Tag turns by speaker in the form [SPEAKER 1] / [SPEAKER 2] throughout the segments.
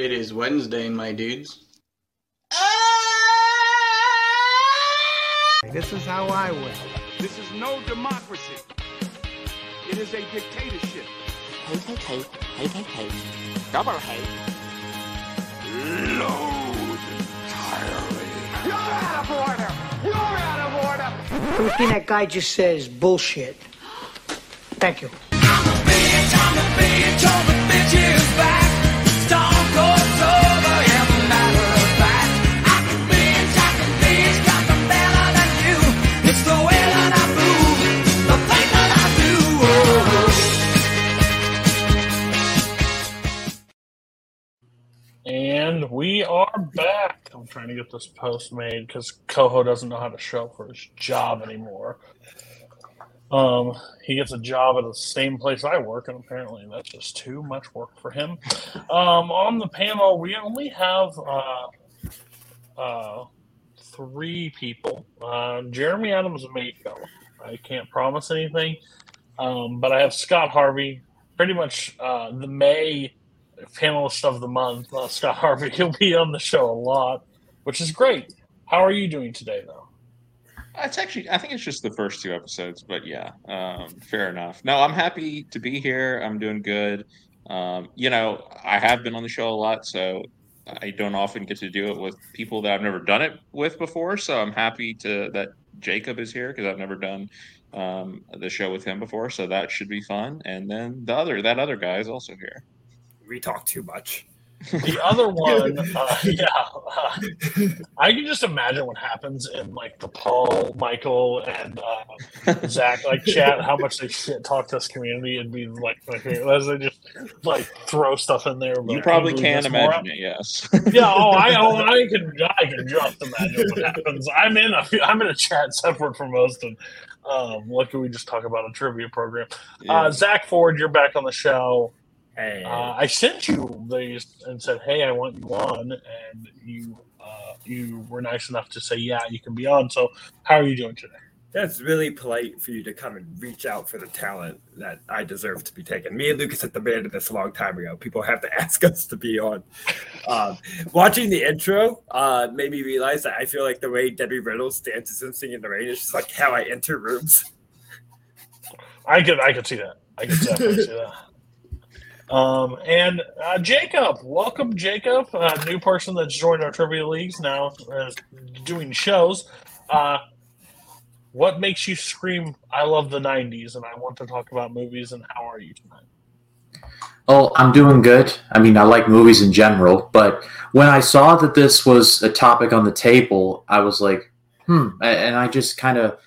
[SPEAKER 1] It is Wednesday, my dudes. Ah!
[SPEAKER 2] This is how I win.
[SPEAKER 3] This is no democracy. It is a dictatorship.
[SPEAKER 4] hate, hate, hate, hate, hate, hate, double hate.
[SPEAKER 3] Load entirely. You're out of order. You're out of order.
[SPEAKER 2] Everything that guy just says bullshit. Thank you.
[SPEAKER 5] Trying to get this post made because Coho doesn't know how to show for his job anymore. Um, he gets a job at the same place I work, and apparently that's just too much work for him. Um, on the panel, we only have uh, uh, three people. Uh, Jeremy Adams may go. I can't promise anything, um, but I have Scott Harvey, pretty much uh, the May panelist of the month, uh, Scott Harvey. He'll be on the show a lot, which is great. How are you doing today, though?
[SPEAKER 6] It's actually, I think it's just the first two episodes, but yeah, um, fair enough. No, I'm happy to be here. I'm doing good. Um, you know, I have been on the show a lot, so I don't often get to do it with people that I've never done it with before. So I'm happy to that Jacob is here because I've never done um, the show with him before. So that should be fun. And then the other, that other guy is also here.
[SPEAKER 7] We talk too much.
[SPEAKER 5] The other one, uh, yeah, uh, I can just imagine what happens in like the Paul, Michael, and uh, Zach like chat. How much they shit talk to this community and be like my favorite. As they just like throw stuff in there.
[SPEAKER 6] You probably can imagine it. Yes.
[SPEAKER 5] yeah. Oh, I, oh, I can, I can just imagine what happens. I'm in a, I'm in a chat separate from most, and um, what can we just talk about a trivia program?
[SPEAKER 6] Yeah.
[SPEAKER 5] Uh, Zach Ford, you're back on the show.
[SPEAKER 7] Hey,
[SPEAKER 5] Uh, I sent you these and said, "Hey, I want you on," and you uh, you were nice enough to say, "Yeah, you can be on." So, how are you doing today?
[SPEAKER 7] that's really polite for you to come and reach out for the talent that I deserve to be taken. Me and Lucas had demanded this a long time ago. People have to ask us to be on. Um, watching the intro uh, made me realize that I feel like the way Debbie Reynolds dances and singing in the rain is just like how I enter rooms.
[SPEAKER 5] I could I could see that. I could definitely see that. Um, and uh, Jacob, welcome, Jacob, a new person that's joined our trivia leagues now, uh, doing shows. Uh, what makes you scream, "I love the '90s" and I want to talk about movies? And how are you tonight?
[SPEAKER 8] Oh, I'm doing good. I mean, I like movies in general, but when I saw that this was a topic on the table, I was like, hmm. And I just kind of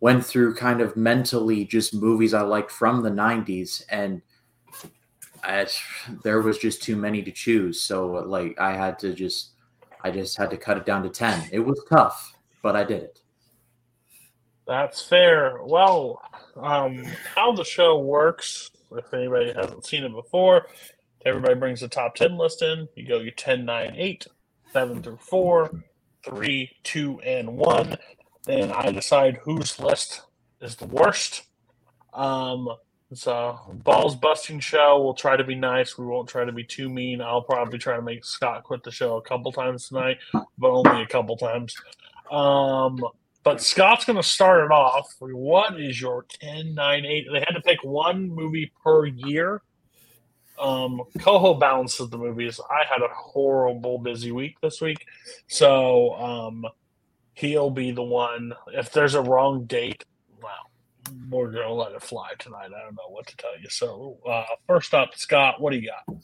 [SPEAKER 8] went through kind of mentally just movies I liked from the 90s. And I, there was just too many to choose. So, like, I had to just, I just had to cut it down to 10. It was tough, but I did it.
[SPEAKER 5] That's fair. Well, um, how the show works, if anybody hasn't seen it before, everybody brings the top 10 list in. You go your 10, 9, 8, 7 through 4, 3, 2, and 1. Then I decide whose list is the worst. Um, it's a balls busting show. We'll try to be nice. We won't try to be too mean. I'll probably try to make Scott quit the show a couple times tonight, but only a couple times. Um, but Scott's going to start it off. What is your 10, 9, 8? They had to pick one movie per year. Um, Coho balances the movies. I had a horrible busy week this week. So um, he'll be the one. If there's a wrong date, well, we're to let it fly tonight. I don't know what to tell you. So uh, first up, Scott, what do you got?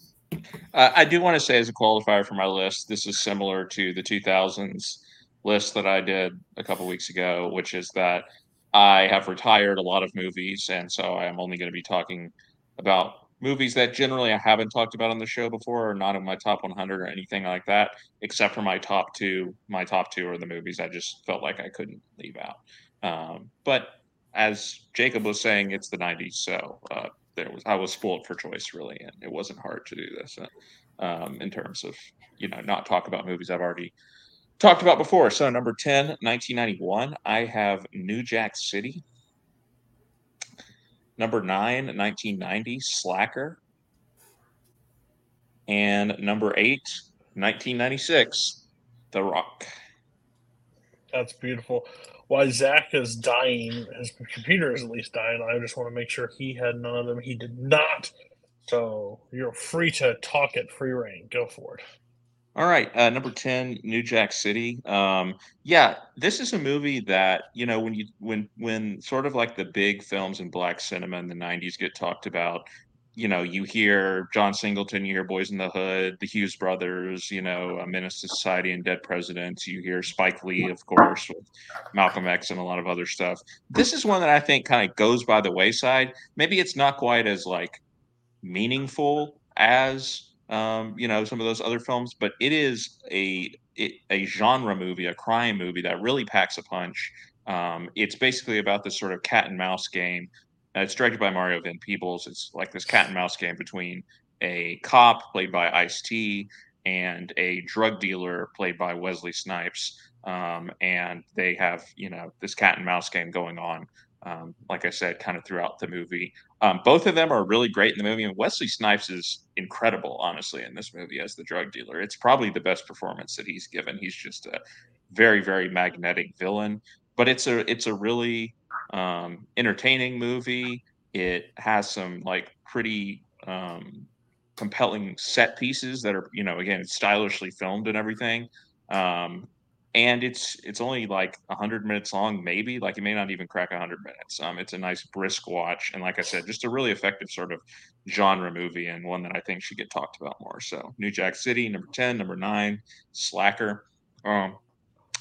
[SPEAKER 6] Uh, I do want to say, as a qualifier for my list, this is similar to the 2000s list that I did a couple weeks ago, which is that I have retired a lot of movies, and so I am only going to be talking about movies that generally I haven't talked about on the show before, or not in my top 100 or anything like that, except for my top two. My top two are the movies I just felt like I couldn't leave out. Um, but as Jacob was saying, it's the 90s, so uh, there was I was spoiled for choice really, and it wasn't hard to do this uh, um, in terms of you know not talk about movies I've already talked about before. So number 10, 1991, I have New Jack City. Number nine, 1990, Slacker. And number eight, 1996, The Rock.
[SPEAKER 5] That's beautiful. While Zach is dying, his computer is at least dying. I just want to make sure he had none of them. He did not. So you're free to talk at free reign. Go for it.
[SPEAKER 6] All right, uh, number ten, New Jack City. Um, yeah, this is a movie that you know when you when when sort of like the big films in black cinema in the '90s get talked about. You know, you hear John Singleton, you hear Boys in the Hood, the Hughes brothers, you know, A Menace to Society and Dead Presidents. You hear Spike Lee, of course, with Malcolm X and a lot of other stuff. This is one that I think kind of goes by the wayside. Maybe it's not quite as like meaningful as um, you know, some of those other films, but it is a it, a genre movie, a crime movie that really packs a punch. Um, it's basically about this sort of cat and mouse game. Uh, it's directed by Mario Van Peebles. It's like this cat and mouse game between a cop played by Ice T and a drug dealer played by Wesley Snipes. Um, and they have you know this cat and mouse game going on um, like I said, kind of throughout the movie. Um, both of them are really great in the movie, and Wesley Snipes is incredible, honestly, in this movie as the drug dealer. It's probably the best performance that he's given. He's just a very, very magnetic villain, but it's a it's a really um, entertaining movie. It has some like pretty um, compelling set pieces that are, you know, again, stylishly filmed and everything. Um, and it's it's only like 100 minutes long maybe. Like it may not even crack 100 minutes. Um it's a nice brisk watch. And like i said just a really effective sort of genre movie and one that i think should get talked about more. So new jack city number 10 number 9 slacker. Um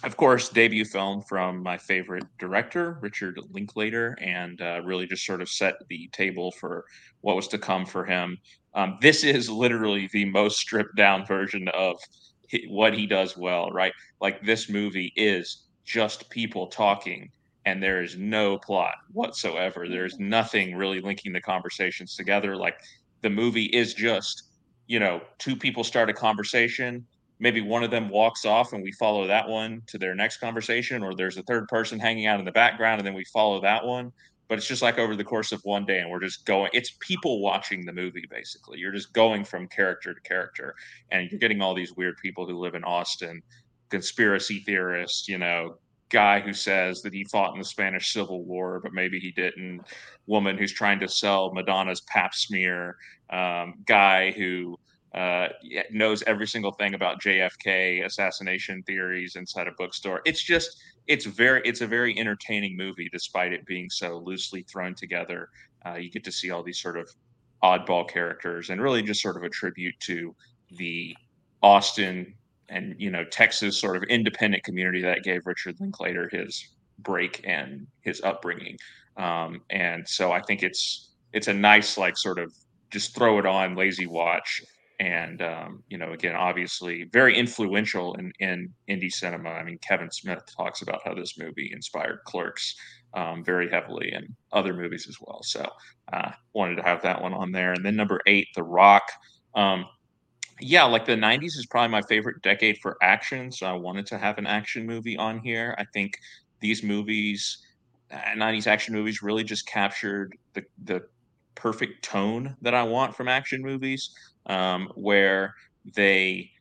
[SPEAKER 6] of course debut film from my favorite director richard linklater and uh, really just sort of set the table for what was to come for him um, this is literally the most stripped down version of what he does well, right? Like this movie is just people talking and there is no plot whatsoever. There's nothing really linking the conversations together. Like the movie is just, you know, two people start a conversation, maybe one of them walks off and we follow that one to their next conversation, or there's a third person hanging out in the background and then we follow that one. But it's just like over the course of one day and we're just going it's people watching the movie basically. You're just going from character to character and you're getting all these weird people who live in austin conspiracy theorists you know guy who says that he fought in the spanish civil war but maybe he didn't woman who's trying to sell madonna's pap smear um, guy who uh, knows every single thing about jfk assassination theories inside a bookstore. It's just it's very it's a very entertaining movie despite it being so loosely thrown together. Uh, you get to see all these sort of oddball characters and really just sort of a tribute to the austin and you know texas sort of independent community that gave richard linklater his break and his upbringing. Um, and so i think it's it's a nice like sort of just throw it on lazy watch and um, you know again obviously very influential in, in indie cinema. I mean kevin smith talks about how this movie inspired clerks um, very heavily and other movies as well. So uh, wanted to have that one on there. And then number eight the rock. Um, yeah like the 90s is probably my favorite decade for action so i wanted to have an action movie on here. I think these movies 90s uh, action movies really just captured the, the perfect tone that i want from action movies um, where they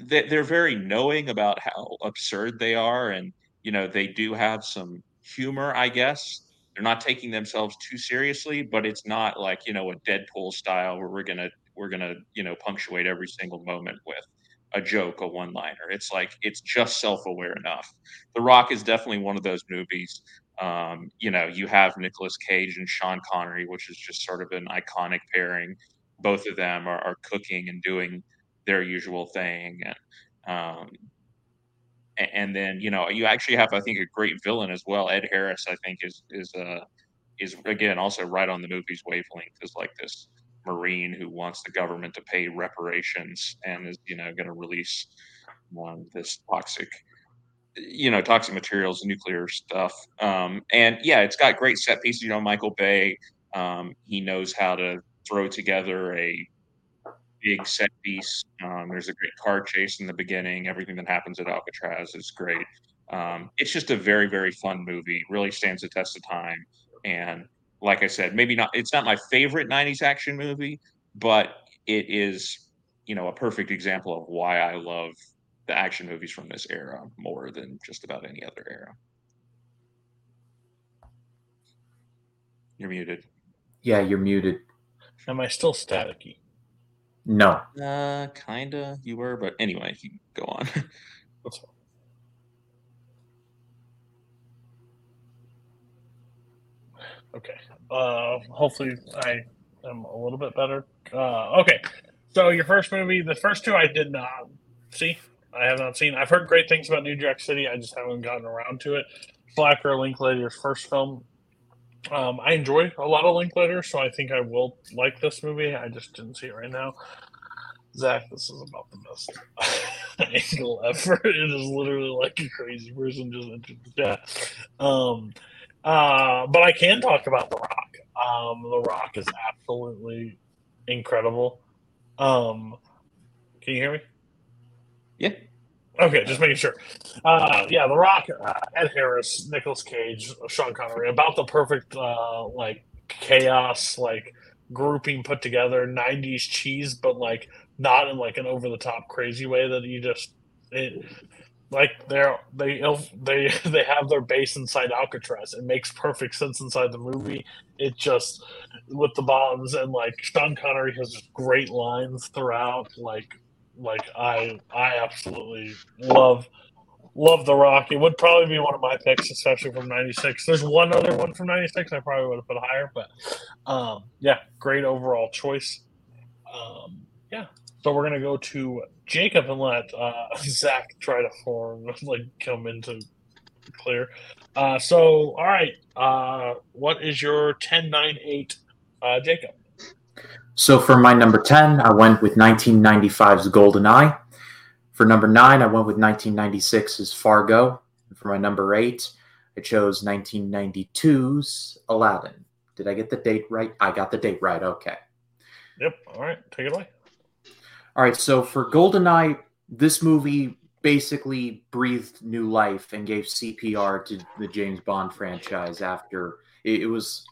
[SPEAKER 6] they're very knowing about how absurd they are. And you know they do have some humor i guess. They're not taking themselves too seriously but it's not like you know a deadpool style where we're gonna we're gonna you know punctuate every single moment with a joke a one liner it's like it's just self-aware enough. The rock is definitely one of those movies um, you know you have Nicolas cage and sean connery which is just sort of an iconic pairing both of them are, are cooking and doing their usual thing and um, and then you know you actually have I think a great villain as well. Ed Harris I think is is uh is again also right on the movie's wavelength is like this marine who wants the government to pay reparations and is you know going to release um, this toxic you know toxic materials nuclear stuff um, and yeah it's got great set pieces you know michael bay um, he knows how to throw together a big set piece. Um, there's a great car chase in the beginning. Everything that happens at Alcatraz is great. Um, it's just a very, very fun movie. Really stands the test of time. And like I said, maybe not. It's not my favorite '90s action movie, but it is you know, a perfect example of why I love the action movies from this era more than just about any other era. You're muted.
[SPEAKER 8] Yeah, you're muted.
[SPEAKER 5] Am I still staticky?
[SPEAKER 8] No.
[SPEAKER 6] Uh, kinda. You were, but anyway, you go on.
[SPEAKER 5] That's fine. Okay. Uh, hopefully I am a little bit better. Uh, okay. So your first movie, the first two I did not see. I have not seen. I've heard great things about New Jack City. I just haven't gotten around to it. Slacker Linklater's first film. Um, I enjoy a lot of Linklater, so I think I will like this movie. I just didn't see it right now. Zach, this is about the best angle ever. It is literally like a crazy person just entered the chat. Um, uh, but I can talk about The Rock. Um, the Rock is absolutely incredible. Um, can you hear me?
[SPEAKER 6] Yeah.
[SPEAKER 5] Okay, just making sure. Uh, yeah, The Rock, uh, Ed Harris, Nicolas Cage, Sean Connery, about the perfect uh, like chaos, like grouping put together, '90s cheese, but like not in like an over the top crazy way that you just it like they're they they they have their base inside Alcatraz. It makes perfect sense inside the movie. It just with the bombs and like Sean Connery has great lines throughout. Like like I I absolutely love love The Rock. It would probably be one of my picks, especially from '96. There's one other one from '96 I probably would have put higher, but um, yeah, great overall choice. Um, yeah, so we're gonna go to Jacob and let uh, Zach try to form like come into clear. Uh, so all right, uh, what is your 10, 9, 8, uh, Jacob?
[SPEAKER 8] So for my number 10, I went with 1995's GoldenEye. For number 9, I went with 1996's Fargo. And for my number 8, I chose 1992's Aladdin. Did I get the date right? I got the date right. Okay.
[SPEAKER 5] Yep. All right, take it away.
[SPEAKER 8] All right, so for GoldenEye, this movie basically breathed new life and gave CPR to the James Bond franchise after it, it was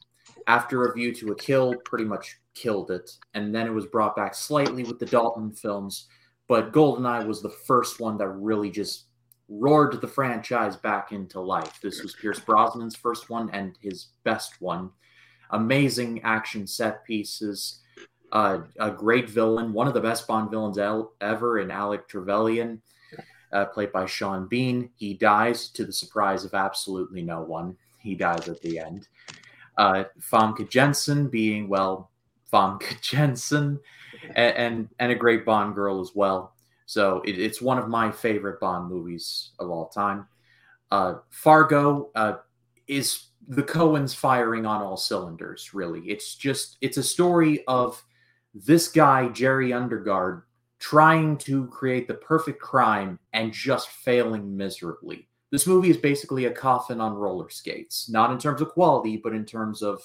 [SPEAKER 8] after A View to a Kill pretty much killed it, and then it was brought back slightly with the Dalton films, but GoldenEye was the first one that really just roared the franchise back into life. This was Pierce Brosnan's first one and his best one. Amazing action set pieces uh, a great villain, one of the best Bond villains el- ever in Alec Trevelyan, uh, played by Sean Bean. He dies to the surprise of absolutely no one. He dies at the end. Uh, Famke Janssen being, well, Famke Janssen, and, and, and a great Bond girl as well. So it, it's one of my favorite Bond movies of all time. Uh, Fargo uh, is the Coens firing on all cylinders, really. It's just, it's a story of this guy, Jerry Lundegaard, trying to create the perfect crime and just failing miserably. This movie is basically a coffin on roller skates, not in terms of quality, but in terms of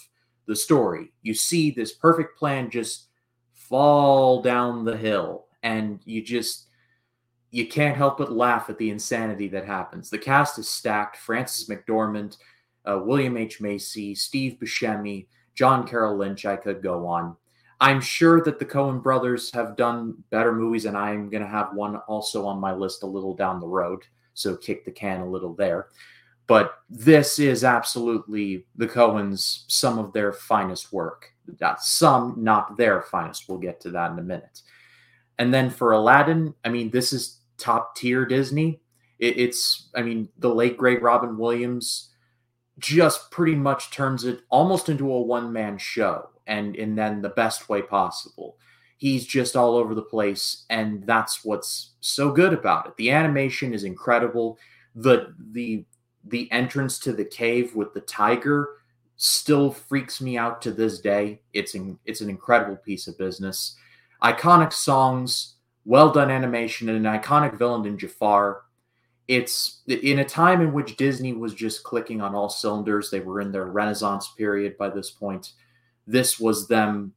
[SPEAKER 8] the story. You see this perfect plan just fall down the hill, and you just you can't help but laugh at the insanity that happens. The cast is stacked: Frances McDormand, uh, William H Macy, Steve Buscemi, John Carroll Lynch. I could go on. I'm sure that the Coen brothers have done better movies, and I'm going to have one also on my list a little down the road. So kick the can a little there. But this is absolutely the Coens, some of their finest work. Some, not their finest. We'll get to that in a minute. And then for Aladdin, I mean, this is top tier Disney. It, it's, I mean, the late great Robin Williams just pretty much turns it almost into a one man show and in then the best way possible. He's just all over the place, and that's what's so good about it. The animation is incredible. The the the entrance to the cave with the tiger still freaks me out to this day. It's in, it's an incredible piece of business. Iconic songs, well done animation, and an iconic villain in Jafar. It's in a time in which Disney was just clicking on all cylinders. They were in their renaissance period by this point this was them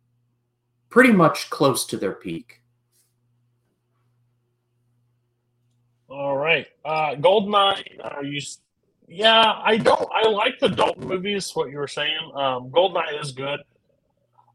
[SPEAKER 8] pretty much close to their peak.
[SPEAKER 5] All right, uh, Goldeneye. Are you? Yeah, I don't. I like the Dalton movies. What you were saying, um, Goldeneye is good.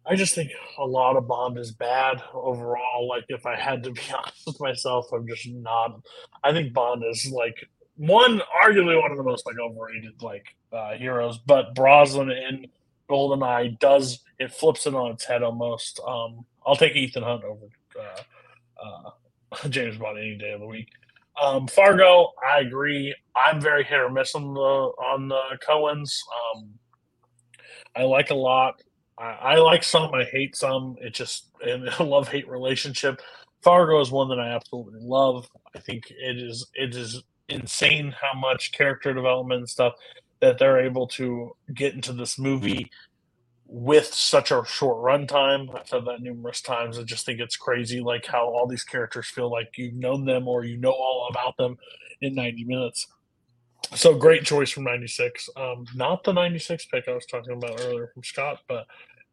[SPEAKER 5] I just think a lot of Bond is bad overall. Like, if I had to be honest with myself, I'm just not. I think Bond is like one, arguably one of the most like overrated like uh, heroes. But Brosnan in Goldeneye does it flips it on its head almost. Um, I'll take Ethan Hunt over uh, uh, James Bond any day of the week. Um, Fargo, I agree. I'm very hit or miss on the on the Coens. Um, I like a lot. I, I like some. I hate some. It just and a love hate relationship. Fargo is one that I absolutely love. I think it is it is insane how much character development and stuff that they're able to get into this movie with such a short runtime. I've said that numerous times. I just think it's crazy, like how all these characters feel like you've known them or you know all about them in 90 minutes. So great choice from 96. Um, not the 96 pick I was talking about earlier from Scott, but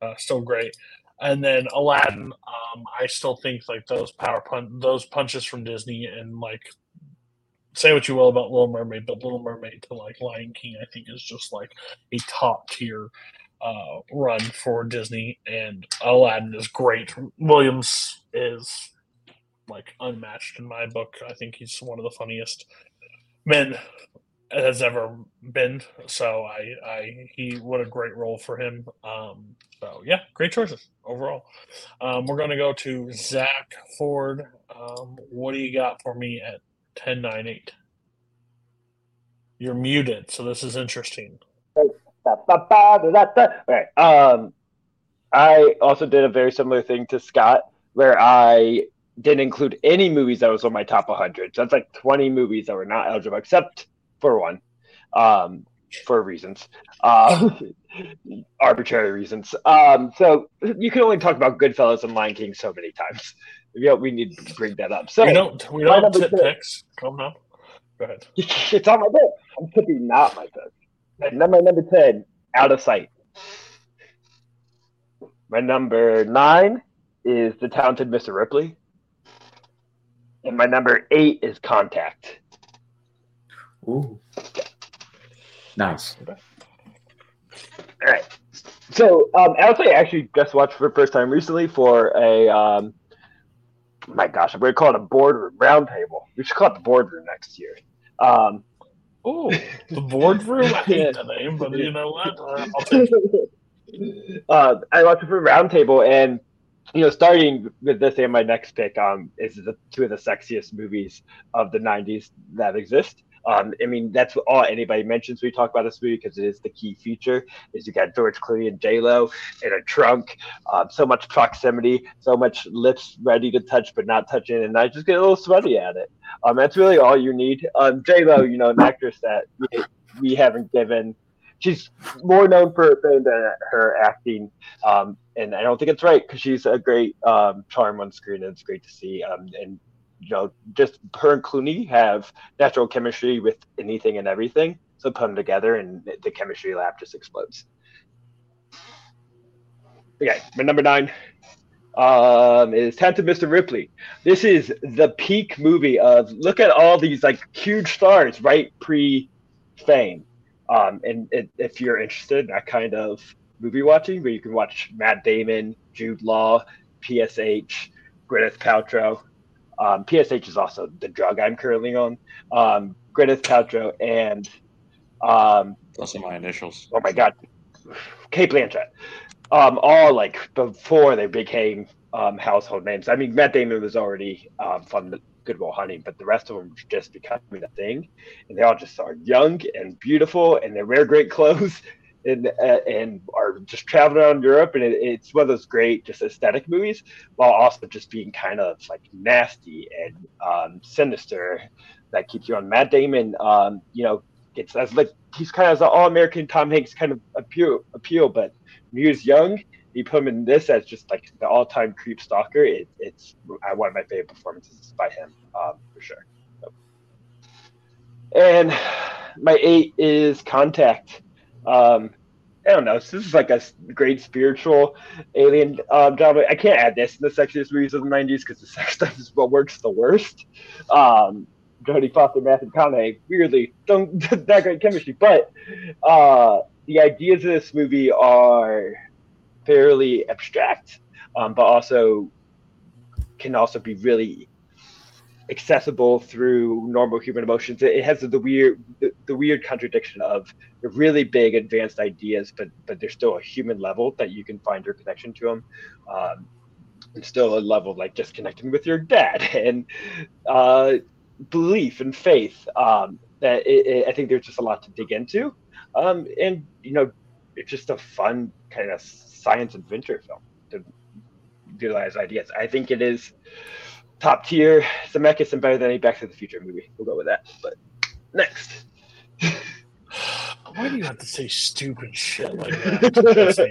[SPEAKER 5] uh, still great. And then Aladdin, um, I still think like those power punch, those punches from Disney, and like say what you will about Little Mermaid, but Little Mermaid to like Lion King, I think is just like a top tier uh, run for Disney, and Aladdin is great. Williams is like unmatched in my book. I think he's one of the funniest men has ever been. So I, I, he, what a great role for him. Um, so yeah, great choices overall. Um, we're to go to Zach Ford. Um, what do you got for me at ten nine eight? You're muted, so this is interesting.
[SPEAKER 7] Right. Um, I also did a very similar thing to Scott, where I didn't include any movies that was on my top 100. So that's like 20 movies that were not eligible, except for one, um, for reasons, uh, arbitrary reasons. Um, so you can only talk about Goodfellas and Lion King so many times. You know, we need to bring that up. So
[SPEAKER 5] we don't, we don't tip picks. Come on. Go ahead.
[SPEAKER 7] it's on my book. I'm tipping not my book. Number number 10, out of sight. My number nine is the talented Mr. Ripley. And my number eight is Contact.
[SPEAKER 8] Ooh. Nice.
[SPEAKER 7] All right. So, um, I actually just watched for the first time recently for a, um, my gosh, I'm to call it a boardroom roundtable. We should call it the boardroom next year. Um,
[SPEAKER 5] oh, the boardroom. I hate the name, but you know what? Uh, I'll take it.
[SPEAKER 7] uh, I watched it for roundtable, and you know, starting with this and my next pick, um, is the two of the sexiest movies of the '90s that exist. Um, I mean, that's all anybody mentions we talk about this movie because it is the key feature. Is you got George Clooney and J Lo in a trunk, um, so much proximity, so much lips ready to touch but not touching, and I just get a little sweaty at it. Um, that's really all you need. Um, J Lo, you know, an actress that we, we haven't given. She's more known for her fame than her acting, um, and I don't think it's right because she's a great um, charm on screen. And it's great to see, um, and you know, just her and Clooney have natural chemistry with anything and everything. So put them together, and the chemistry lab just explodes. Okay, my number nine um, is Talented Mr. Ripley. This is the peak movie of look at all these like huge stars right pre fame. Um, and it, if you're interested in that kind of movie watching, where you can watch Matt Damon, Jude Law, PSH, Gwyneth Paltrow. Um, PSH is also the drug I'm currently on. Um, Gwyneth Paltrow and um,
[SPEAKER 6] Those are my initials.
[SPEAKER 7] oh my god, Cate Blanchett. Um, all like before they became um, household names. I mean, Matt Damon was already um, from the Good Will Hunting, but the rest of them just becoming a thing, and they all just are young and beautiful, and they wear great clothes. And, uh, and are just traveling around Europe, and it, it's one of those great just aesthetic movies, while also just being kind of like nasty and um, sinister. That keeps you on. Matt Damon, um, you know, gets as like he's kind of an all American Tom Hanks kind of appeal appeal, but when he was young, you put him in this as just like the all time creep stalker. It, it's one of my favorite performances by him um, for sure. And my eight is Contact. Um, I don't know. So this is like a great spiritual alien um, drama. I can't add this in the sexiest movies of the '90s because the sex stuff is what works the worst. Um, Jodie Foster, Matthew McConaughey, weirdly don't that great chemistry, but uh, the ideas of this movie are
[SPEAKER 9] fairly abstract, um, but also can also be really accessible through normal human emotions. It, it has the weird the, the, weird contradiction of really big advanced ideas, but but there's still a human level that you can find your connection to them. Um, and still a level like just connecting with your dad and uh, belief and faith. Um, that it, it, I think there's just a lot to dig into, um, and you know, it's just a fun kind of science adventure film to utilize ideas. I think it is top tier Zemeckis and better than any Back to the Future movie. We'll go with that. But next.
[SPEAKER 5] Why do you have to say stupid shit like that?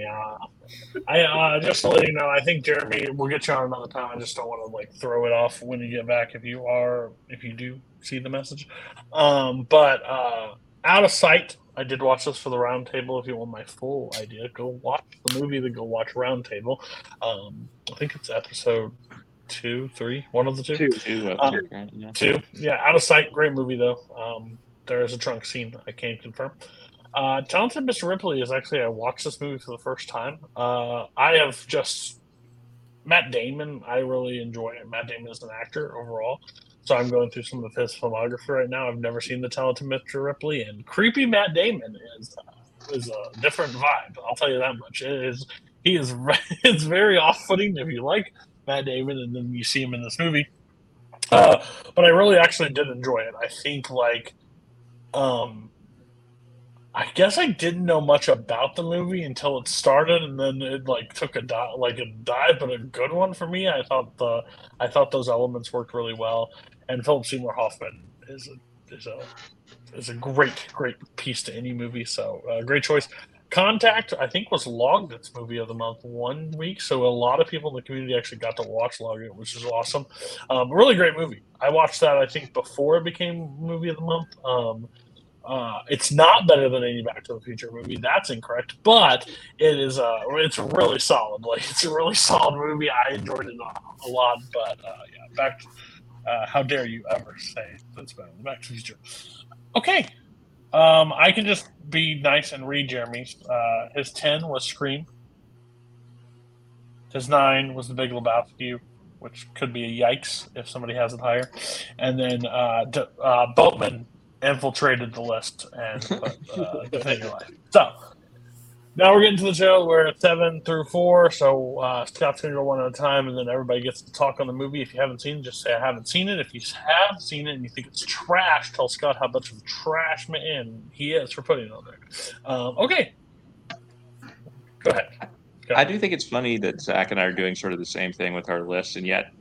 [SPEAKER 5] I uh, just to let you know, I think Jeremy, we'll get you on another time. I just don't want to like throw it off when you get back if you are if you do see the message. Um, but uh, out of sight, I did watch this for the roundtable. If you want my full idea, go watch the movie. Then go watch Roundtable. Um, I think it's episode two, three, one of the two.
[SPEAKER 9] Two,
[SPEAKER 6] two,
[SPEAKER 5] um, yeah. two. Yeah, out of sight. Great movie though. Um, there is a trunk scene. I can't confirm. Uh, Talented Mr. Ripley is actually I watched this movie for the first time. Uh, I have just Matt Damon. I really enjoy it. Matt Damon is an actor overall. So I'm going through some of his filmography right now. I've never seen the Talented Mr. Ripley, and creepy Matt Damon is uh, is a different vibe. I'll tell you that much. It is he is it's very off putting if you like Matt Damon, and then you see him in this movie. Uh, but I really actually did enjoy it. I think like um I guess I didn't know much about the movie until it started, and then it like took a dive, like a dive, but a good one for me. I thought the I thought those elements worked really well, and Philip Seymour Hoffman is a is a is a great great piece to any movie. So uh, great choice. Contact, I think, was logged its movie of the month one week, so a lot of people in the community actually got to watch Log It, which is awesome. Um, really great movie. I watched that I think before it became movie of the month. Um, uh, it's not better than any Back to the Future movie. That's incorrect, but it is. Uh, it's really solid. Like it's a really solid movie. I enjoyed it a, lot. But uh, yeah, back. To, uh, how dare you ever say that's better than Back to the Future? Okay, um, I can just be nice and read Jeremy's. Uh, his ten was Scream. His nine was The Big Lebowski, which could be a yikes if somebody has it higher, and then uh, D- uh, Boatman infiltrated the list and put uh. So now we're getting to the show. We're at seven through four, so uh, Scott's going to go one at a time, and then everybody gets to talk on the movie. If you haven't seen it, just say I haven't seen it. If you have seen it and you think it's trash, tell Scott how much of trash man he is for putting it on there. Um, okay, go ahead. Go
[SPEAKER 6] I do think it's funny that Zach and I are doing sort of the same thing with our lists, and yet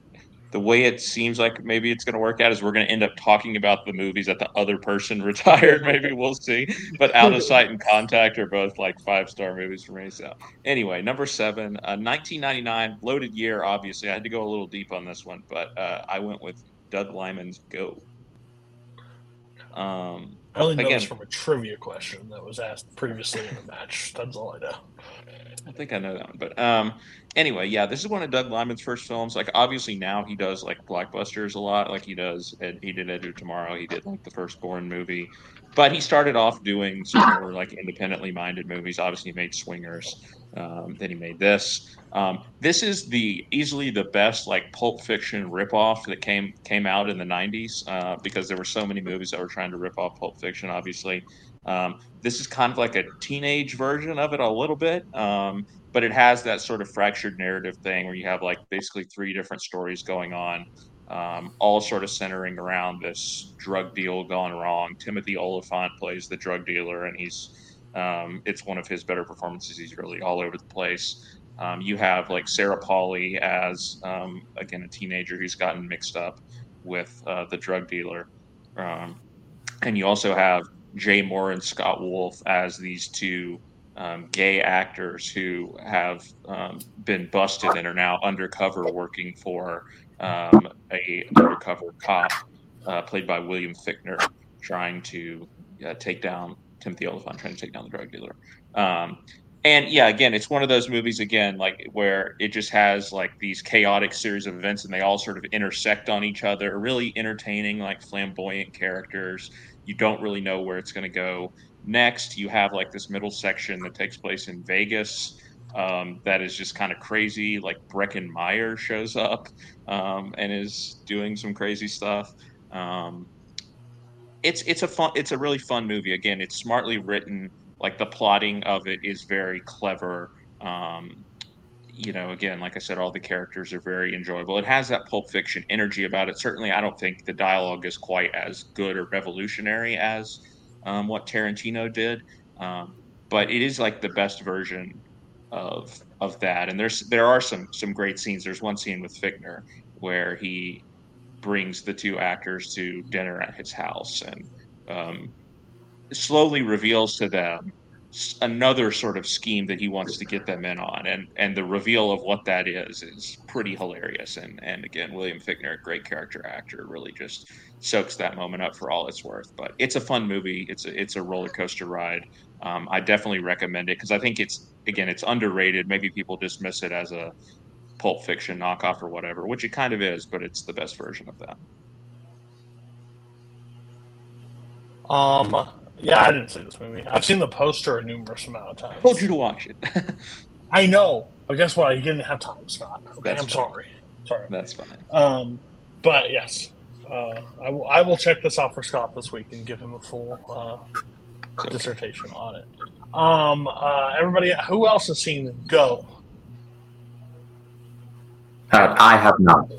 [SPEAKER 6] the way it seems like maybe it's going to work out is we're going to end up talking about the movies that the other person retired. maybe we'll see. But Out of Sight and Contact are both like five star movies for me. So anyway, number seven, uh, 1999, loaded year. Obviously, I had to go a little deep on this one, but uh, I went with Doug Liman's Go. Um,
[SPEAKER 5] I only know again, this from a trivia question that was asked previously in the match. That's all I know.
[SPEAKER 6] I think I know that one, but um, anyway, yeah, this is one of Doug Liman's first films. Like, obviously now he does like blockbusters a lot. Like he does, and he did Edge of Tomorrow. He did like the first Bourne movie, but he started off doing some more like independently minded movies. Obviously, he made Swingers. Um, then he made this. Um, this is the easily the best like Pulp Fiction ripoff that came came out in the '90s uh, because there were so many movies that were trying to rip off Pulp Fiction. Obviously, um, this is kind of like a teenage version of it a little bit. Um, but it has that sort of fractured narrative thing where you have like basically three different stories going on, um, all sort of centering around this drug deal gone wrong. Timothy Olyphant plays the drug dealer, and he's um, it's one of his better performances. He's really all over the place. Um, you have like Sarah Polley as um, again a teenager who's gotten mixed up with uh, the drug dealer, um, and you also have Jay Mohr and Scott Wolf as these two um, gay actors who have um, been busted and are now undercover working for um, a undercover cop uh, played by William Fichtner, trying to uh, take down Timothy Olyphant, trying to take down the drug dealer. Um, and yeah, again, it's one of those movies again, like where it just has like these chaotic series of events, and they all sort of intersect on each other. Really entertaining, like flamboyant characters. You don't really know where it's going to go Next, you have like this middle section that takes place in Vegas. Um, that is just kind of crazy. Like Breckin Meyer shows up um, and is doing some crazy stuff. Um, it's it's a fun it's a really fun movie. Again, it's smartly written. Like the plotting of it is very clever. Um, you know, again, like I said, all the characters are very enjoyable. It has that Pulp Fiction energy about it. Certainly, I don't think the dialogue is quite as good or revolutionary as um, what Tarantino did, um, but it is like the best version of of that. And there's there are some some great scenes. There's one scene with Fichtner where he brings the two actors to dinner at his house and um, slowly reveals to them another sort of scheme that he wants to get them in on. And and the reveal of what that is is pretty hilarious. And and again william fichtner great character actor really just soaks that moment up for all it's worth. But it's a fun movie. It's a it's a roller coaster ride. Um, i definitely recommend it because i think it's again it's underrated maybe people dismiss it as a pulp fiction knockoff or whatever which it kind of is but it's the best version of that
[SPEAKER 5] Um, yeah, I didn't see this movie. I've seen the poster a numerous amount of times.
[SPEAKER 6] I told you to watch it
[SPEAKER 5] I know, but guess what? You didn't have time, Scott. Okay,
[SPEAKER 6] That's
[SPEAKER 5] I'm
[SPEAKER 6] fine.
[SPEAKER 5] sorry. Sorry.
[SPEAKER 6] that's fine
[SPEAKER 5] Um, but yes, uh, I, will, I will check this out for Scott this week and give him a full uh,
[SPEAKER 6] okay.
[SPEAKER 5] dissertation on it. Um, uh, everybody, who else has seen Go?
[SPEAKER 8] Uh, I have not.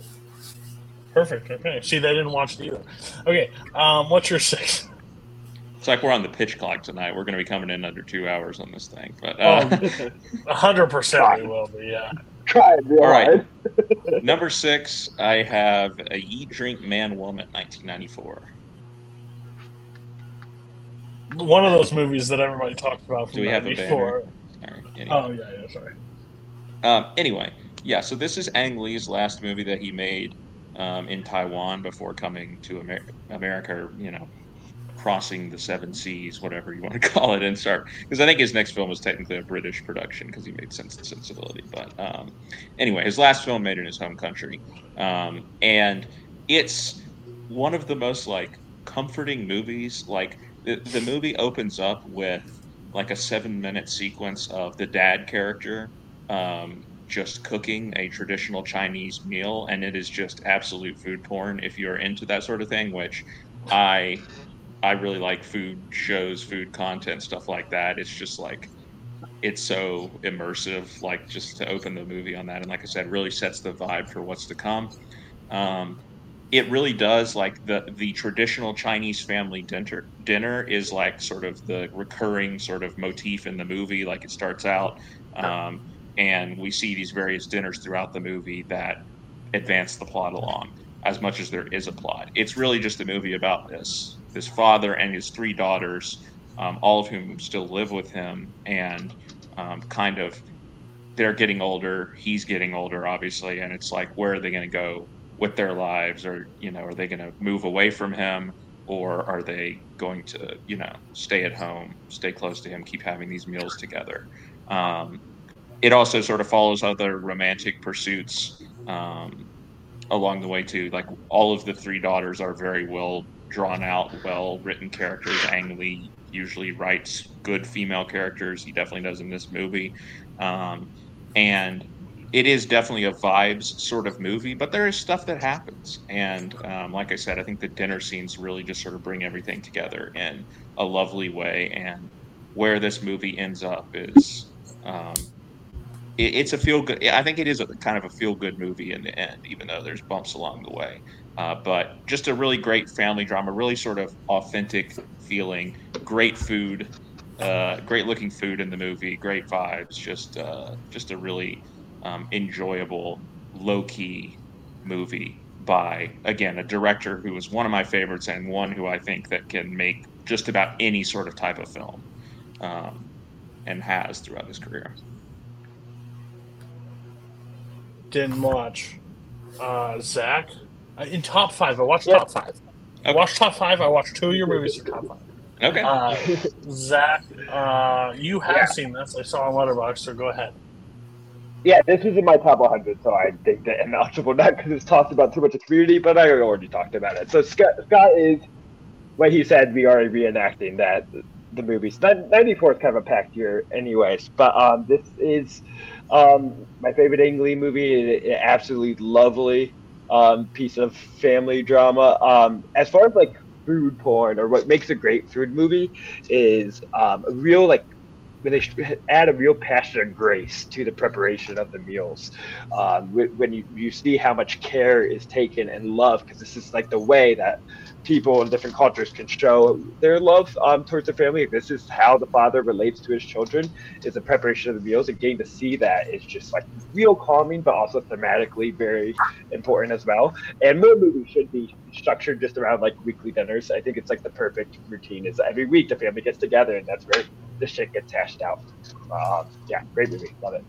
[SPEAKER 5] Perfect. Okay. See, they didn't watch it either. Okay. Um, what's your six?
[SPEAKER 6] it's like we're on the pitch clock tonight we're going to be coming in under two hours on this thing but uh,
[SPEAKER 5] A hundred percent, we will be. Yeah.
[SPEAKER 9] Try it
[SPEAKER 6] All right. Number six, I have a Eat, Drink, Man, Woman, 1994.
[SPEAKER 5] One of those movies that everybody talked about from
[SPEAKER 6] Do we have a right. Anyway.
[SPEAKER 5] Oh yeah, yeah. Sorry.
[SPEAKER 6] Um, anyway, yeah. So this is Ang Lee's last movie that he made um, in Taiwan before coming to Amer- America. Or, you know, crossing the seven seas, whatever you want to call it, and start. Because I think his next film was technically a British production because he made Sense and Sensibility. But um, anyway, his last film made in his home country, um, and it's one of the most like comforting movies. Like the, the movie opens up with like a seven minute sequence of the dad character um, just cooking a traditional Chinese meal, and it is just absolute food porn if you're into that sort of thing. Which I I really like food shows, food content, stuff like that. It's just like it's so immersive, like just to open the movie on that, and like I said, really sets the vibe for what's to come. Um, it really does like the the traditional Chinese family dinner dinner is like sort of the recurring sort of motif in the movie. Like it starts out, um, and we see these various dinners throughout the movie that advance the plot along as much as there is a plot. It's really just a movie about this this father and his three daughters, um, all of whom still live with him, and um, kind of they're getting older. He's getting older, obviously, and it's like where are they going to go with their lives, or you know, are they going to move away from him, or are they going to you know stay at home, stay close to him, keep having these meals together? Um, it also sort of follows other romantic pursuits um, along the way too. Like all of the three daughters are very well drawn out, well written characters. Ang Lee usually writes good female characters. He definitely does in this movie, um, and it is definitely a vibes sort of movie. But there is stuff that happens, and um, like I said, I think the dinner scenes really just sort of bring everything together in a lovely way. And where this movie ends up is. Um, it, it's a feel good. I think it is a kind of a feel good movie in the end, even though there's bumps along the way. Uh, but just a really great family drama, really sort of authentic feeling, great food, uh, great looking food in the movie, great vibes, just uh, just a really um, enjoyable, low key movie by again a director who is one of my favorites and one who I think that can make just about any sort of type of film, um, and has throughout his career.
[SPEAKER 5] Didn't watch. Uh, Zach, uh, in top five, I watched
[SPEAKER 9] Yeah.
[SPEAKER 5] top five. I watched top five. I watched two of your movies for top five.
[SPEAKER 6] Okay.
[SPEAKER 5] Uh, Zach, uh, you have
[SPEAKER 9] Yeah.
[SPEAKER 5] seen this. I saw on Letterboxd, so go ahead.
[SPEAKER 9] Yeah, this is in my top 100, so I think that I'm eligible not because it's talked about too much of community, but I already talked about it. So Scott, Scott is what he said. We are reenacting that
[SPEAKER 7] the movies. Nin- 94 is kind of a packed year, anyways. But um, this is um, my favorite Ang Lee movie. An absolutely lovely um, piece of family drama. Um, as far as like food porn or what makes a great food movie is um, a real like they add a real passion and grace to the preparation of the meals. Um, when you, you see how much care is taken and love, because this is like the way that people in different cultures can show their love um, towards their family. This is how the father relates to his children, is the preparation of the meals, and getting to see that is just like real calming, but also thematically very important as well. And more movies should be structured just around like weekly dinners. I think it's like the perfect routine. Is every week the family gets together, and that's where the shit gets hashed out. Um, yeah, great movie, love it.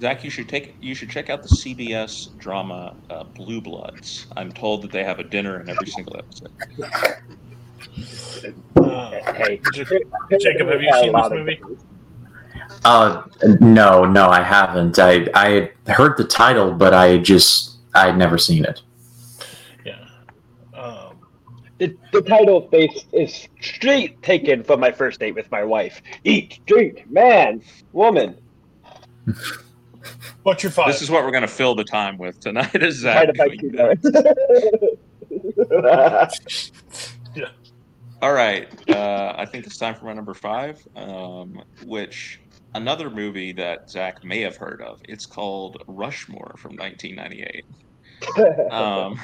[SPEAKER 6] Zach, you should take you should check out the CBS drama uh, Blue Bloods. I'm told that they have a dinner in every single episode.
[SPEAKER 5] Uh,
[SPEAKER 7] Hey,
[SPEAKER 5] Jacob, have you seen this movie?
[SPEAKER 8] Uh, no, no, I haven't. I I heard the title, but I just I had never seen it.
[SPEAKER 5] Yeah.
[SPEAKER 7] The, the title face is straight taken from my first date with my wife. Eat, drink, man, woman.
[SPEAKER 5] what's your five?
[SPEAKER 6] This is what we're going to fill the time with tonight. Is
[SPEAKER 7] Try
[SPEAKER 6] Zach?
[SPEAKER 7] to bite you
[SPEAKER 6] that.
[SPEAKER 7] there.
[SPEAKER 6] All right, uh, I think it's time for my number five, um, which another movie that Zach may have heard of. It's called Rushmore from 1998. um,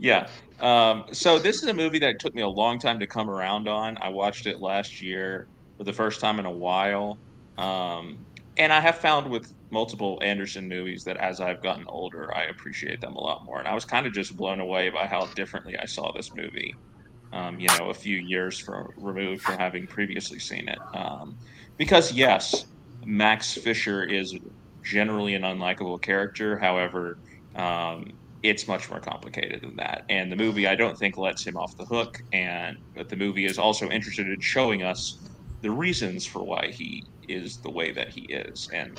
[SPEAKER 6] yeah. Um, so this is a movie that took me a long time to come around on. I watched it last year for the first time in a while, um, and I have found with multiple Anderson movies that as I've gotten older, I appreciate them a lot more. And I was kind of just blown away by how differently I saw this movie. Um, you know, a few years from removed from having previously seen it, um, because yes, Max Fisher is generally an unlikable character. However, um, it's much more complicated than that. And the movie, I don't think, lets him off the hook. And but the movie is also interested in showing us the reasons for why he is the way that he is. And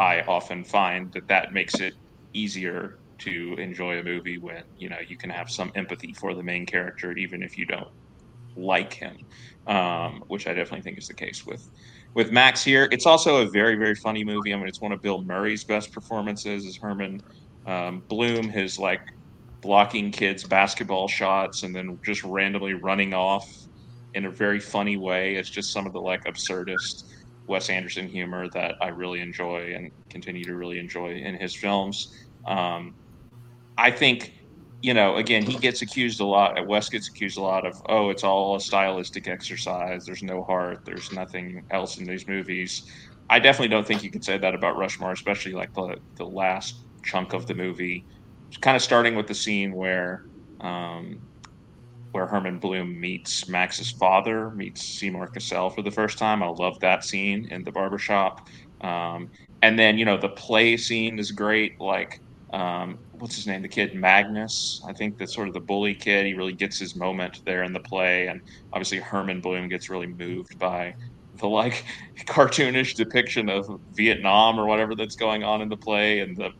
[SPEAKER 6] I often find that that makes it easier to enjoy a movie when you know you can have some empathy for the main character, even if you don't like him, um, which I definitely think is the case with with Max here. It's also a very very funny movie. I mean, it's one of Bill Murray's best performances as Herman um, Bloom. His like blocking kids' basketball shots and then just randomly running off in a very funny way. It's just some of the like absurdist Wes Anderson humor that I really enjoy and continue to really enjoy in his films. Um, I think, you know, again, he gets accused a lot. Wes gets accused a lot of, oh, it's all a stylistic exercise. There's no heart. There's nothing else in these movies. I definitely don't think you could say that about Rushmore, especially like the the last chunk of the movie, kind of starting with the scene where. Um, where Herman Bloom meets Max's father, meets Seymour Cassel for the first time. I love that scene in the barbershop. Um, and then, you know, the play scene is great. Like, um, what's his name? The kid Magnus. I think that's sort of the bully kid. He really gets his moment there in the play. And obviously, Herman Bloom gets really moved by the like cartoonish depiction of Vietnam or whatever that's going on in the play. And the,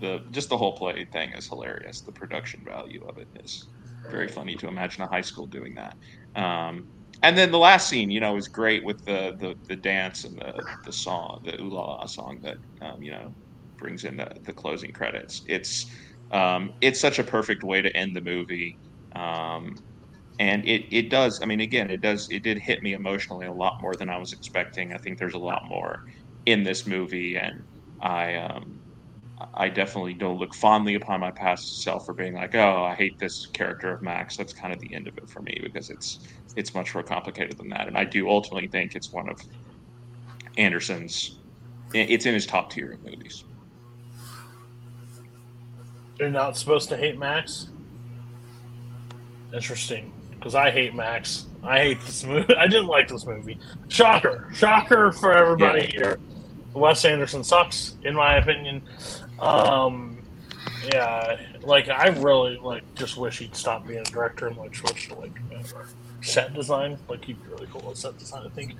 [SPEAKER 6] the just the whole play thing is hilarious. The production value of it is very funny to imagine a high school doing that. Um, and then the last scene, you know, is great with the the, the dance and the, the song, the ooh la song that um, you know brings in the, the closing credits. It's um, it's such a perfect way to end the movie. Um, and it, it does. I mean, again, it does. It did hit me emotionally a lot more than I was expecting. I think there's a lot more in this movie, and I um, I definitely don't look fondly upon my past self for being like, oh, I hate this character of Max. That's kind of the end of it for me because it's it's much more complicated than that. And I do ultimately think it's one of Anderson's. It's in his top tier of movies.
[SPEAKER 5] You're not supposed to hate Max. Interesting, because I hate Max. I hate this movie. I didn't like this movie. Shocker, shocker for everybody
[SPEAKER 6] Yeah.
[SPEAKER 5] here. Wes Anderson sucks, in my opinion. Um, yeah, like I really like just wish he'd stop being a director and like switch to like set design. Like he'd be really cool at set design. I think.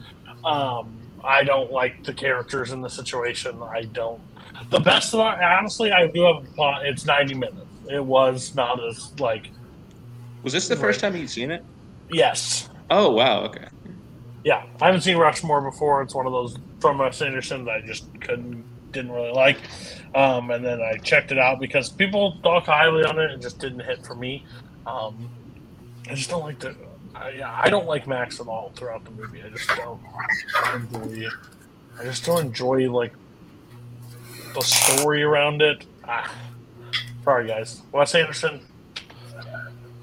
[SPEAKER 5] Um, I don't like the characters in the situation. I don't. The best of it, honestly, I do have a plot. It's ninety minutes. It was not as like
[SPEAKER 6] Was this the first time you'd seen it?
[SPEAKER 5] yes.
[SPEAKER 6] Oh wow, okay.
[SPEAKER 5] yeah, I haven't seen Rushmore before. It's one of those from Wes Anderson that I just couldn't didn't really like. Um, and then I checked it out because people talk highly on it. and just didn't hit for me. Um, I just don't like the. I, I don't like Max at all throughout the movie. I just don't enjoy. I just don't enjoy like the story around it. Ah, sorry, guys. Wes Anderson,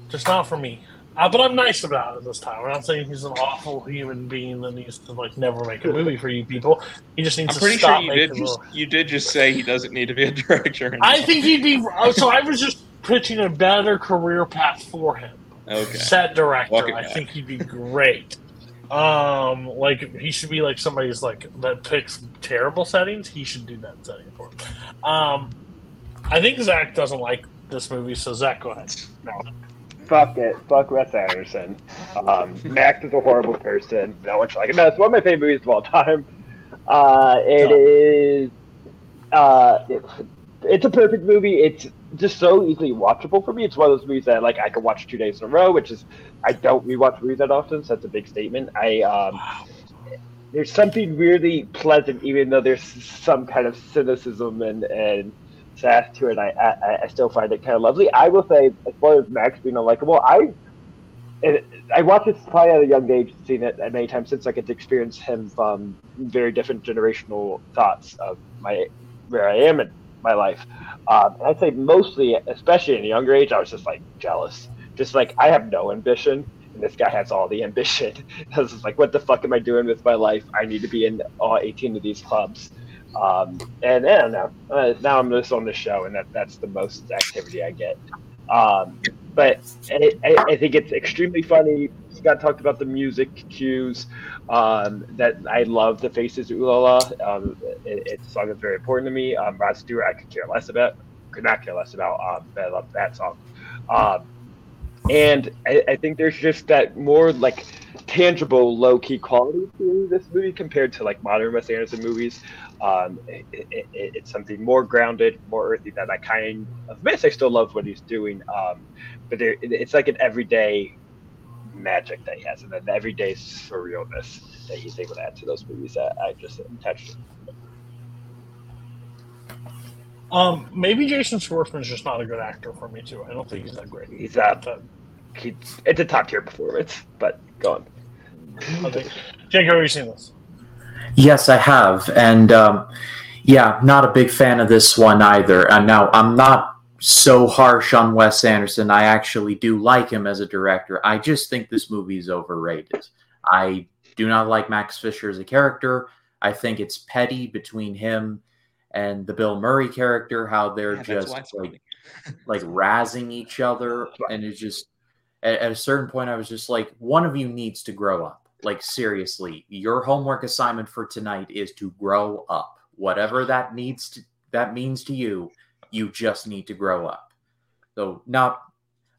[SPEAKER 5] just not for me. Uh, but I'm nice about it this time. I'm not saying he's an awful human being that needs to like never make a movie for you people. He just needs
[SPEAKER 6] I'm
[SPEAKER 5] to
[SPEAKER 6] pretty
[SPEAKER 5] stop
[SPEAKER 6] sure you did. Just,
[SPEAKER 5] little-
[SPEAKER 6] you did just say he doesn't need to be a director.
[SPEAKER 5] I think he'd be. oh, So I was just pitching a better career path for him.
[SPEAKER 6] Okay.
[SPEAKER 5] Set director. I think he'd be great. Um, like he should be like somebody's like that picks terrible settings. He should do that setting for him. Um, I think Zach doesn't like this movie, so Zach, go ahead. No.
[SPEAKER 7] Fuck it. Fuck Wes Anderson. Um, Max is a horrible person. No one should like it. No, it's one of my favorite movies of all time. Uh, it is. Uh, it's, it's a perfect movie. It's just so easily watchable for me. It's one of those movies that like I can watch two days in a row, which is I don't rewatch movies that often, so that's a big statement. I um, there's something really pleasant, even though there's some kind of cynicism and and sass to it. I I, I still find it kind of lovely. I will say, as far as Max being unlikable, I I watched this probably at a young age, seen it many times since I get to experience him from very different generational thoughts of my where I am in my life. Um, and I'd say mostly, especially in a younger age, I was just like jealous. Just like I have no ambition, and this guy has all the ambition. I was just like, what the fuck am I doing with my life? I need to be in all 18 of these clubs. Um, and I don't know. Uh, now I'm just on the show, and that, that's the most activity I get. Um, but I, I, I think it's extremely funny. Scott talked about the music cues. Um, that I love the faces ooh la la. Um, it, it's a song that's very important to me. Um, Rod Stewart, I could care less about. Could not care less about. Um, but I love that song. Um, and I, I think there's just that more like tangible, low key quality to this movie compared to like modern Wes Anderson movies. Um, it, it, it, it's something more grounded, more earthy that I kind of miss. I still love what he's doing, um, but there, it, it's like an everyday magic that he has, and an everyday surrealness that he's able to add to those movies that I just attached. to.
[SPEAKER 5] Um, maybe Jason Schwartzman's just not a good actor for me too. I don't think he's that great.
[SPEAKER 7] He's uh,
[SPEAKER 5] But,
[SPEAKER 7] he, it's a top tier performance, but go on.
[SPEAKER 5] Jake, have you seen this?
[SPEAKER 8] Yes, I have, and um, yeah, not a big fan of this one either. And now I'm not so harsh on Wes Anderson. I actually do like him as a director. I just think this movie is overrated. I do not like Max Fisher as a character. I think it's petty between him and the Bill Murray character, how they're
[SPEAKER 6] Yeah,
[SPEAKER 8] just like like razzing each other, and it's just at, at a certain point, I was just like, one of you needs to grow up. Like seriously, your homework assignment for tonight is to grow up. Whatever that needs to that means to you, you just need to grow up. So not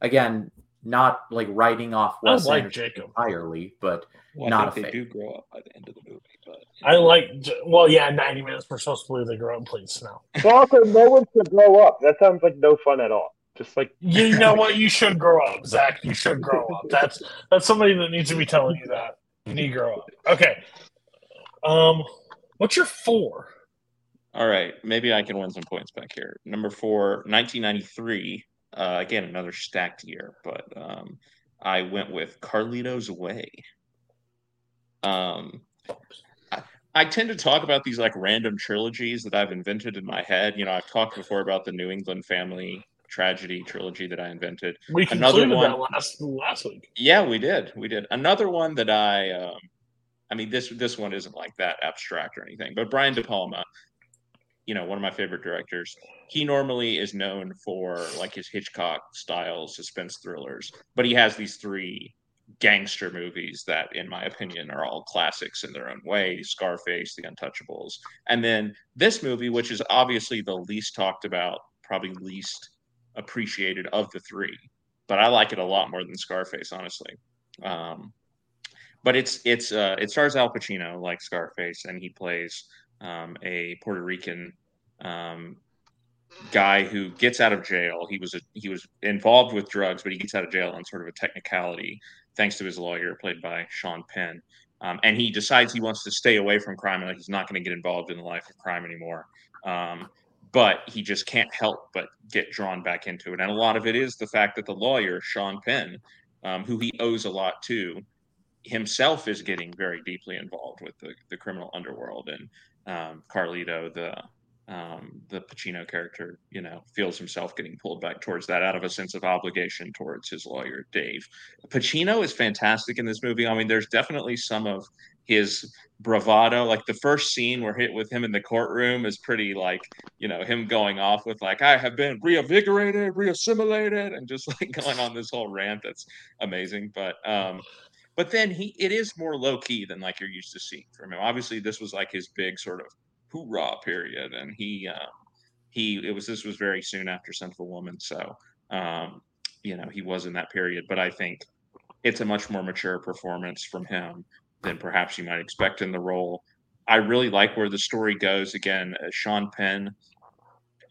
[SPEAKER 8] again, not like writing off
[SPEAKER 5] I
[SPEAKER 8] Wes
[SPEAKER 5] like
[SPEAKER 8] Anderson
[SPEAKER 5] Jacob.
[SPEAKER 8] entirely, but
[SPEAKER 6] Well, I
[SPEAKER 8] not
[SPEAKER 6] think
[SPEAKER 8] a
[SPEAKER 6] they
[SPEAKER 8] fan.
[SPEAKER 6] do grow up by the end of the movie, but
[SPEAKER 5] I like. Well, yeah, ninety minutes. We're supposed to believe they grow up. Please, no.
[SPEAKER 7] So also, no one should grow up. That sounds like no fun at all. Just like
[SPEAKER 5] You know what? You should grow up, Zach. You should grow up. That's that's somebody that needs to be telling you that. Up. Okay. Um, what's your four?
[SPEAKER 6] All right, maybe I can win some points back here. Number four, 1993. Uh, again, another stacked year, but um, I went with Carlito's Way. Um, I, I tend to talk about these like random trilogies that I've invented in my head. You know, I've talked before about the New England Family tragedy trilogy that I invented.
[SPEAKER 5] We
[SPEAKER 6] Another
[SPEAKER 5] concluded
[SPEAKER 6] one-
[SPEAKER 5] that last last week.
[SPEAKER 6] Yeah, we did. We did. Another one that I um I mean this this one isn't like that abstract or anything, but Brian De Palma, you know, one of my favorite directors. He normally is known for like his Hitchcock style suspense thrillers, but he has these three gangster movies that in my opinion are all classics in their own way, Scarface, The Untouchables. And then this movie which is obviously the least talked about, probably least appreciated of the three but I like it a lot more than Scarface, honestly. Um, but it's it's uh, it stars Al Pacino like Scarface, and he plays um, a Puerto Rican um, guy who gets out of jail. He was a, he was involved with drugs, but he gets out of jail on sort of a technicality, thanks to his lawyer, played by Sean Penn. um, and he decides he wants to stay away from crime and like he's not going to get involved in the life of crime anymore. Um, but he just can't help but get drawn back into it. And a lot of it is the fact that the lawyer, Sean Penn, um, who he owes a lot to, himself is getting very deeply involved with the, the criminal underworld. And um, Carlito, the um, the Pacino character, you know, feels himself getting pulled back towards that out of a sense of obligation towards his lawyer, Dave. Pacino is fantastic in this movie. I mean, there's definitely some of his bravado. Like the first scene where hit with him in the courtroom is pretty like, you know, him going off with like, I have been reinvigorated, reassimilated, and just like going on this whole rant. That's amazing. But um, but then he it is more low key than like you're used to seeing from him. Obviously, this was like his big sort of hoorah period, and he uh, he it was this was very soon after Scent Woman, so um, you know he was in that period. But I think it's a much more mature performance from him than perhaps you might expect in the role. I really like where the story goes. Again, uh, Sean Penn.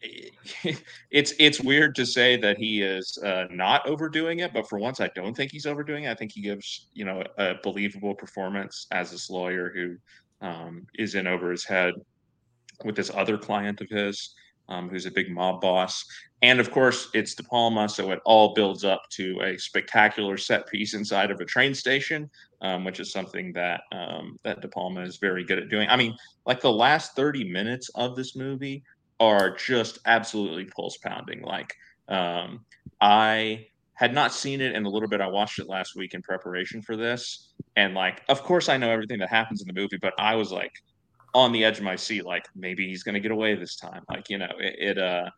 [SPEAKER 6] It's it's weird to say that he is uh, not overdoing it, but for once, I don't think he's overdoing it. I think he gives you know a believable performance as this lawyer who um, is in over his head with this other client of his um, who's a big mob boss. And of course, it's De Palma, so it all builds up to a spectacular set piece inside of a train station, um, which is something that um, that De Palma is very good at doing. I mean, like the last thirty minutes of this movie are just absolutely pulse pounding. Like um, I had not seen it in a little bit. I watched it last week in preparation for this, and like, of course, I know everything that happens in the movie, but I was like on the edge of my seat, like maybe he's going to get away this time. Like you know, it, it uh,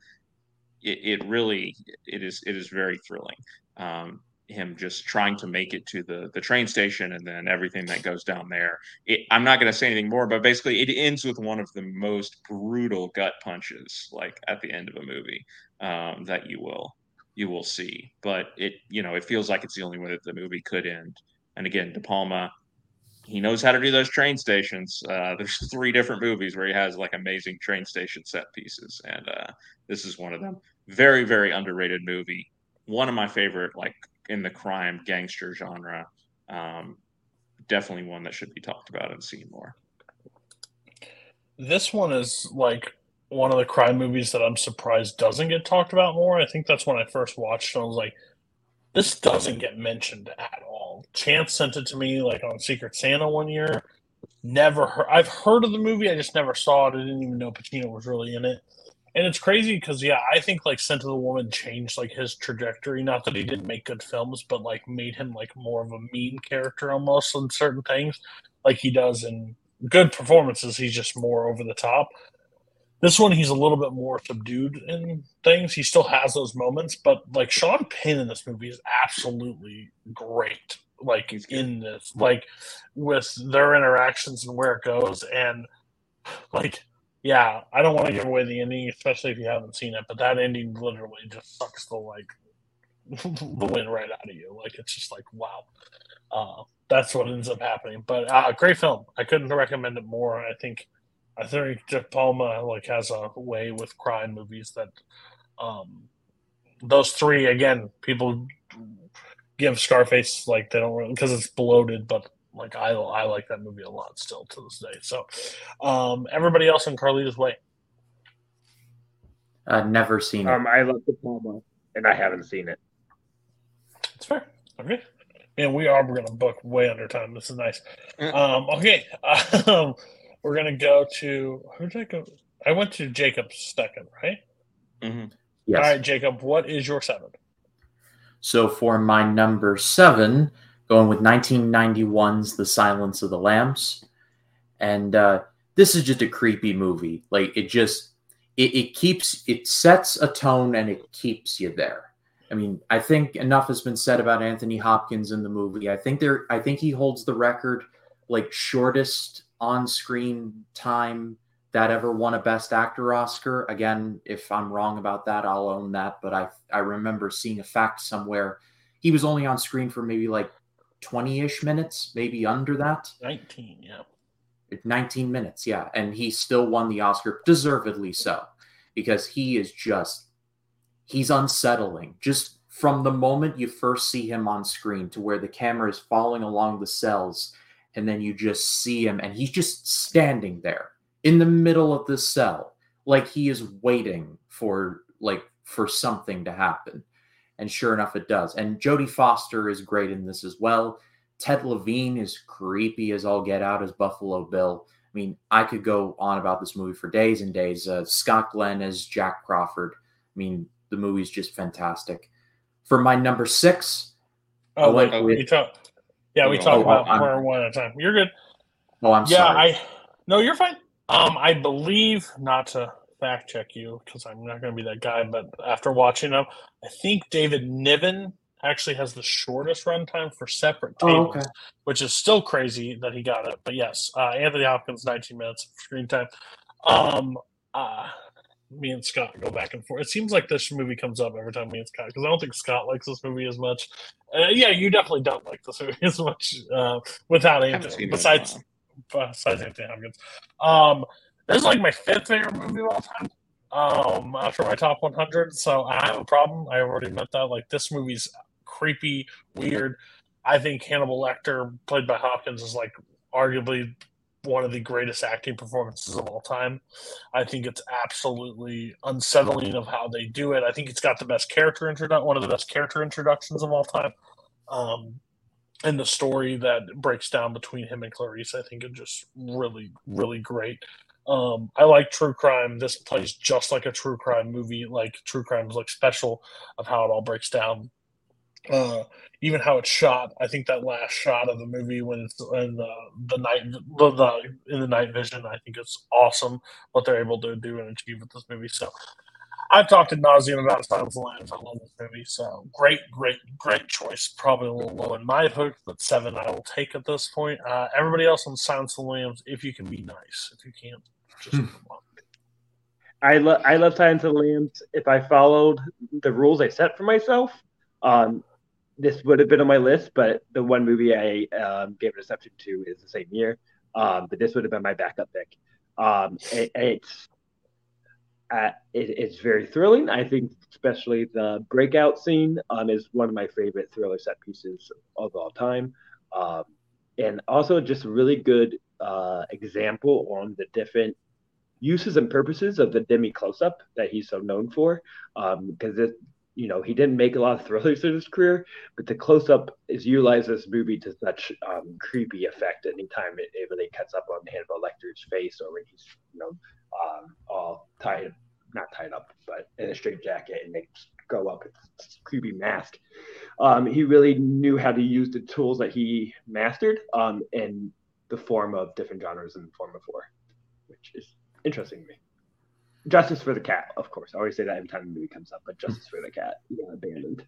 [SPEAKER 6] it, it, really it is it is very thrilling. Um, him just trying to make it to the the train station and then everything that goes down there. It, I'm not going to say anything more, but basically it ends with one of the most brutal gut punches, like at the end of a movie, um, that you will you will see. But it you know it feels like it's the only way that the movie could end. And again, De Palma he knows how to do those train stations. Uh, there's three different movies where he has like amazing train station set pieces, and uh, this is one of them. Very, very underrated movie. One of my favorite, like in the crime gangster genre. Um, definitely one that should be talked about and seen more.
[SPEAKER 5] This one is like one of the crime movies that I'm surprised doesn't get talked about more. I think that's when I first watched. it. I was like, this doesn't get mentioned at all. Chance sent it to me like on Secret Santa one year. Never heard. I've heard of the movie. I just never saw it. I didn't even know Pacino was really in it. And it's crazy because yeah, I think like Scent of the Woman changed like his trajectory. Not that he didn't make good films, but like made him like more of a mean character almost in certain things, like he does in good performances. He's just more over the top. This one, he's a little bit more subdued in things. He still has those moments, but like Sean Penn in this movie is absolutely great. Like he's in this, like with their interactions and where it goes, and like, yeah, I don't want to give away the ending, especially if you haven't seen it. But that ending literally just sucks the like the wind right out of you. Like it's just like wow. Uh, that's what ends up happening. But uh, great film. I couldn't recommend it more. I think I think De Palma like has a way with crime movies that um those three again people give Scarface like they don't because it's bloated, but like I I like that movie a lot still to this day. So um everybody else in Carlito's Way.
[SPEAKER 8] Uh, never seen it.
[SPEAKER 9] Um, I love De Palma, and I haven't seen it.
[SPEAKER 5] It's fair. Okay. And we are we're gonna book way under time. This is nice. Um, okay. Um, we're gonna go to who did I go? I went to Jacob's second, right?
[SPEAKER 6] Mm-hmm.
[SPEAKER 8] Yes.
[SPEAKER 5] All right, Jacob. What is your seven?
[SPEAKER 8] So for my number seven, going with 1991's The Silence of the Lambs, and uh, this is just a creepy movie. Like it just it, it keeps it sets a tone and it keeps you there. I mean, I think enough has been said about Anthony Hopkins in the movie. I think there I think he holds the record like shortest on-screen time that ever won a best actor oscar. Again if i'm wrong about that i'll own that but i i remember seeing a fact somewhere. He was only on screen for maybe like 20ish minutes maybe under that.
[SPEAKER 5] 19 yeah.
[SPEAKER 8] 19 minutes yeah and he still won the oscar deservedly so because he is just he's unsettling. Just from the moment you first see him on screen to where the camera is following along the cells and then you just see him, and he's just standing there in the middle of the cell, like he is waiting for like for something to happen. And sure enough, it does. And Jodie Foster is great in this as well. Ted Levine is creepy as all get out as Buffalo Bill. I mean, I could go on about this movie for days and days. Uh, Scott Glenn as Jack Crawford. I mean, the movie's just fantastic. For my number six, I
[SPEAKER 5] Oh,
[SPEAKER 8] went
[SPEAKER 5] wait,
[SPEAKER 8] with-
[SPEAKER 5] we talk. Yeah, we
[SPEAKER 6] Oh,
[SPEAKER 5] talk about
[SPEAKER 8] I'm-
[SPEAKER 5] we're one at a time. You're good.
[SPEAKER 8] oh, I'm
[SPEAKER 5] yeah,
[SPEAKER 8] sorry.
[SPEAKER 5] I. No, you're fine. Um, I believe not to fact check you because I'm not going to be that guy. But after watching them, I think David Niven actually has the shortest runtime for separate
[SPEAKER 8] Oh,
[SPEAKER 5] tables,
[SPEAKER 8] okay.
[SPEAKER 5] which is still crazy that he got it. But yes, uh, Anthony Hopkins, 19 minutes of screen time. Um, uh, me and Scott go back and forth. It seems like this movie comes up every time me and Scott because I don't think Scott likes this movie as much. Uh, yeah, you definitely don't like this movie as much uh, without
[SPEAKER 6] haven't
[SPEAKER 5] Anthony.
[SPEAKER 6] seen it in a
[SPEAKER 5] Besides, besides Anthony Hopkins, um, this is like my fifth favorite movie of all time. Um, after my top 100, so I have a problem. I already meant that. Like this movie's creepy, weird. I think Hannibal Lecter, played by Hopkins, is like arguably one of the greatest acting performances of all time. I think it's absolutely unsettling of how they do it. I think it's got the best character introduction, one of the best character introductions of all time. Um, and the story that breaks down between him and Clarice, I think, is just really, really great. Um, I like true crime. This plays just like a true crime movie. Like true crime is like special of how it all breaks down. Uh, even how it's shot. I think that last shot of the movie when it's in the the night the, the in the night vision. I think it's awesome what they're able to do and achieve with this movie. So I've talked ad nauseum about Silence of the Lambs. I love this movie. So great, great, great choice. Probably a little low in my book, but seven I will take at this point. Uh, everybody else on Silence of the Lambs, if you can be nice. If you can't, just move on.
[SPEAKER 7] I love I love Silence of the Lambs. If I followed the rules I set for myself, um, this would have been on my list. But the one movie I um, gave an exception to is the same year. Um, but this would have been my backup pick. Um, it, it's uh, it, it's very thrilling. I think, especially the breakout scene um, is one of my favorite thriller set pieces of all time, um, and also just a really good uh, example on the different uses and purposes of the Demme close up that he's so known for. Because it, you know, he didn't make a lot of thrillers in his career, but the close up is utilized this movie to such um, creepy effect anytime it, it really cuts up on Hannibal Lecter's face or when he's, you know, um, all tied, not tied up, but in a straight jacket and they go up its creepy mask. Um, he really knew how to use the tools that he mastered um, in the form of different genres in the form of horror, which is interesting to me. Justice for the cat, of course. I always say that every time the movie comes up, but Justice for the cat, yeah, abandoned.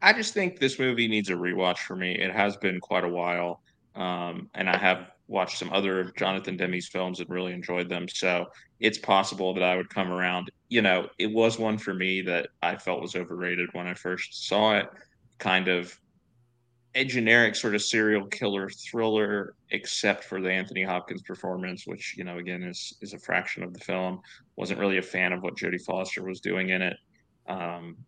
[SPEAKER 6] I just think this movie needs a rewatch for me. It has been quite a while, um, and I have watched some other Jonathan Demme's films and really enjoyed them. So it's possible that I would come around. You know, it was one for me that I felt was overrated when I first saw it. Kind of a generic sort of serial killer thriller, except for the Anthony Hopkins performance, which you know again is is a fraction of the film. Wasn't really a fan of what Jodie Foster was doing in it. Um,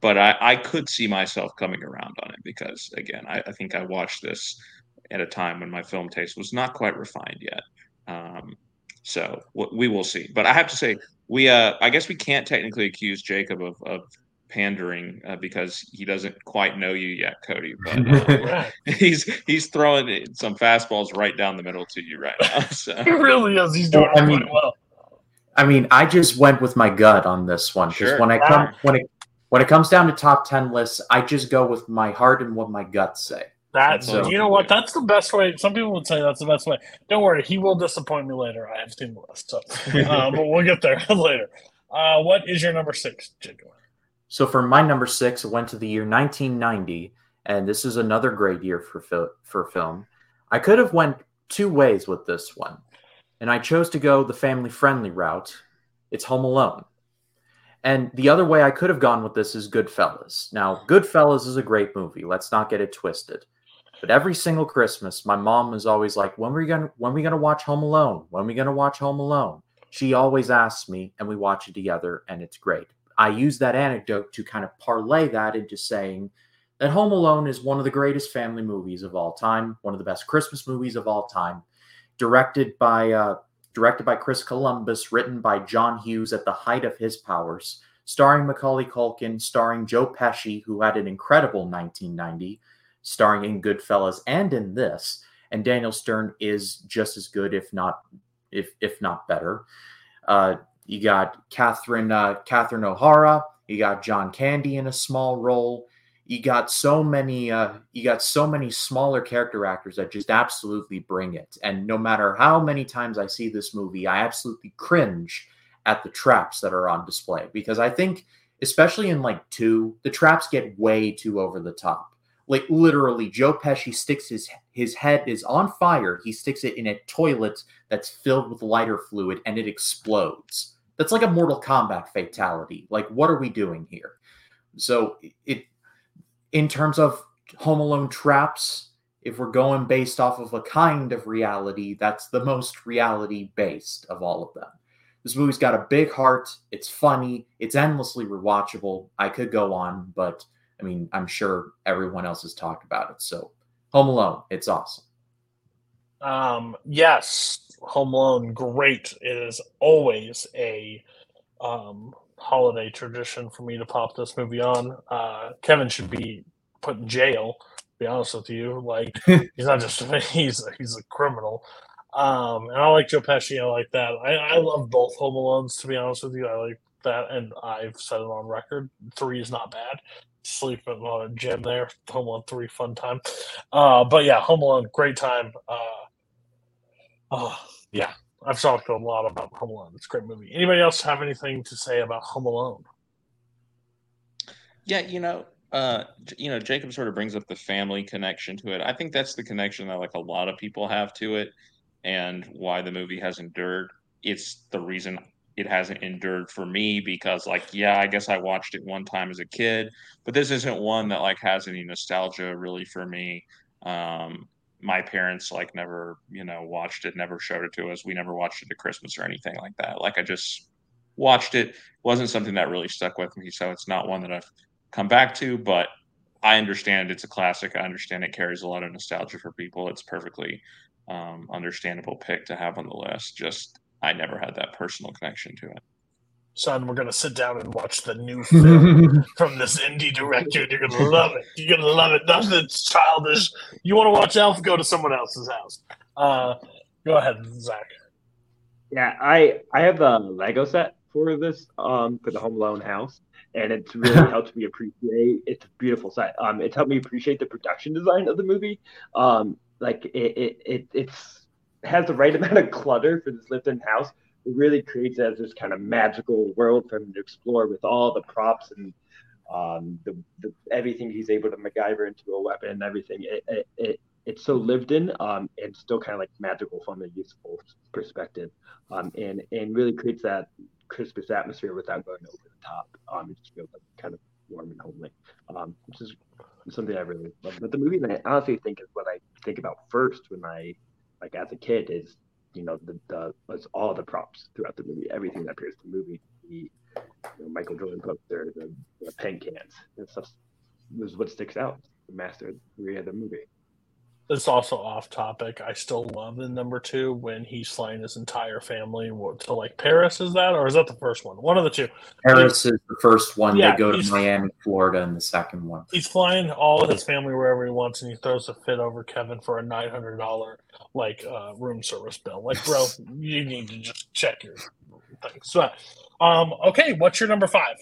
[SPEAKER 6] but I, I could see myself coming around on it because again I, I think I watched this at a time when my film taste was not quite refined yet. Um, so we will see. But I have to say we uh, I guess we can't technically accuse Jacob of, of pandering uh, because he doesn't quite know you yet, Cody. But uh, he's he's throwing some fastballs right down the middle to you right now. So
[SPEAKER 5] He really is. He's doing
[SPEAKER 8] I mean-
[SPEAKER 5] well.
[SPEAKER 8] I mean, I just went with my gut on this one because
[SPEAKER 6] Sure.
[SPEAKER 8] when I come when it when it comes down to top ten lists, I just go with my heart and what my guts say.
[SPEAKER 5] That's
[SPEAKER 8] So-
[SPEAKER 5] you know what? That's the best way. Some people would say that's the best way. Don't worry, he will disappoint me later. I have seen the list, so uh, but we'll get there later. Uh, what is your number six, Jacob?
[SPEAKER 8] So for my number six, it went to the year 1990, and this is another great year for fil- for film. I could have went two ways with this one, and I chose to go the family friendly route. It's Home Alone. And the other way I could have gone with this is Goodfellas. Now, Goodfellas is a great movie. Let's not get it twisted. But every single Christmas, my mom was always like, "When are we gonna When are we gonna watch Home Alone? When are we gonna watch Home Alone?" She always asks me, and we watch it together, and it's great. I use that anecdote to kind of parlay that into saying that Home Alone is one of the greatest family movies of all time, one of the best Christmas movies of all time, directed by uh, directed by Chris Columbus, written by John Hughes at the height of his powers, starring Macaulay Culkin, starring Joe Pesci, who had an incredible 1990, starring in Goodfellas and in this, and Daniel Stern is just as good, if not if if not better. Uh, you got Catherine uh, Catherine O'Hara. You got John Candy in a small role. You got so many. Uh, you got so many smaller character actors that just absolutely bring it. And no matter how many times I see this movie, I absolutely cringe at the traps that are on display because I think, especially in like two, the traps get way too over the top. Like literally, Joe Pesci sticks his his head is on fire. He sticks it in a toilet that's filled with lighter fluid, and it explodes. That's like a Mortal Kombat fatality. Like, what are we doing here? So, it in terms of Home Alone traps, if we're going based off of a kind of reality, that's the most reality based of all of them. This movie's got a big heart. It's funny. It's endlessly rewatchable. I could go on, but I mean, I'm sure everyone else has talked about it. So, Home Alone, it's awesome.
[SPEAKER 5] Um, yes, Home Alone, great. It is always a um, holiday tradition for me to pop this movie on. Uh, Kevin should be put in jail. To be honest with you, like he's not just he's he's a criminal. Um, and I like Joe Pesci. I like that. I, I love both Home Alones. To be honest with you, I like that, and I've said it on record. Three is not bad sleeping on a gym there. Home Alone three, fun time. Uh, but yeah, Home Alone, great time. Uh, oh yeah, I've talked a lot about Home Alone. It's a great movie. Anybody else have anything to say about Home Alone?
[SPEAKER 6] Yeah, you know, uh, you know, Jacob sort of brings up the family connection to it. I think that's the connection that like a lot of people have to it, and why the movie has endured. It's the reason it hasn't endured for me because like yeah i guess i watched it one time as a kid but this isn't one that like has any nostalgia really for me um my parents like never you know watched it never showed it to us. We never watched it at christmas or anything like that. Like i just watched it. Wasn't something that really stuck with me so it's not one that i've come back to but i understand it's a classic. I understand it carries a lot of nostalgia for people. It's perfectly um, understandable pick to have on the list. Just I never had that personal connection to it.
[SPEAKER 5] Son, we're gonna sit down and watch the new film from this indie director. You're gonna love it. You're gonna love it. Nothing's childish. You want to watch Elf? Go to someone else's house. Uh, go ahead, Zach.
[SPEAKER 7] Yeah, I I have a Lego set for this um for the Home Alone house, and it's really helped me appreciate. It's a beautiful set. Um, it's helped me appreciate the production design of the movie. Um, like it it, it it's has the right amount of clutter for this lived-in house. It really creates as this kind of magical world for him to explore with all the props and um, the, the, everything he's able to MacGyver into a weapon and everything. It, it, it it's so lived in um, and still kind of like magical from a useful perspective, um, and and really creates that Christmas atmosphere without going over the top. Um, it just feels like kind of warm and homely, um, which is something I really love. But the movie that I honestly think is what I think about first when I like as a kid is you know the the all the props throughout the movie, everything that appears in the movie, the you know, Michael Jordan poster, the, the paint cans, and stuff was what sticks out. The master of the movie.
[SPEAKER 5] It's also off topic. I still love the number two when he's flying his entire family to like Paris. Is that or is that the first one? One of the two.
[SPEAKER 8] Paris is the first one. Yeah, they go to Miami, Florida, and the second one.
[SPEAKER 5] He's flying all his family wherever he wants, and he throws a fit over Kevin for a nine hundred dollar like uh, room service bill. Like, bro, you need to just check your things. So, um, okay, what's your number five?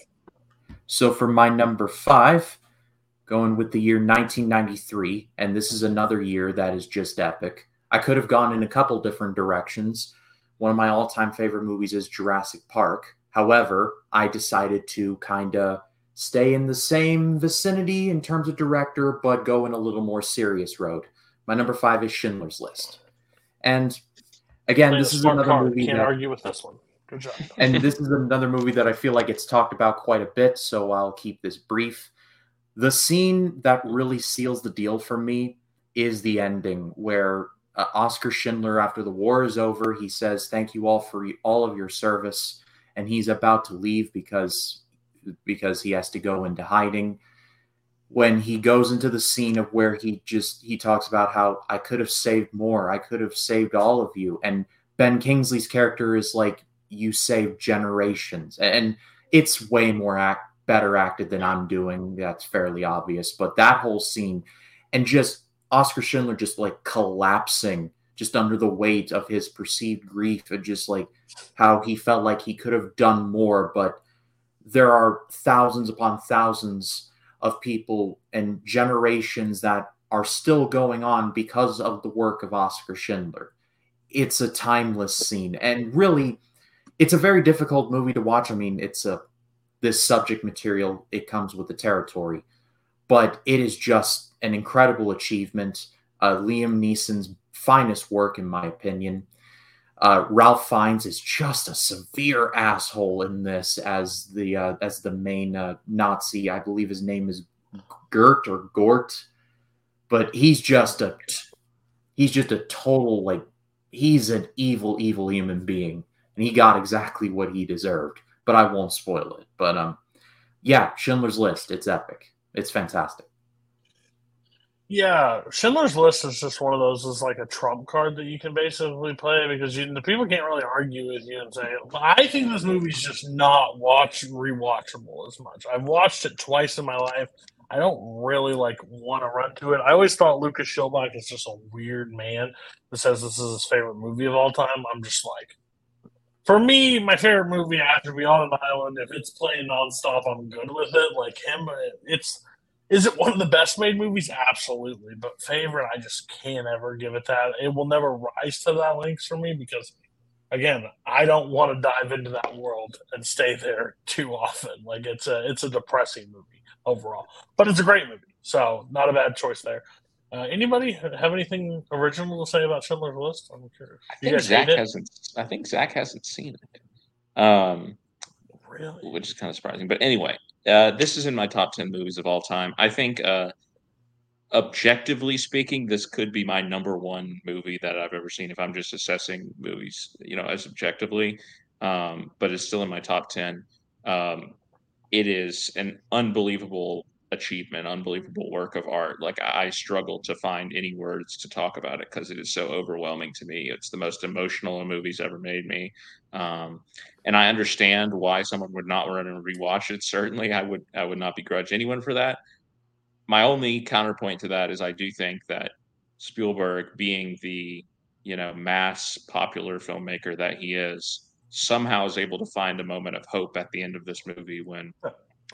[SPEAKER 8] So for my number five, going with the year 1993, and this is another year that is just epic. I could have gone in a couple different directions. One of my all time favorite movies is Jurassic Park. However, I decided to kind of stay in the same vicinity in terms of director, but go in a little more serious road. My number five is Schindler's List. And again, this is another
[SPEAKER 5] card.
[SPEAKER 8] movie.
[SPEAKER 5] Can't
[SPEAKER 8] that,
[SPEAKER 5] argue with this one. Good job.
[SPEAKER 8] and this is another movie that I feel like it's talked about quite a bit, so I'll keep this brief. The scene that really seals the deal for me is the ending where uh, Oscar Schindler, after the war is over, he says, "Thank you all for all of your service," and he's about to leave because because he has to go into hiding. when he goes into the scene of where he just he talks about how I could have saved more, I could have saved all of you, and Ben Kingsley's character is like you saved generations, and it's way more act better acted than I'm doing. That's fairly obvious, but that whole scene and just Oscar Schindler just like collapsing just under the weight of his perceived grief and just like how he felt like he could have done more, but there are thousands upon thousands of people and generations that are still going on because of the work of Oscar Schindler. It's a timeless scene and really it's a very difficult movie to watch. I mean, it's a this subject material it comes with the territory, but it is just an incredible achievement. Uh, Liam Neeson's finest work, in my opinion. Uh, Ralph Fiennes is just a severe asshole in this as the uh, as the main uh, Nazi. I believe his name is Gert or Gort, but he's just a he's just a total like he's an evil evil human being, and he got exactly what he deserved. But I won't spoil it. But um, yeah, Schindler's List. It's epic. It's fantastic.
[SPEAKER 5] Yeah, Schindler's List is just one of those is like a trump card that you can basically play because you, the people can't really argue with you and say. I think this movie's just not watch rewatchable as much. I've watched it twice in my life. I don't really like want to run to it. I always thought Lucas Schilbach is just a weird man that says this is his favorite movie of all time. I'm just like, for me, my favorite movie after Beyond an Island, if it's playing nonstop, I'm good with it. Like him, it's is it one of the best made movies? Absolutely. But favorite, I just can't ever give it that. It will never rise to that length for me because, again, I don't want to dive into that world and stay there too often. Like it's a it's a depressing movie overall, but it's a great movie. So not a bad choice there. Uh, anybody have anything original to say about Schindler's List? I'm curious.
[SPEAKER 6] I think Zach hasn't. I think Zach hasn't seen it. Um,
[SPEAKER 5] really,
[SPEAKER 6] which is kind of surprising. But anyway, uh, this is in my top 10 movies of all time. I think, uh, objectively speaking, this could be my number one movie that I've ever seen if I'm just assessing movies, you know, as objectively. Um, but it's still in my top 10. Um, it is an unbelievable achievement, unbelievable work of art. Like I struggle to find any words to talk about it because it is so overwhelming to me. It's the most emotional a movie's ever made me. Um, and I understand why someone would not want to rewatch it. Certainly, I would I would not begrudge anyone for that. My only counterpoint to that is I do think that Spielberg, being the you know mass popular filmmaker that he is, somehow is able to find a moment of hope at the end of this movie when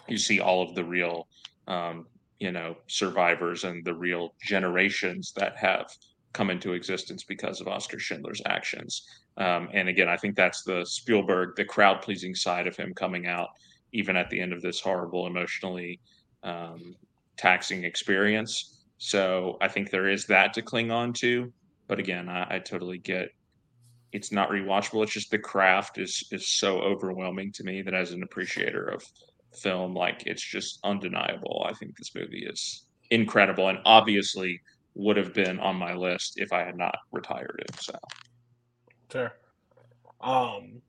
[SPEAKER 6] you see all of the real um, you know survivors and the real generations that have come into existence because of Oscar Schindler's actions. Um, and again, I think that's the Spielberg, the crowd pleasing side of him coming out, even at the end of this horrible, emotionally um, taxing experience. So I think there is that to cling on to. But again, I, I totally get it's not rewatchable. It's just the craft is is so overwhelming to me that as an appreciator of film, like it's just undeniable. I think this movie is incredible and obviously would have been on my list if I had not retired it. So
[SPEAKER 5] Fair. Um,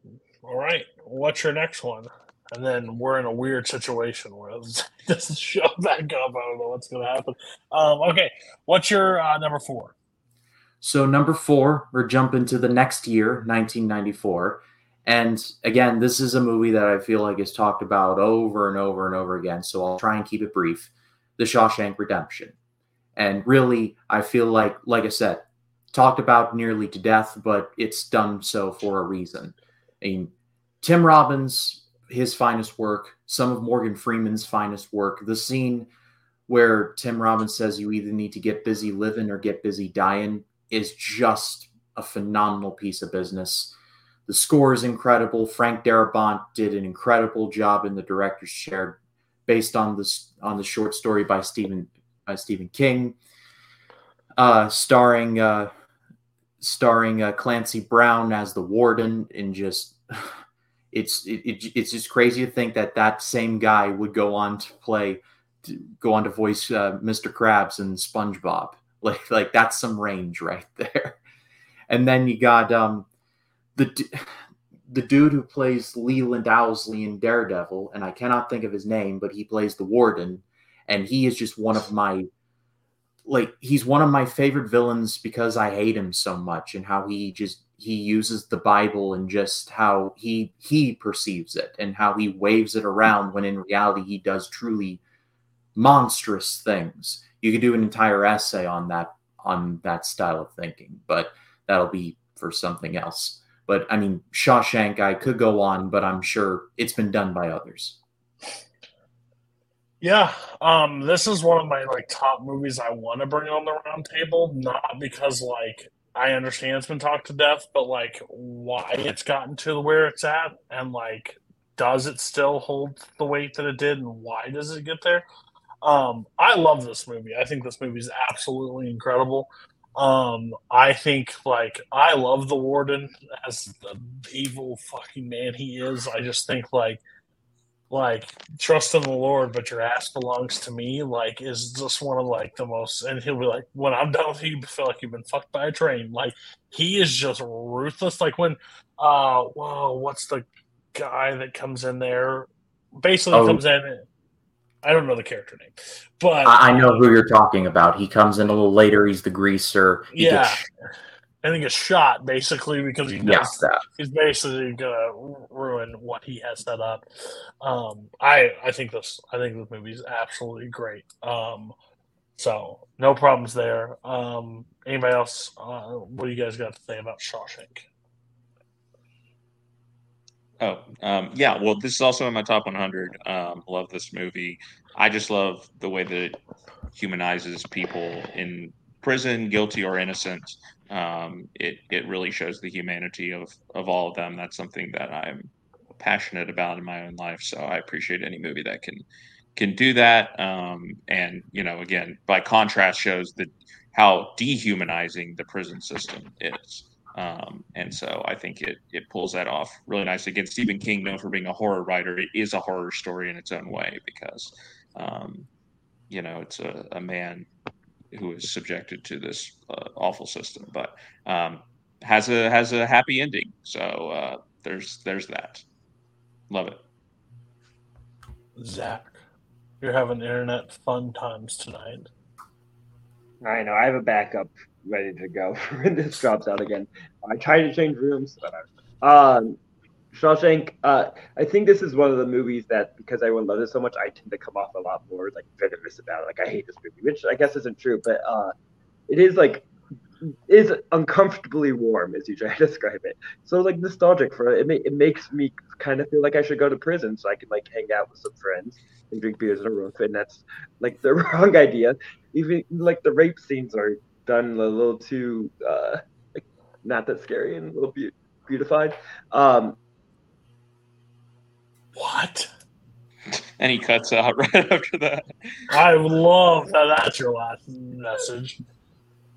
[SPEAKER 5] all right. What's your next one? And then we're in a weird situation where this is show back up. I don't know what's going to happen. Um, okay. What's your uh, number four?
[SPEAKER 8] So, number four, we're jumping to the next year, 1994. And again, this is a movie that I feel like is talked about over and over and over again. So, I'll try and keep it brief The Shawshank Redemption. And really, I feel like, like I said, talked about nearly to death, but it's done so for a reason. I mean, Tim Robbins, his finest work, some of Morgan Freeman's finest work, the scene where Tim Robbins says you either need to get busy living or get busy dying is just a phenomenal piece of business. The score is incredible. Frank Darabont did an incredible job in the director's chair based on this on the short story by Stephen by Stephen King, uh, starring uh, starring uh, Clancy Brown as the warden, and just it's it, it, it's just crazy to think that that same guy would go on to play, to go on to voice uh, Mr. Krabs and SpongeBob. Like like that's some range right there. And then you got um the the dude who plays Leland Owlsley in Daredevil, and I cannot think of his name, but he plays the warden. and he is just one of my like he's one of my favorite villains because I hate him so much and how he just he uses the Bible and just how he he perceives it and how he waves it around when in reality he does truly monstrous things. You could do an entire essay on that on that style of thinking, but that'll be for something else. But I mean, Shawshank, I could go on, but I'm sure it's been done by others.
[SPEAKER 5] Yeah, um, this is one of my like top movies I want to bring on the round table, not because like I understand it's been talked to death, but like why it's gotten to where it's at, and like does it still hold the weight that it did, and why does it get there? Um, I love this movie. I think this movie is absolutely incredible. Um, I think like I love the warden as the evil fucking man he is. I just think like like trust in the Lord, but your ass belongs to me. Like is just one of like the most, and he'll be like, when I'm done with you, you feel like you've been fucked by a train. Like he is just ruthless. Like when, uh, whoa, what's the guy that comes in there? Basically
[SPEAKER 8] Oh.
[SPEAKER 5] comes in. I don't know the character name, but
[SPEAKER 8] I, I know who you're talking about. He comes in a little later. He's the greaser. He
[SPEAKER 5] yeah,
[SPEAKER 8] gets-
[SPEAKER 5] I think it's shot basically because he
[SPEAKER 8] yeah,
[SPEAKER 5] does
[SPEAKER 8] that.
[SPEAKER 5] he's basically gonna ruin what he has set up. Um, I I think this I think this movie is absolutely great. Um, so no problems there. Um, anybody else? Uh, what do you guys got to say about Shawshank?
[SPEAKER 6] Oh, um, yeah. Well, this is also in my top 100. Um, love this movie. I just love the way that it humanizes people in prison, guilty or innocent. Um, it it really shows the humanity of of all of them. That's something that I'm passionate about in my own life. So I appreciate any movie that can can do that. Um, and you know, again, by contrast, shows that how dehumanizing the prison system is. Um, and so I think it it pulls that off really nicely. Again, Stephen King, known for being a horror writer, it is a horror story in its own way because, um, you know, it's a, a man who is subjected to this uh, awful system, but um, has a has a happy ending. So uh, there's there's that. Love it.
[SPEAKER 5] Zach, you're having internet fun times tonight.
[SPEAKER 9] I know. I have a backup ready to go when this drops out again. I tried to change rooms, but I, um, Shawshank. Uh, I think this is one of the movies that because everyone loves it so much, I tend to come off a lot more like venomous about it. Like I hate this movie, which I guess isn't true, but uh, it is like is uncomfortably warm as you try to describe it. So like nostalgic for it. It, ma- it makes me kind of feel like I should go to prison so I can like hang out with some friends and drink beers in a roof, and that's like the wrong idea. Even like the rape scenes are done a little too uh, like not that scary and a little be- beautified. Um,
[SPEAKER 5] What?
[SPEAKER 6] And he cuts out right after that.
[SPEAKER 5] I love that that's your last message.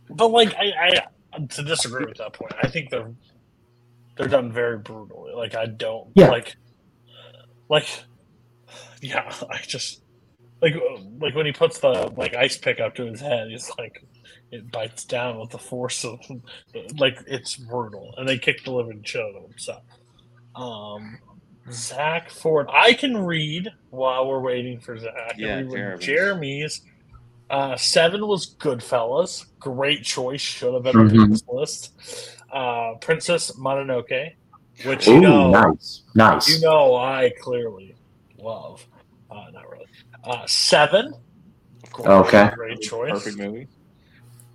[SPEAKER 5] But like I, I to disagree with that point, I think they're they're done very brutally. Like I don't
[SPEAKER 8] Yeah.
[SPEAKER 5] like like yeah, I just like like when he puts the like ice pick up to his head, he's like it bites down with the force of like it's brutal, and they kick the living shit out of him. So, um, Zach Ford, I can read while we're waiting for Zach.
[SPEAKER 6] Yeah,
[SPEAKER 5] read what
[SPEAKER 6] Jeremy's.
[SPEAKER 5] Jeremy's. Uh, seven was Goodfellas. Great choice. Should have been on
[SPEAKER 8] Mhm.
[SPEAKER 5] this list. Uh, Princess Mononoke, which
[SPEAKER 8] Ooh,
[SPEAKER 5] you know,
[SPEAKER 8] nice, nice.
[SPEAKER 5] you know, I clearly love. Uh, not really. Uh, seven. Of course,
[SPEAKER 8] Okay.
[SPEAKER 5] Great choice.
[SPEAKER 6] Perfect movie.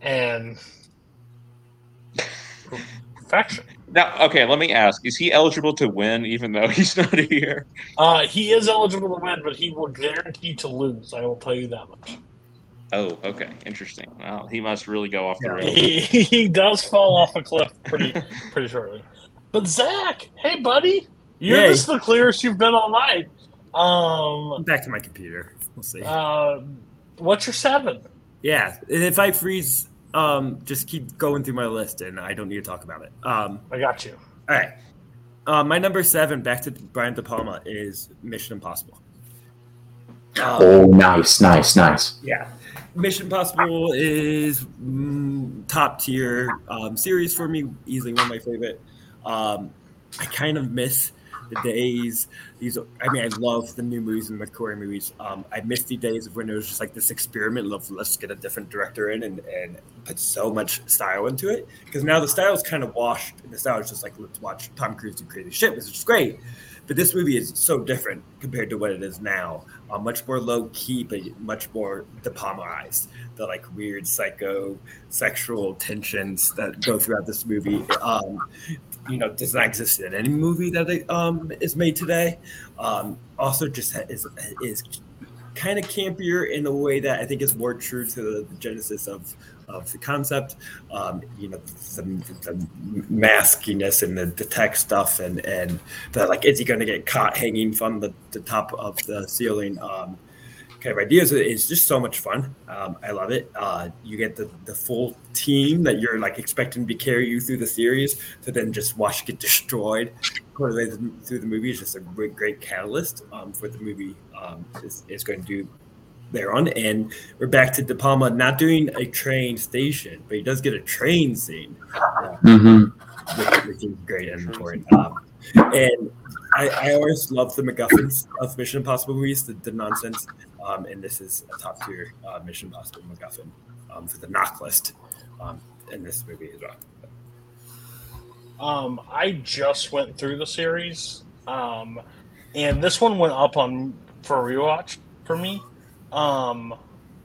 [SPEAKER 5] And perfection.
[SPEAKER 6] Now, okay, let me ask: Is he eligible to win, even though he's not here?
[SPEAKER 5] Uh, he is eligible to win, but he will guarantee to lose. I will tell you that much.
[SPEAKER 6] Oh, okay, interesting. Well, he must really go off the rails.
[SPEAKER 5] He, he does fall off a cliff pretty pretty shortly. But Zach, hey buddy, you're
[SPEAKER 7] Yay.
[SPEAKER 5] this is the clearest you've been all night. Um,
[SPEAKER 7] Back to my computer. We'll see.
[SPEAKER 5] uh, what's your seven?
[SPEAKER 7] yeah, if I freeze, um, just keep going through my list, and I don't need to talk about it. Um,
[SPEAKER 5] I got you.
[SPEAKER 7] all right. Uh, my number seven, back to Brian De Palma, is Mission Impossible. Um,
[SPEAKER 8] Oh, nice, nice, nice.
[SPEAKER 7] Yeah. Mission Impossible is mm, top tier um, series for me, easily one of my favorite. Um, I kind of miss the days these. I mean, I love the new movies and McQuarrie movies. Um, I miss the days of when it was just like this experiment of let's get a different director in and, and put so much style into it. Because now the style is kind of washed, and the style is just like let's watch Tom Cruise do crazy shit, which is great. But this movie is so different compared to what it is now. Uh, much more low key, but much more De Palmaized. The like weird psycho sexual tensions that go throughout this movie. Um, you know, does not exist in any movie that um, is made today. Um, also, just is is kind of campier in a way that I think is more true to the genesis of of the concept. Um, you know, the, the maskiness and the, the tech stuff, and and the like, is he going to get caught hanging from the, the top of the ceiling? Um, kind of ideas. It's just so much fun. Um, I love it. Uh, you get the, the full team that you're like expecting to carry you through the series to then just watch get destroyed through the movie is just a great, great catalyst um, for the movie um, is, is going to do there on. And we're back to De Palma not doing a train station, but he does get a train scene, uh,
[SPEAKER 8] mm-hmm.
[SPEAKER 7] which, which, is great and important. Um, and I, I, always love the MacGuffins of Mission Impossible movies, the, the nonsense. Um, and this is a top tier uh, Mission Impossible MacGuffin um, for the NOC list um, in this movie as well.
[SPEAKER 5] Um, I just went through the series, um, and this one went up on for a rewatch for me. Um,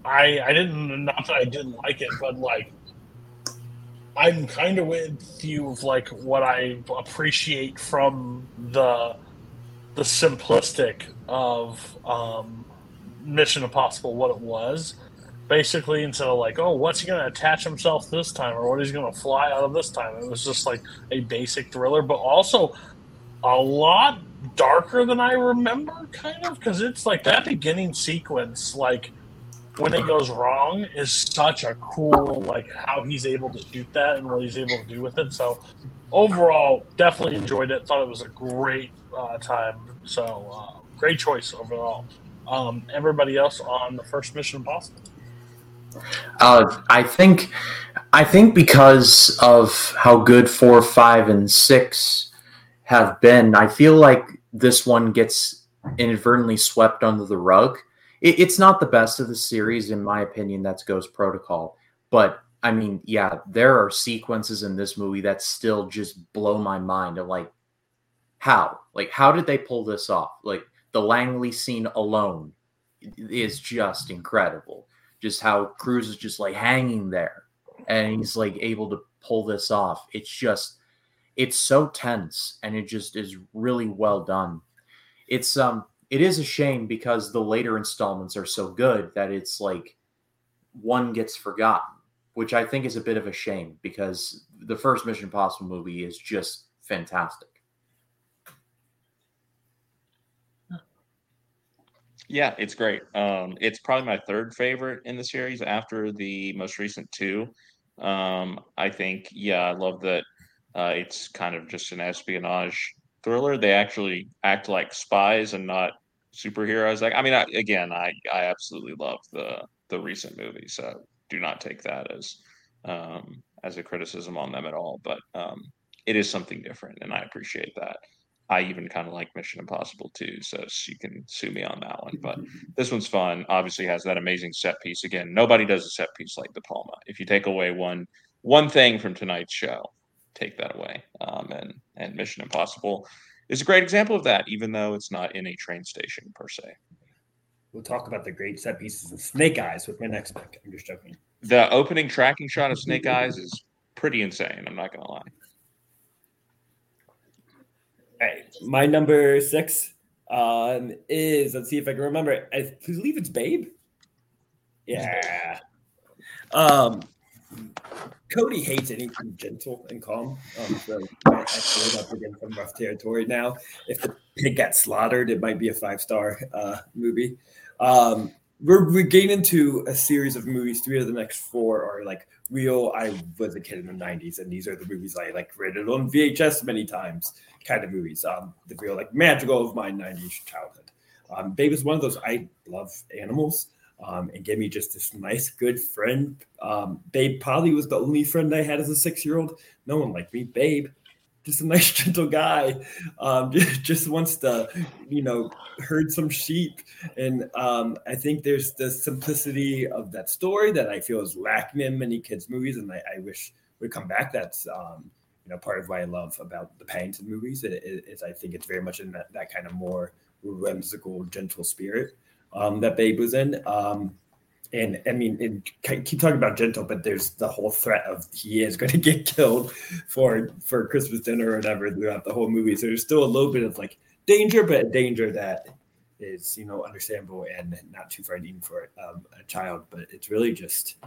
[SPEAKER 5] I I didn't not that I didn't like it, but like I'm kind of with you of like what I appreciate from the the simplistic of um, Mission Impossible, what it was basically instead of like, oh, what's he going to attach himself this time or what he's going to fly out of this time. It was just like a basic thriller, but also a lot darker than I remember, kind of, because it's like that beginning sequence, like when it goes wrong, is such a cool, like how he's able to shoot that and what he's able to do with it. So overall, definitely enjoyed it. Thought it was a great uh, time. So uh, great choice overall. Um, everybody else on the first Mission Impossible.
[SPEAKER 8] Uh, I think, I think because of how good four, five, and six have been, I feel like this one gets inadvertently swept under the rug. It, it's not the best of the series, in my opinion. That's Ghost Protocol, but I mean, yeah, there are sequences in this movie that still just blow my mind. Of like, how, like, how did they pull this off? Like the Langley scene alone is just incredible just how Cruise is just like hanging there and he's like able to pull this off. It's just it's so tense and it just is really well done. It's um it is a shame because the later installments are so good that it's like one gets forgotten, which I think is a bit of a shame because the first Mission Impossible movie is just fantastic.
[SPEAKER 6] Yeah, it's great. Um, it's probably my third favorite in the series after the most recent two. Um, I think, yeah, I love that uh, it's kind of just an espionage thriller. They actually act like spies and not superheroes. Like, I mean, I, again, I I absolutely love the the recent movie, so do not take that as um, as a criticism on them at all. But um, it is something different, and I appreciate that. I even kind of like Mission Impossible too, so you can sue me on that one. But this one's fun. Obviously, has that amazing set piece. Again, nobody does a set piece like De Palma. If you take away one one thing from tonight's show, take that away. Um, and and Mission Impossible is a great example of that, even though it's not in a train station per se.
[SPEAKER 7] We'll talk about the great set pieces of Snake Eyes with my next pick. I'm just joking.
[SPEAKER 6] The opening tracking shot of Snake Eyes is pretty insane. I'm not gonna lie.
[SPEAKER 7] Right. My number six um, is let's see if I can remember. I believe it's Babe. Yeah. Um, Cody hates anything gentle and calm. Um, so I feel up against rough territory now. If the pig got slaughtered, it might be a five star uh, movie. Um, we're, we're getting into a series of movies. Three of the next four are like real. I was a kid in the '90s, and these are the movies I like rented on VHS many times kind of movies. Um, the real like magical of my '90s childhood. Um, Babe is one of those. I love animals. Um, and gave me just this nice, good friend. Um, Babe probably was the only friend I had as a six year old. No one liked me. Babe, just a nice, gentle guy. Um, just, wants to, you know, herd some sheep. And um, I think there's the simplicity of that story that I feel is lacking in many kids' movies, and I, I wish would come back. That's um, you know part of what I love about the Paddington movies. Is I think it's very much in that, that kind of more whimsical, gentle spirit um, that Babe was in. Um, and I mean, and keep talking about gentle, but there's the whole threat of he is going to get killed for for Christmas dinner or whatever throughout the whole movie. So there's still a little bit of like danger, but a danger that is you know understandable and not too frightening for um, a child. But it's really just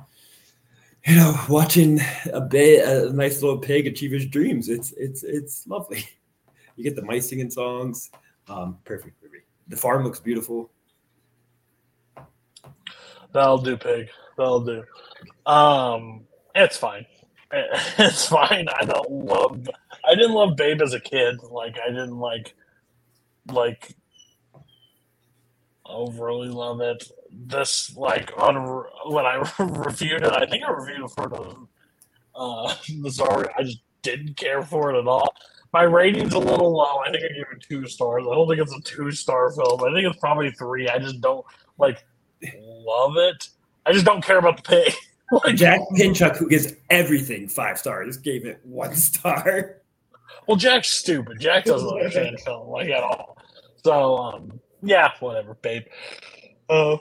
[SPEAKER 7] you know watching a bit a nice little pig achieve his dreams. It's it's it's lovely. You get the mice singing songs. Um, perfect movie. The farm looks beautiful.
[SPEAKER 5] That'll do, pig. That'll do. Um, it's fine. It's fine. I don't love. I didn't love Babe as a kid. Like I didn't like, like, overly love it. This like on when I reviewed it, I think I reviewed it for the uh, Missouri. I just didn't care for it at all. My rating's a little low. I think I gave it two stars. I don't think it's a two star film. I think it's probably three. I just don't like love it. I just don't care about the pay.
[SPEAKER 7] like, Jack Pinchuk, who gives everything five stars, gave it one star.
[SPEAKER 5] Well, Jack's stupid. Jack doesn't understand film like at all. So, um, yeah, whatever, babe. Uh,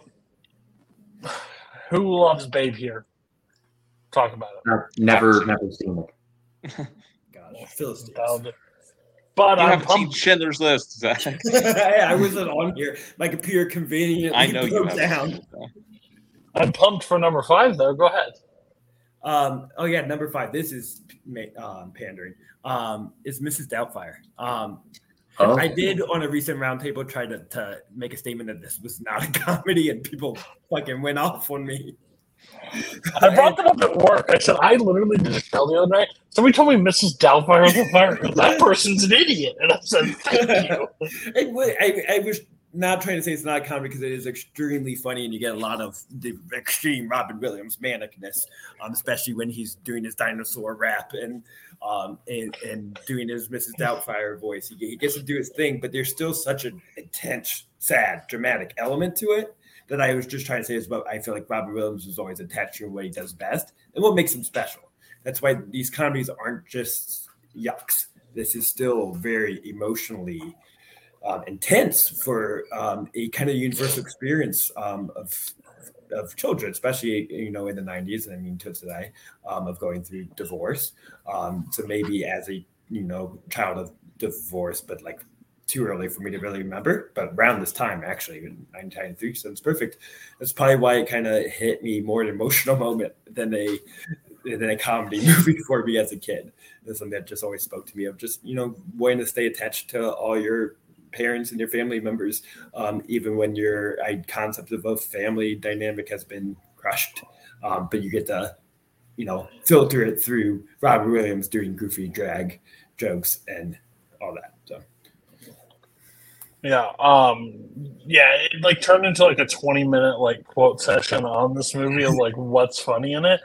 [SPEAKER 5] who loves Babe here? Talk about it.
[SPEAKER 8] I've never, never seen
[SPEAKER 7] it. Gosh, Philistines.
[SPEAKER 5] But
[SPEAKER 6] you
[SPEAKER 5] I'm
[SPEAKER 6] haven't
[SPEAKER 5] pumped.
[SPEAKER 6] seen Schindler's List, Zach.
[SPEAKER 7] I wasn't on here. My computer conveniently
[SPEAKER 6] I know you
[SPEAKER 7] broke down.
[SPEAKER 5] I'm pumped for number five, though. Go ahead.
[SPEAKER 7] Um, oh yeah, number five. This is ma- um, pandering. Um, is Mrs. Doubtfire. Um,
[SPEAKER 8] Oh.
[SPEAKER 7] I did on a recent roundtable try to, to make a statement that this was not a comedy, and people fucking went off on me.
[SPEAKER 5] I brought them up at work. I said I literally did a show the other night. Somebody told me Mrs. Doubtfire was on fire. That person's an idiot, and I said, "Thank you."
[SPEAKER 7] I, I, I was not trying to say it's not a comedy because it is extremely funny and you get a lot of the extreme Robin Williams manicness, um, especially when he's doing his dinosaur rap and um, and, and doing his Mrs. Doubtfire voice. He, he gets to do his thing, but there's still such an intense, sad, dramatic element to it that I was just trying to say is what I feel like Robin Williams is always attached to what he does best and what makes him special. That's why these comedies aren't just yucks. This is still very emotionally um, intense for um, a kind of universal experience um, of of children, especially you know in the '90s, and I mean to today, um, of going through divorce. Um, so maybe as a you know child of divorce, but like too early for me to really remember. But around this time, actually, in 1993, so it's perfect. That's probably why it kind of hit me more an emotional moment than a than a comedy movie for me as a kid. It's something that just always spoke to me of just you know wanting to stay attached to all your parents and your family members, um, even when your I, concept of a family dynamic has been crushed. Um, but you get to, you know, filter it through Robin Williams doing goofy drag jokes and all that. So
[SPEAKER 5] Yeah, um, yeah, it like turned into like a twenty minute like quote session on this movie of like what's funny in it.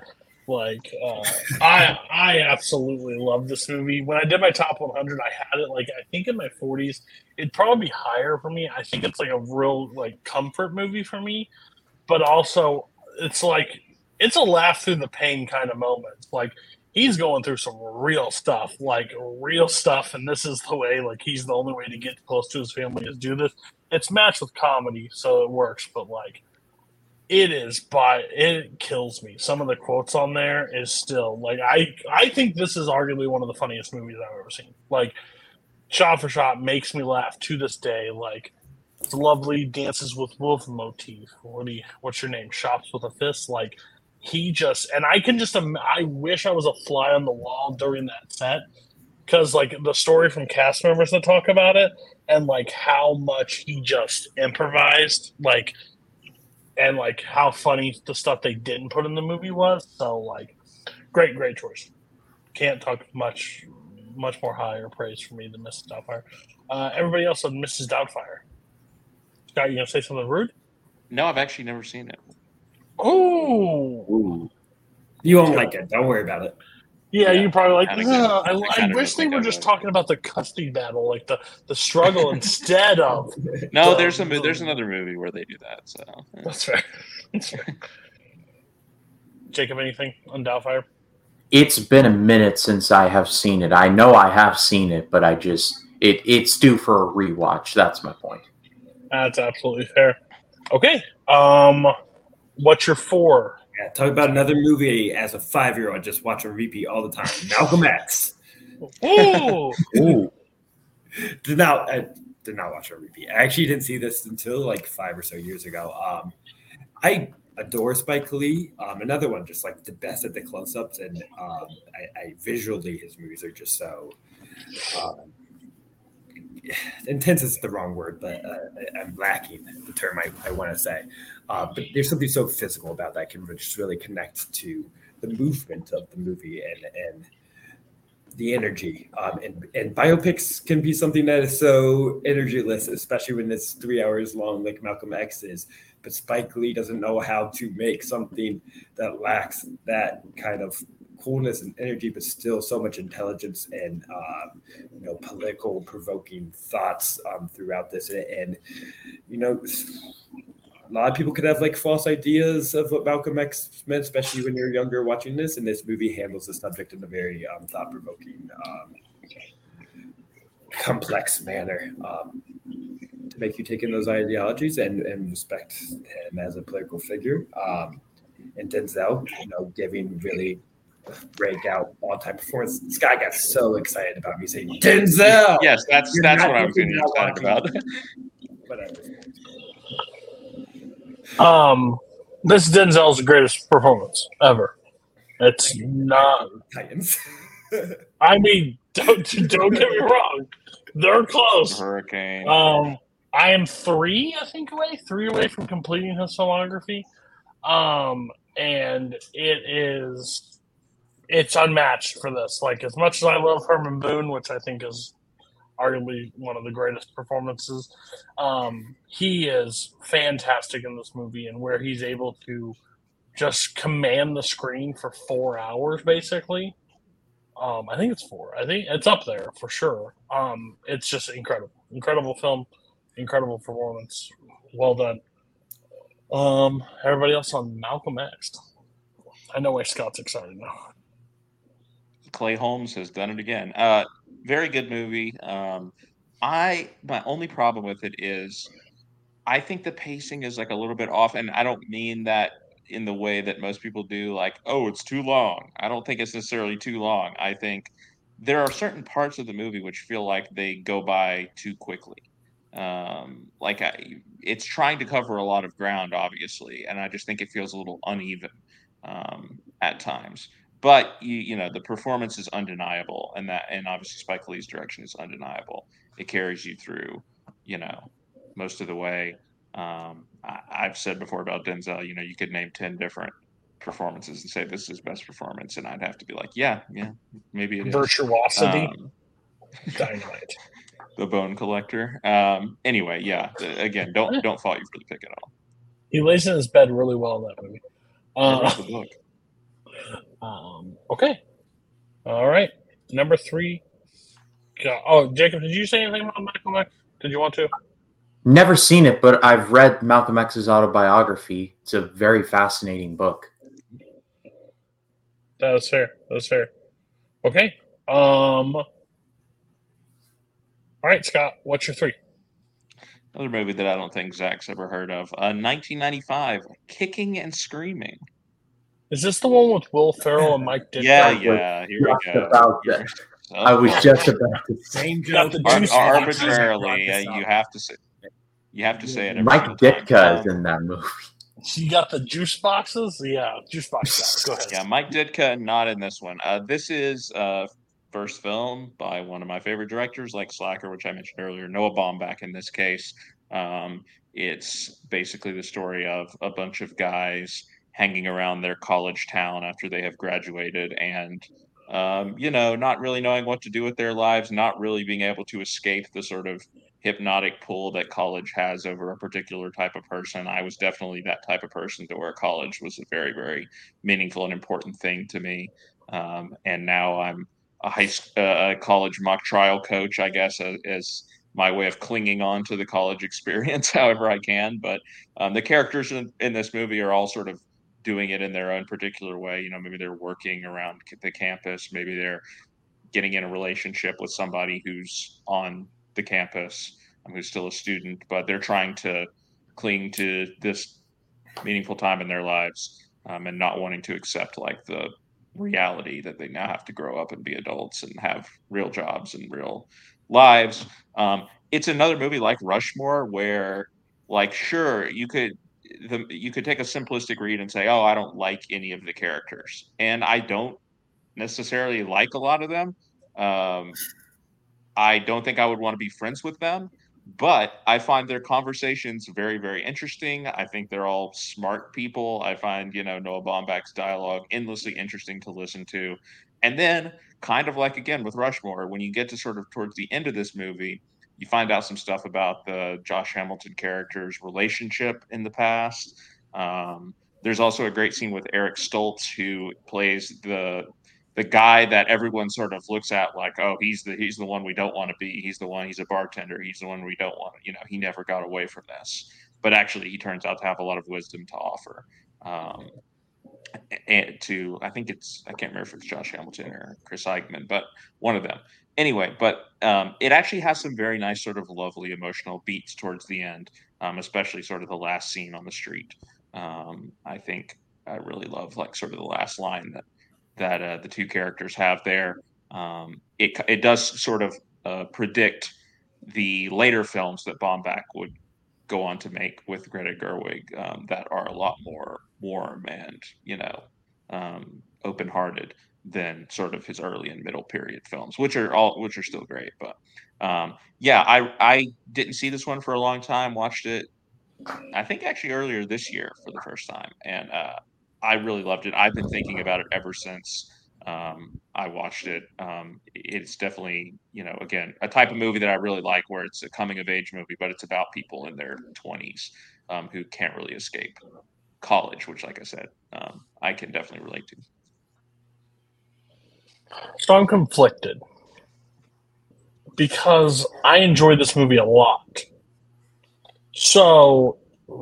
[SPEAKER 5] Like, uh, I I absolutely love this movie. When I did my top one hundred, I had it like I think in my forties. It'd probably be higher for me. I think it's like a real like comfort movie for me, but also it's like it's a laugh through the pain kind of moment. Like he's going through some real stuff, like real stuff, and this is the way. Like he's the only way to get close to his family is do this. It's matched with comedy, so it works. But like, it is by it kills me. Some of the quotes on there is still like I I think this is arguably one of the funniest movies I've ever seen. Like, shot for shot makes me laugh to this day. Like. It's lovely dances with wolf motif. What do you, what's your name? Shops with a fist. Like he just and I can just I wish I was a fly on the wall during that set because like the story from cast members that talk about it and like how much he just improvised like and like how funny the stuff they didn't put in the movie was so like great great choice can't talk much much more higher praise for me than Mrs. Doubtfire uh, everybody else on Mrs. Doubtfire Scott you gonna say something rude
[SPEAKER 6] No, I've actually never seen it.
[SPEAKER 5] Oh
[SPEAKER 7] you won't like it. Don't worry about it.
[SPEAKER 5] Yeah,
[SPEAKER 6] Yeah,
[SPEAKER 5] you probably like.
[SPEAKER 6] I think
[SPEAKER 5] "Ugh,
[SPEAKER 6] that-
[SPEAKER 5] I,
[SPEAKER 6] I
[SPEAKER 5] I wish they were just talking about the custody battle, like the the struggle instead of.
[SPEAKER 6] No,
[SPEAKER 5] the-
[SPEAKER 6] there's a mo- there's another movie where they do that. So.
[SPEAKER 5] That's fair. That's fair. Jacob, anything on Doubtfire?
[SPEAKER 8] It's been a minute since I have seen it. I know I have seen it, but I just it it's due for a rewatch. That's my point.
[SPEAKER 5] That's absolutely fair. Okay. Um, what's your four?
[SPEAKER 7] Yeah, talk about another movie as a five year old, just watch and repeat all the time. Malcolm X.
[SPEAKER 5] Ooh,
[SPEAKER 8] Ooh,
[SPEAKER 7] Did not I did not watch a repeat. I actually didn't see this until like five or so years ago. Um, I adore Spike Lee. Um, another one, just like the best at the close ups, and um, I, I visually his movies are just so. Um, intense is the wrong word, but uh, I'm lacking the term I, I want to say. Uh, but there's something so physical about that can just really connect to the movement of the movie and and the energy. Um, and, and biopics can be something that is so energyless, especially when it's three hours long, like Malcolm X is. But Spike Lee doesn't know how to make something that lacks that kind of coolness and energy, but still so much intelligence and um, you know political provoking thoughts um, throughout this. And, and you know, a lot of people could have like false ideas of what Malcolm X meant, especially when you're younger watching this. And this movie handles the subject in a very um, thought provoking, um, complex manner. Um, to make you take in those ideologies and, and respect him as a political figure. And Denzel, you know, giving really breakout all time performance. This guy got so excited about me saying Denzel.
[SPEAKER 6] Yes, that's
[SPEAKER 7] You're
[SPEAKER 6] that's what I'm
[SPEAKER 7] looking
[SPEAKER 6] getting
[SPEAKER 7] at
[SPEAKER 6] excited about.
[SPEAKER 7] Whatever.
[SPEAKER 5] um, this is Denzel's greatest performance ever. It's not.
[SPEAKER 7] Titans.
[SPEAKER 5] I mean, don't don't get me wrong, they're close.
[SPEAKER 6] Hurricane.
[SPEAKER 5] Um, I am three, I think, away, three away from completing his filmography. Um, and it is, it's unmatched for this. Like, as much as I love Herman Boone, which I think is arguably one of the greatest performances, um, he is fantastic in this movie and where he's able to just command the screen for four hours, basically. Um, I think it's four. I think it's up there for sure. Um, it's just incredible, incredible film, incredible performance. Well done. Um, everybody else on Malcolm X. I know why Scott's excited now.
[SPEAKER 6] Clay Holmes has done it again. Uh, very good movie. Um, I my only problem with it is I think the pacing is like a little bit off, and I don't mean that in the way that most people do, like, oh, it's too long. I don't think it's necessarily too long. I think there are certain parts of the movie which feel like they go by too quickly. Um, like I, it's trying to cover a lot of ground, obviously, and I just think it feels a little uneven um, at times. But you, you know, the performance is undeniable, and that, and obviously Spike Lee's direction is undeniable. It carries you through, you know, most of the way. Um, I, I've said before about Denzel, you know, you could name ten different performances and say this is his best performance, and I'd have to be like, yeah, yeah, maybe it is.
[SPEAKER 5] Virtuosity,
[SPEAKER 6] Um,
[SPEAKER 5] dynamite.
[SPEAKER 6] the Bone Collector. Um, anyway, yeah. the- again, don't don't fault you for the pick at all.
[SPEAKER 5] He lays in his bed really well in that movie. Uh,
[SPEAKER 6] the book.
[SPEAKER 5] Um, okay. All right. Number three. Oh, Jacob, did you say anything about Malcolm X? Did you want to?
[SPEAKER 8] never seen it, but I've read Malcolm X's autobiography. It's a very fascinating book.
[SPEAKER 5] That was fair. That was fair. Okay. Um. All right, Scott. What's your three?
[SPEAKER 6] Another movie that I don't think Zach's ever heard of. Uh, 1995, Kicking and Screaming.
[SPEAKER 5] Is this the one with Will Ferrell and Mike Ditka?
[SPEAKER 6] Yeah, yeah. Here we go.
[SPEAKER 8] about
[SPEAKER 6] You're
[SPEAKER 8] that.
[SPEAKER 6] so
[SPEAKER 8] I was just about to say
[SPEAKER 7] Same
[SPEAKER 5] Got
[SPEAKER 7] joke.
[SPEAKER 5] the
[SPEAKER 6] Ar-
[SPEAKER 5] juice boxes.
[SPEAKER 6] arbitrarily. Uh, you have to say. You have to say it.
[SPEAKER 8] Mike
[SPEAKER 6] single time.
[SPEAKER 8] Ditka is in that movie.
[SPEAKER 5] You got the juice boxes? Yeah, juice boxes. Go ahead.
[SPEAKER 6] Yeah, Mike Ditka not in this one. Uh, this is uh, first film by one of my favorite directors, like Slacker, which I mentioned earlier. Noah Baumbach in this case. Um, it's basically the story of a bunch of guys hanging around their college town after they have graduated and um, you know not really knowing what to do with their lives not really being able to escape the sort of hypnotic pull that college has over a particular type of person i was definitely that type of person to where college was a very very meaningful and important thing to me um, and now I'm a high uh, college mock trial coach, I guess, as, as my way of clinging on to the college experience, however I can. But um, the characters in, in this movie are all sort of doing it in their own particular way. You know, maybe they're working around the campus, maybe they're getting in a relationship with somebody who's on the campus, um, who's still a student, but they're trying to cling to this meaningful time in their lives um, and not wanting to accept like the reality that they now have to grow up and be adults and have real jobs and real lives. Um, it's another movie like Rushmore where, like, sure, you could the, you could take a simplistic read and say, "Oh, I don't like any of the characters," and I don't necessarily like a lot of them. Um, I don't think I would want to be friends with them, but I find their conversations very, very interesting. I think they're all smart people. I find, you know, Noah Baumbach's dialogue endlessly interesting to listen to. And then, kind of like again with Rushmore, when you get to sort of towards the end of this movie, you find out some stuff about the Josh Hamilton character's relationship in the past. Um, there's also a great scene with Eric Stoltz, who plays the the guy that everyone sort of looks at like, oh, he's the he's the one we don't want to be. He's the one. He's a bartender. He's the one we don't want. You know, he never got away from this. But actually, he turns out to have a lot of wisdom to offer. Um, and to I think it's I can't remember if it's Josh Hamilton or Chris Eigeman, but one of them. Anyway, but um, it actually has some very nice sort of lovely emotional beats towards the end, um, especially sort of the last scene on the street. Um, I think I really love like sort of the last line that that uh, the two characters have there. Um, it it does sort of uh, predict the later films that Baumbach would go on to make with Greta Gerwig um, that are a lot more warm and you know um, open-hearted than sort of his early and middle period films, which are all which are still great. But um, yeah, I I didn't see this one for a long time. Watched it, I think actually earlier this year for the first time, and uh, I really loved it. I've been thinking about it ever since um, I watched it. Um, it's definitely, you know, again, a type of movie that I really like where it's a coming of age movie, but it's about people in their 20s um, who can't really escape college, which, like I said, um, I can definitely relate to.
[SPEAKER 5] So I'm conflicted because I enjoyed this movie a lot. So,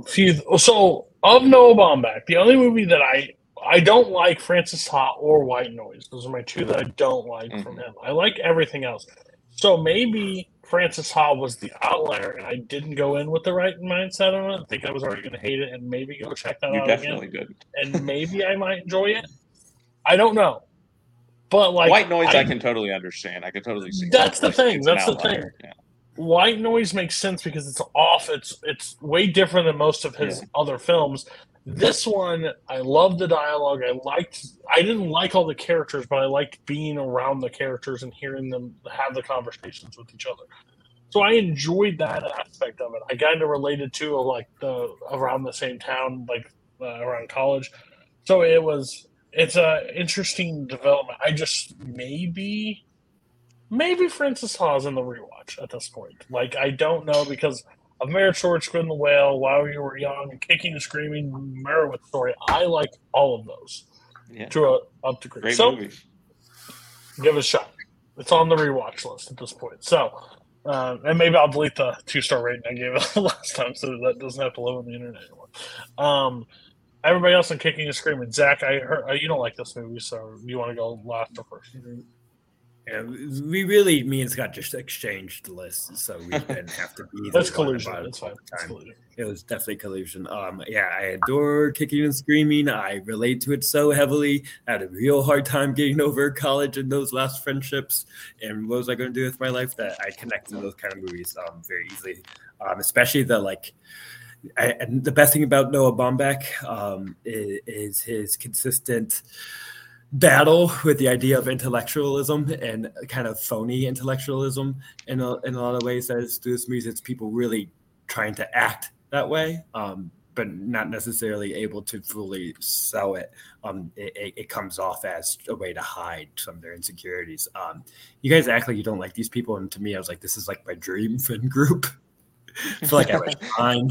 [SPEAKER 5] few, so of Noah Baumbach, the only movie that I I don't like Frances Ha or White Noise. Those are my two that I don't like from mm-hmm. him. I like everything else. So maybe Frances Ha was the outlier, and I didn't go in with the right mindset on it. I think I was already going to hate it, and maybe go check that
[SPEAKER 6] You
[SPEAKER 5] out
[SPEAKER 6] definitely
[SPEAKER 5] again.
[SPEAKER 6] did.
[SPEAKER 5] And maybe I might enjoy it. I don't know, but like
[SPEAKER 6] White noise, I, can totally understand. I can totally see.
[SPEAKER 5] That's the
[SPEAKER 6] It's-
[SPEAKER 5] thing.
[SPEAKER 6] it's
[SPEAKER 5] That's the thing.
[SPEAKER 6] Yeah.
[SPEAKER 5] White Noise makes sense because it's off. It's it's way different than most of his other films. This one, I love the dialogue. I liked. I didn't like all the characters, but I liked being around the characters and hearing them have the conversations with each other. So I enjoyed that aspect of it. I kind of related to like the around the same town, like uh, around college. So it was. It's a interesting development. I just maybe maybe Frances Ha's in the rewatch at this point. Like I don't know because of Marriage Story, Squid and the Whale, While You Were Young, Kicking and Screaming, Meyerowitz Story. I like all of those
[SPEAKER 6] Yeah.
[SPEAKER 5] to a up degree.
[SPEAKER 6] Great
[SPEAKER 5] so
[SPEAKER 6] movies.
[SPEAKER 5] give it a shot. It's on the rewatch list at this point. So. Uh, and maybe I'll delete the two star rating I gave it last time, so that doesn't have to live on the internet anymore. Um, everybody else in kicking and screaming. Zach, I heard uh, you don't like this movie, so you want to go last or first?
[SPEAKER 7] Yeah, we really, me and Scott just exchanged lists, so we didn't have to be.
[SPEAKER 5] That's collusion.
[SPEAKER 7] it
[SPEAKER 5] That's fine.
[SPEAKER 7] all the
[SPEAKER 5] That's
[SPEAKER 7] time.
[SPEAKER 5] collusion.
[SPEAKER 7] It was definitely collusion. Um, yeah, I adore kicking and screaming. I relate to it so heavily. I had a real hard time getting over college and those last friendships. And what was I going to do with my life? That I connected to those kind of movies um, very easily, um, especially the like. And the best thing about Noah Baumbach um, is, is his consistent battle with the idea of intellectualism and kind of phony intellectualism in a, in a lot of ways that is through this movie. It's people really trying to act that way, um, but not necessarily able to fully sell it. Um, it, it, it comes off as a way to hide some of their insecurities. Um, you guys act like you don't like these people, and to me, I was like, this is like my dream friend group. I feel like I was fine.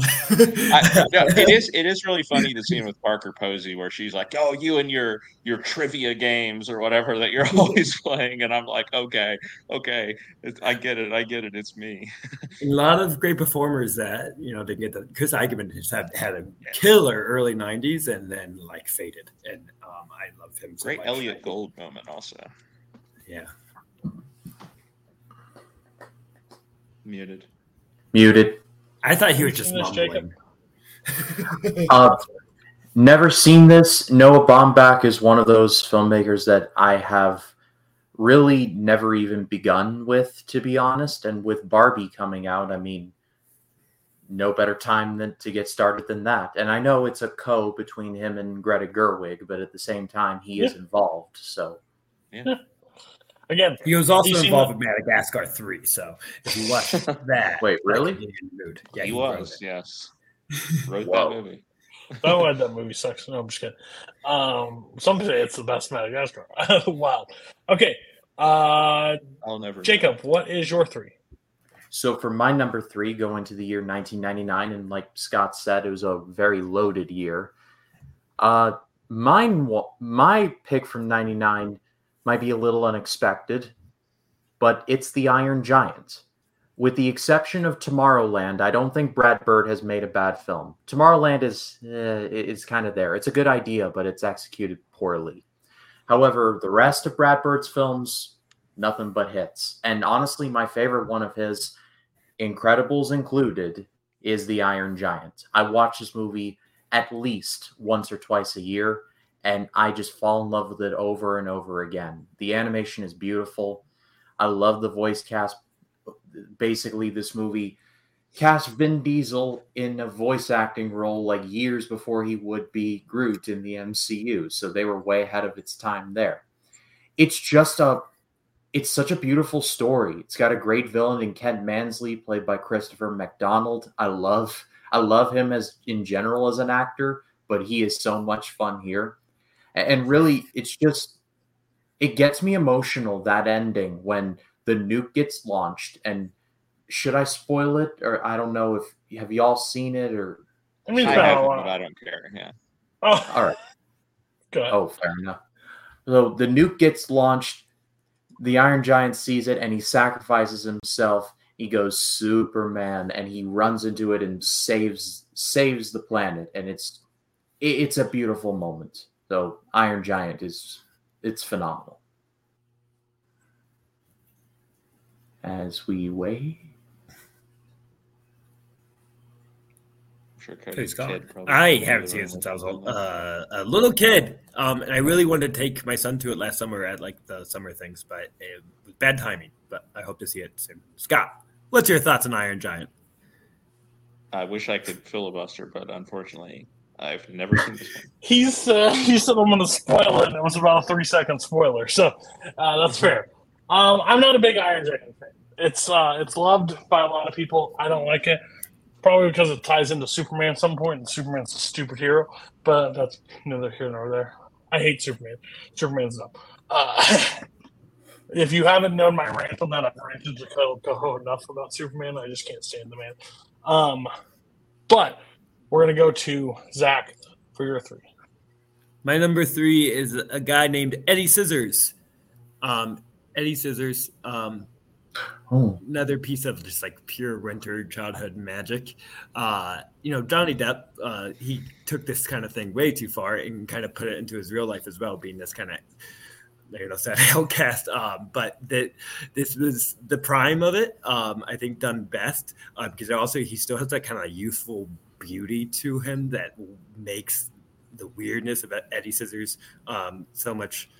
[SPEAKER 6] I, no, it is it is really funny the scene with Parker Posey where she's like, "Oh, you and your your trivia games or whatever that you're always playing," and I'm like, "Okay, okay, It's- I get it, I get it. It's me."
[SPEAKER 7] a lot of great performers that you know didn't get the Chris Eigeman just had had a killer early '90s and then like faded, and um, I love him. So
[SPEAKER 6] Great
[SPEAKER 7] much.
[SPEAKER 6] Elliott Gould moment also
[SPEAKER 7] Yeah.
[SPEAKER 6] muted.
[SPEAKER 8] Muted.
[SPEAKER 7] I thought he was just
[SPEAKER 5] Seen
[SPEAKER 7] mumbling.
[SPEAKER 8] Uh, never seen this. Noah Baumbach is one of those filmmakers that I have really never even begun with, to be honest. And with Barbie coming out, I mean, no better time than to get started than that. And I know it's a co between him and Greta Gerwig, but at the same time, he is involved. So
[SPEAKER 5] Again,
[SPEAKER 7] He was also involved
[SPEAKER 5] the-
[SPEAKER 7] with Madagascar 3. So if you watch that,
[SPEAKER 8] Wait, really?
[SPEAKER 7] that'll you in. Yeah,
[SPEAKER 6] he
[SPEAKER 7] wrote
[SPEAKER 6] was,
[SPEAKER 7] it.
[SPEAKER 6] yes, wrote
[SPEAKER 8] Whoa.
[SPEAKER 6] that movie.
[SPEAKER 5] that one that movie sucks. No, I'm just kidding. Um, some say it's the best Madagascar. wow. Okay. Uh,
[SPEAKER 6] I'll never. know.
[SPEAKER 5] Jacob, what is your three?
[SPEAKER 8] So for my number three, going to the year 1999, and like Scott said, it was a very loaded year. Uh, mine, my pick from '99 might be a little unexpected, but it's the Iron Giant. With the exception of Tomorrowland, I don't think Brad Bird has made a bad film. Tomorrowland is eh, is kind of there. It's a good idea, but it's executed poorly. However, the rest of Brad Bird's films, nothing but hits. And honestly, my favorite one of his, Incredibles included, is The Iron Giant. I watch this movie at least once or twice a year, and I just fall in love with it over and over again. The animation is beautiful. I love the voice cast. Basically, this movie cast Vin Diesel in a voice acting role like years before he would be Groot in the MCU. So they were way ahead of its time there. It's just a it's such a beautiful story. It's got a great villain in Kent Mansley, played by Christopher McDonald. I love I love him as in general as an actor, but he is so much fun here. A- And really, it's just it gets me emotional that ending when the nuke gets launched. And should I spoil it, or I don't know if have you all seen it or
[SPEAKER 5] I mean,
[SPEAKER 6] I
[SPEAKER 5] it's been a
[SPEAKER 6] haven't, but I don't care. Yeah.
[SPEAKER 5] Oh,
[SPEAKER 8] all right.
[SPEAKER 5] go ahead.
[SPEAKER 8] Oh, fair enough. So the nuke gets launched. The Iron Giant sees it and he sacrifices himself. He goes Superman and he runs into it and saves saves the planet. And it's it's a beautiful moment. So Iron Giant is it's phenomenal. As we wait.
[SPEAKER 6] I'm sure Cody
[SPEAKER 7] Please God.
[SPEAKER 6] Kid
[SPEAKER 7] I haven't seen it since I was a, uh, a little kid, um, and I really wanted to take my son to it last summer at like the summer things, but it was bad timing. But I hope to see it soon. Scott, what's your thoughts on Iron Giant?
[SPEAKER 6] I wish I could filibuster, but unfortunately, I've never seen this.
[SPEAKER 5] He's uh, he said I'm to spoil it. and It was about a three second spoiler, so uh, that's fair. Um, I'm not a big Iron Giant fan. It's uh, it's loved by a lot of people. I don't like it, probably because it ties into Superman at some point, and Superman's a stupid hero. But that's neither here nor there. I hate Superman. Superman's dumb. Uh, if you haven't known my rant on that, I've ranted to Coho enough about Superman. I just can't stand the man. Um, but we're gonna go to Zach for your three.
[SPEAKER 7] My number three is a guy named Eddie Scissors. Um, Eddie Scissors, um,
[SPEAKER 8] Oh,
[SPEAKER 7] another piece of just like pure winter childhood magic. Uh, you know, Johnny Depp, uh, he took this kind of thing way too far and kind of put it into his real life as well, being this kind of you know sad outcast. Um, but that this was the prime of it. Um, I think done best uh, because also he still has that kind of youthful beauty to him that makes the weirdness of Eddie Scissors um, so much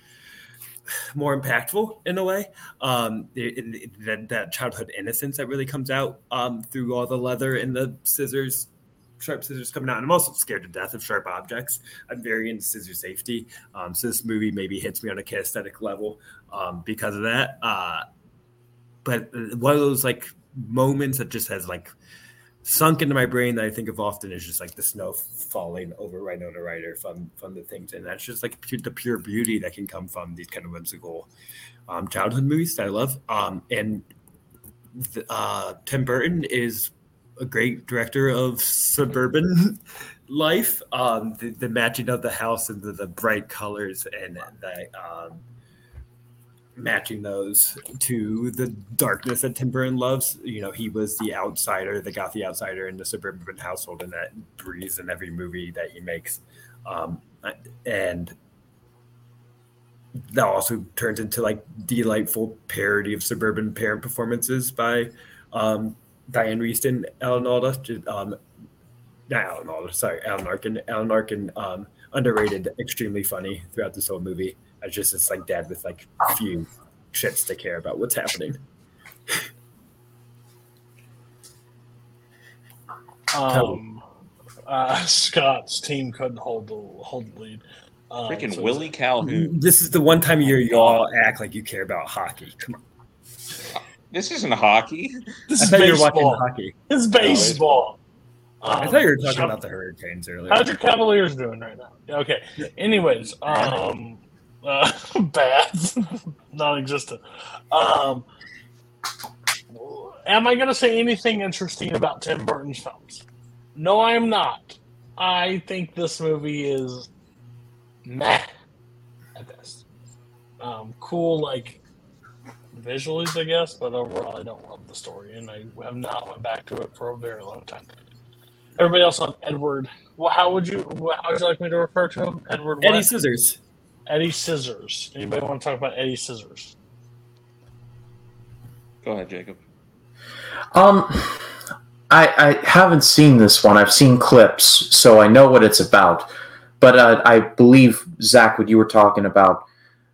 [SPEAKER 7] more impactful in a way. Um, that, that childhood innocence that really comes out um, through all the leather and the scissors, sharp scissors coming out. And I'm also scared to death of sharp objects. I'm very into scissor safety. Um, so this movie maybe hits me on a kinesthetic level um, because of that. Uh, but one of those like moments that just has like sunk into my brain that I think of often is just like the snow falling over Winona Ryder from from the things, and that's just like the pure beauty that can come from these kind of whimsical um, childhood movies that I love. Um, and the, uh, Tim Burton is a great director of suburban life. Um, the, the matching of the house and the, the bright colors and the um, matching those to the darkness that Tim Burton loves. You know, he was the outsider, the gothy outsider in the suburban household, and that breathes in every movie that he makes. Um, and that also turns into like delightful parody of suburban parent performances by um, Dianne Wiest and Alan Alda. Um, not Alan Alda, sorry, Alan Arkin. Alan Arkin, um, underrated, extremely funny throughout this whole movie. As just this like dad with like a few shits to care about what's happening.
[SPEAKER 5] Um, uh, Scott's team couldn't hold the hold the lead. Um,
[SPEAKER 6] Freaking
[SPEAKER 5] so-
[SPEAKER 6] Willie Calhoun.
[SPEAKER 7] This is the one time a year you all act like you care about hockey. Come on.
[SPEAKER 6] This isn't hockey.
[SPEAKER 5] This
[SPEAKER 7] I
[SPEAKER 5] is
[SPEAKER 7] thought you were watching
[SPEAKER 5] baseball.
[SPEAKER 7] hockey.
[SPEAKER 5] It's baseball.
[SPEAKER 7] I
[SPEAKER 5] Um,
[SPEAKER 7] thought you were talking
[SPEAKER 5] so-
[SPEAKER 7] about the Hurricanes earlier.
[SPEAKER 5] How's your Cavaliers doing right now? Okay. Anyways, um, uh, bad, non-existent. Um, am I going to say anything interesting about Tim Burton's films? No, I am not. I think this movie is meh at best. Um, cool, like visuals, I guess, but overall, I don't love the story, and I have not went back to it for a very long time. Everybody else on Edward. Well, how would you? How would you like me to refer to him? Edward.
[SPEAKER 7] Eddie
[SPEAKER 5] what?
[SPEAKER 7] Scissors.
[SPEAKER 5] Eddie Scissors. Anybody want to talk about Eddie Scissors?
[SPEAKER 6] Go ahead, Jacob.
[SPEAKER 8] Um, I, I haven't seen this one. I've seen clips, so I know what it's about. But uh, I believe Zach, what you were talking about,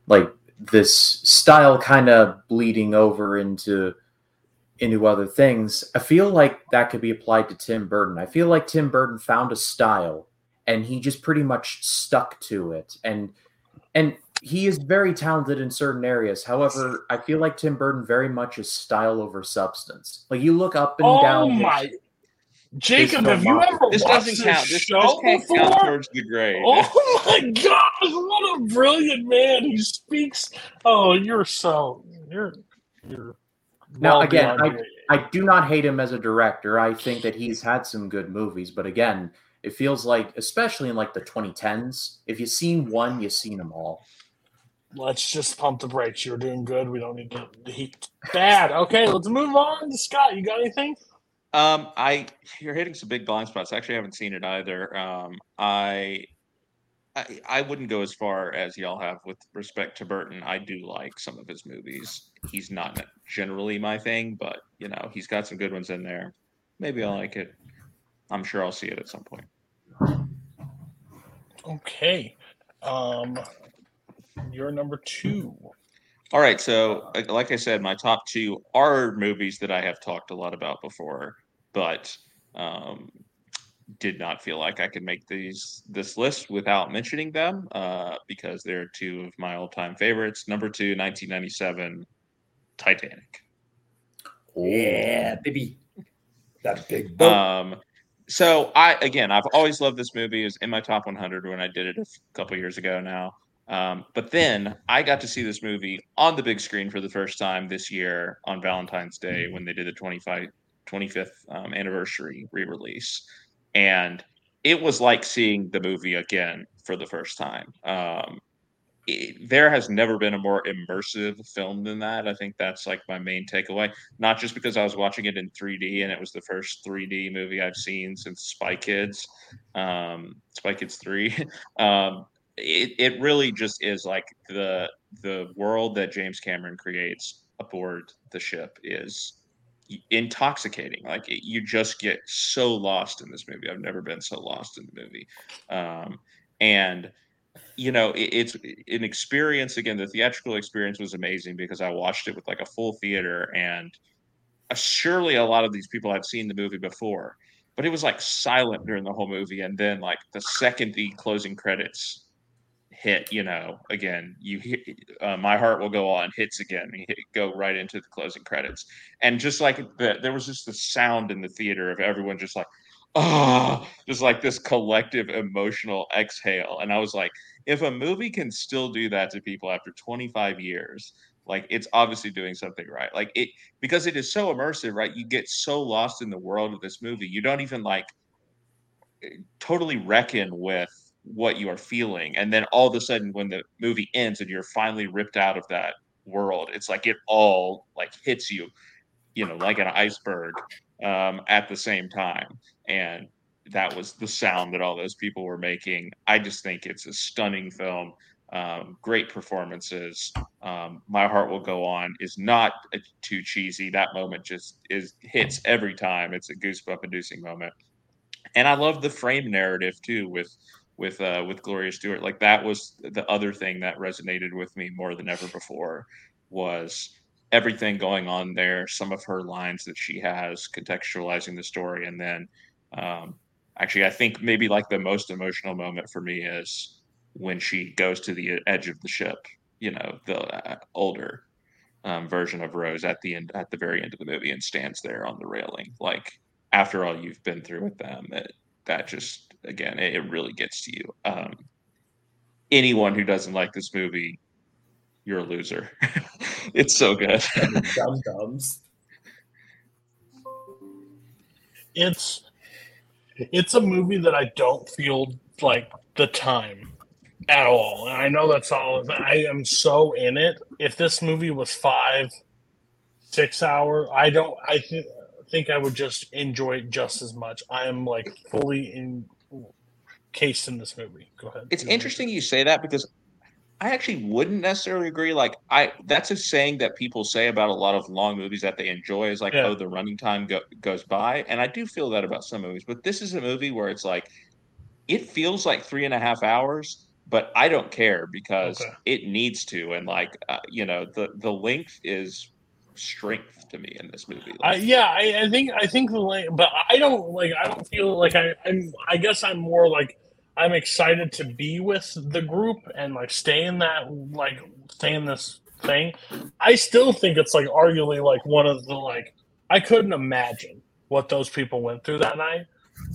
[SPEAKER 8] like this style kind of bleeding over into into other things. I feel like that could be applied to Tim Burton. I feel like Tim Burton found a style and he just pretty much stuck to it. And and he is very talented in certain areas. However, I feel like Tim Burton very much is style over substance. Like you look up and
[SPEAKER 5] Oh
[SPEAKER 8] down. his-
[SPEAKER 5] my, Jacob, have you ever
[SPEAKER 6] This
[SPEAKER 5] watched
[SPEAKER 6] doesn't
[SPEAKER 5] this
[SPEAKER 6] count. This,
[SPEAKER 5] show
[SPEAKER 6] this
[SPEAKER 5] before?
[SPEAKER 6] count towards the grade.
[SPEAKER 5] Oh my gosh, what a brilliant man! He speaks. Oh, you're so you're you're.
[SPEAKER 8] Now
[SPEAKER 5] well
[SPEAKER 8] again, I, I do not hate him as a director. I think that he's had some good movies, but again, it feels like, especially in like the 2010s, if you've seen one, you've seen them all.
[SPEAKER 5] let's just pump the brakes. You're doing good. We don't need to the heat. Bad. Okay, let's move on to Scott. You got anything?
[SPEAKER 6] Um, I you're hitting some big blind spots. I actually, haven't seen it either. Um, I, I I wouldn't go as far as y'all have with respect to Burton. I do like some of his movies. He's not generally my thing, but you know he's got some good ones in there. Maybe I'll like it. I'm sure I'll see it at some point.
[SPEAKER 5] Okay. Um, you're number two.
[SPEAKER 6] All right, so like- like I said, my top two are movies that I have talked a lot about before, but um, did not feel like I could make these this list without mentioning them uh, because they're two of my all-time favorites. Number two, 1997, Titanic.
[SPEAKER 7] Yeah, baby. That big boat.
[SPEAKER 6] Um, so I again, I've always loved this movie. It was in my top 100 when I did it a couple years ago now. Um, but then I got to see this movie on the big screen for the first time this year on Valentine's Day when they did the 25, 25th um, anniversary re-release, and it was like seeing the movie again for the first time. Um, it, there has never been a more immersive film than that. I think that's like my main takeaway. Not just because I was watching it in 3D and it was the first 3D movie I've seen since Spy Kids, um, Spy Kids 3. um, it, it really just is like the the world that James Cameron creates aboard the ship is intoxicating. Like it, you just get so lost in this movie. I've never been so lost in the movie, um, and you know it, it's an experience. Again, the theatrical experience was amazing because I watched it with like a full theater, and uh, surely a lot of these people had seen the movie before, but it was like silent during the whole movie, and then like the second the closing credits hit, you know, again, you uh, my heart will go on hits again, hit, go right into the closing credits, and just like the, there was just the sound in the theater of everyone just like, oh, just like this collective emotional exhale, and I was like, if a movie can still do that to people after 25 years, Like it's obviously doing something right. Like it because it is so immersive, right? You get so lost in the world of this movie. You don't even like eh, totally reckon with what you are feeling. And then all of a sudden when the movie ends and you're finally ripped out of that world, it's like it all like hits you, you know, like an iceberg um, at the same time. And that was the sound that all those people were making. I just think it's a stunning film. Um, great performances. Um, My Heart Will Go On is not too cheesy. That moment just is hits every time. It's a goosebump inducing moment. And I love the frame narrative too with with uh, with Gloria Stuart. Like that was the other thing that resonated with me more than ever before was everything going on there. Some of her lines that she has contextualizing the story, and then um, actually, I think maybe like the most emotional moment for me is when she goes to the edge of the ship. You know, the uh, older um, version of Rose at the end, at the very end of the movie, and stands there on the railing. Like after all you've been through with them, it, that just again, it, it really gets to you. Um, anyone who doesn't like this movie, you're a loser. it's so good.
[SPEAKER 7] Dum dums.
[SPEAKER 5] It's it's a movie that I don't feel like the time at all. And I know that's all. I am so in it. If this movie was five, six hour, I don't. I think think I would just enjoy it just as much. I am like fully encased in this movie. Go ahead.
[SPEAKER 6] It's interesting you say that because I actually wouldn't necessarily agree. Like I, that's a saying that people say about a lot of long movies that they enjoy is like,
[SPEAKER 5] Yeah.
[SPEAKER 6] oh, the running time go- goes by, and I do feel that about some movies. But this is a movie where it's like, it feels like three and a half hours, but I don't care because
[SPEAKER 5] Okay.
[SPEAKER 6] it needs to, and like, uh, you know, the the length is strength to me in this movie. Like,
[SPEAKER 5] yeah, I, I think I think the length, but I don't like. I don't feel like I. I'm. I guess I'm more like I'm excited to be with the group and like stay in that like stay in this thing. I still think it's like arguably like one of the like I couldn't imagine what those people went through that night.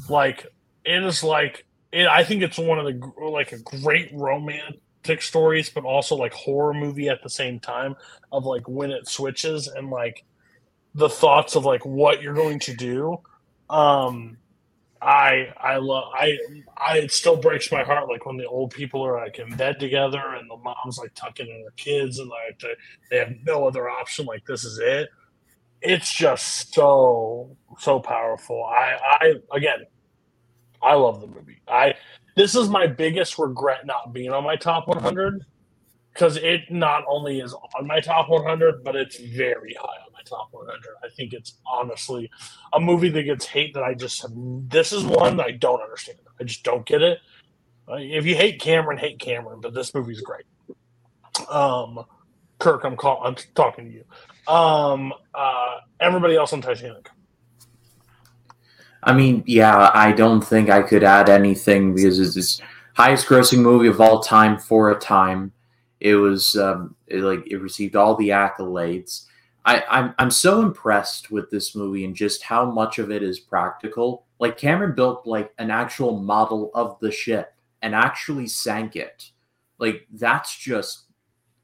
[SPEAKER 5] Like it is like it, I think it's one of the like a great romantic stories, but also like horror movie at the same time of like when it switches and like the thoughts of like what you're going to do. Um, I I love I I it still breaks my heart like when the old people are like in bed together and the mom's like tucking in her kids and like they, they have no other option like this is it. It's just so so powerful. I I again I love the movie. I this is my biggest regret not being on my top 100 because it not only is on my top 100 but it's very high top 100 i think it's honestly a movie that gets hate that i just have, this is one that i don't understand. I just don't get it. If you hate cameron hate cameron but this movie's great. Um kirk i'm call, i'm talking to you. Um uh everybody else on titanic.
[SPEAKER 8] I mean, yeah, I don't think I could add anything because it's this highest grossing movie of all time for a time. It was um, it, like it received all the accolades. I, I'm I'm so impressed with this movie and just how much of it is practical. Like Cameron built like an actual model of the ship and actually sank it. Like that's just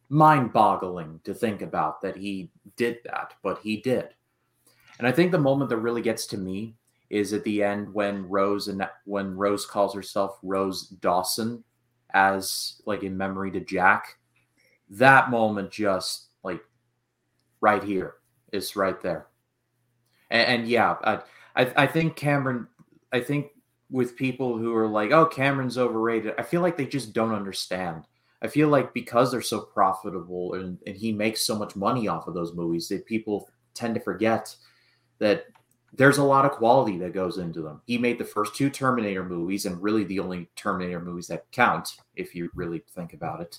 [SPEAKER 8] mind-boggling to think about that he did that, but he did. And I think the moment that really gets to me is at the end when Rose and when Rose calls herself Rose Dawson as like in memory to Jack. That moment just right here is right there. And, and yeah, I, I I think Cameron. I think with people who are like, "Oh, Cameron's overrated," I feel like they just don't understand. I feel like because they're so profitable and, and he makes so much money off of those movies that people tend to forget that there's a lot of quality that goes into them. He made the first two Terminator movies and really the only Terminator movies that count if you really think about it.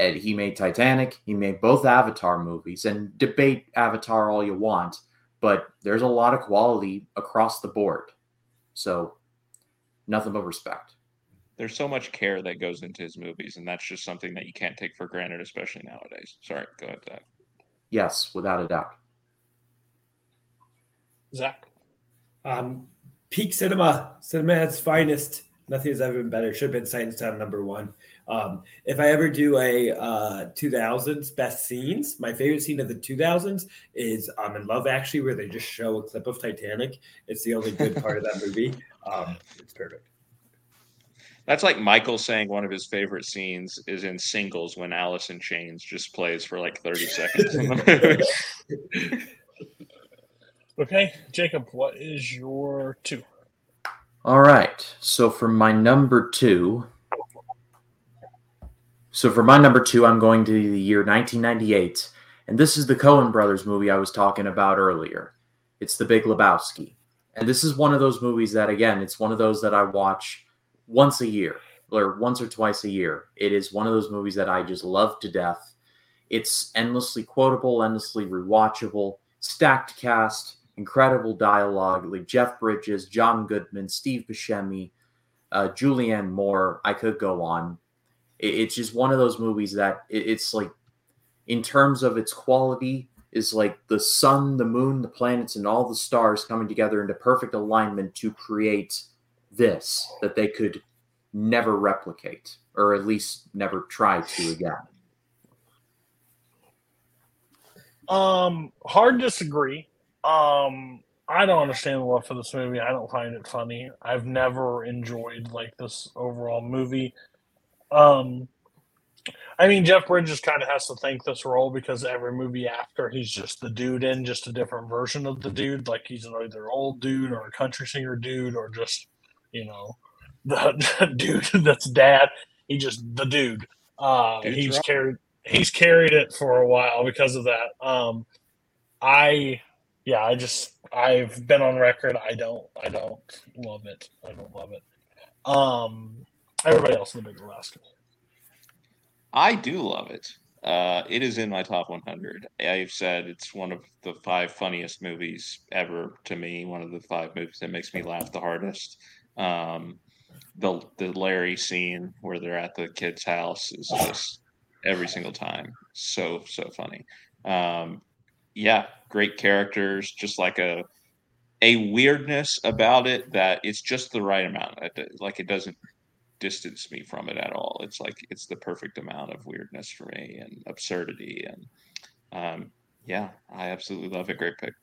[SPEAKER 8] And he made Titanic, he made both Avatar movies and debate Avatar all you want, but there's a lot of quality across the board. So nothing but respect.
[SPEAKER 6] there's so much care that goes into his movies, and that's just something that you can't take for granted, especially nowadays. Sorry, go ahead, Zach.
[SPEAKER 8] Yes, without a doubt.
[SPEAKER 5] zach
[SPEAKER 7] Um, peak cinema, cinema at its finest. Nothing has ever been better. Should have been Sight and Sound number one. Um, if I ever do a uh, 2000s best scenes, my favorite scene of the 2000s is I'm um, in Love Actually, where they just show a clip of Titanic. It's the only good part of that movie. Um, it's perfect.
[SPEAKER 6] That's like Michael saying one of his favorite scenes is in Singles when Alice in Chains just plays for like 30 seconds in the movie.
[SPEAKER 5] Okay, Jacob, what is your two?
[SPEAKER 8] All right. So for my number two, so for my number two, I'm going to the year 1998, and this is the Coen Brothers movie I was talking about earlier. It's The Big Lebowski, and this is one of those movies that, again, it's one of those that I watch once a year or once or twice a year. It is one of those movies that I just love to death. It's endlessly quotable, endlessly rewatchable, stacked cast, incredible dialogue. Like Jeff Bridges, John Goodman, Steve Buscemi, uh, Julianne Moore. I could go on. It, it's just one of those movies that it, it's like, in terms of its quality, is like the sun, the moon, the planets, and all the stars coming together into perfect alignment to create this that they could never replicate, or at least never try to again.
[SPEAKER 5] Um, hard disagree. Um, I don't understand the love for this movie. I don't find it funny. I've never enjoyed like this overall movie. Um, I mean, Jeff Bridges kind of has to thank this role because every movie after he's just the dude in just a different version of the dude. Like he's an either old dude or a country singer dude or just you know the, dude that's dad. He just the dude. Uh, he's
[SPEAKER 6] right.
[SPEAKER 5] carried he's carried it for a while because of that. Um, I yeah, I just I've been on record. I don't I don't love it. I don't love it. Um, everybody else in the Big Lebowski.
[SPEAKER 6] I do love it. Uh, it is in my top 100. I've said it's one of the five funniest movies ever to me. One of the five movies that makes me laugh the hardest. Um, the the Larry scene where they're at the kid's house is just every single time so so funny. Um, yeah, great characters, just like a a weirdness about it that it's just the right amount. Like it doesn't distance me from it at all. It's like it's the perfect amount of weirdness for me and absurdity and um, yeah, I absolutely love it. Great pick.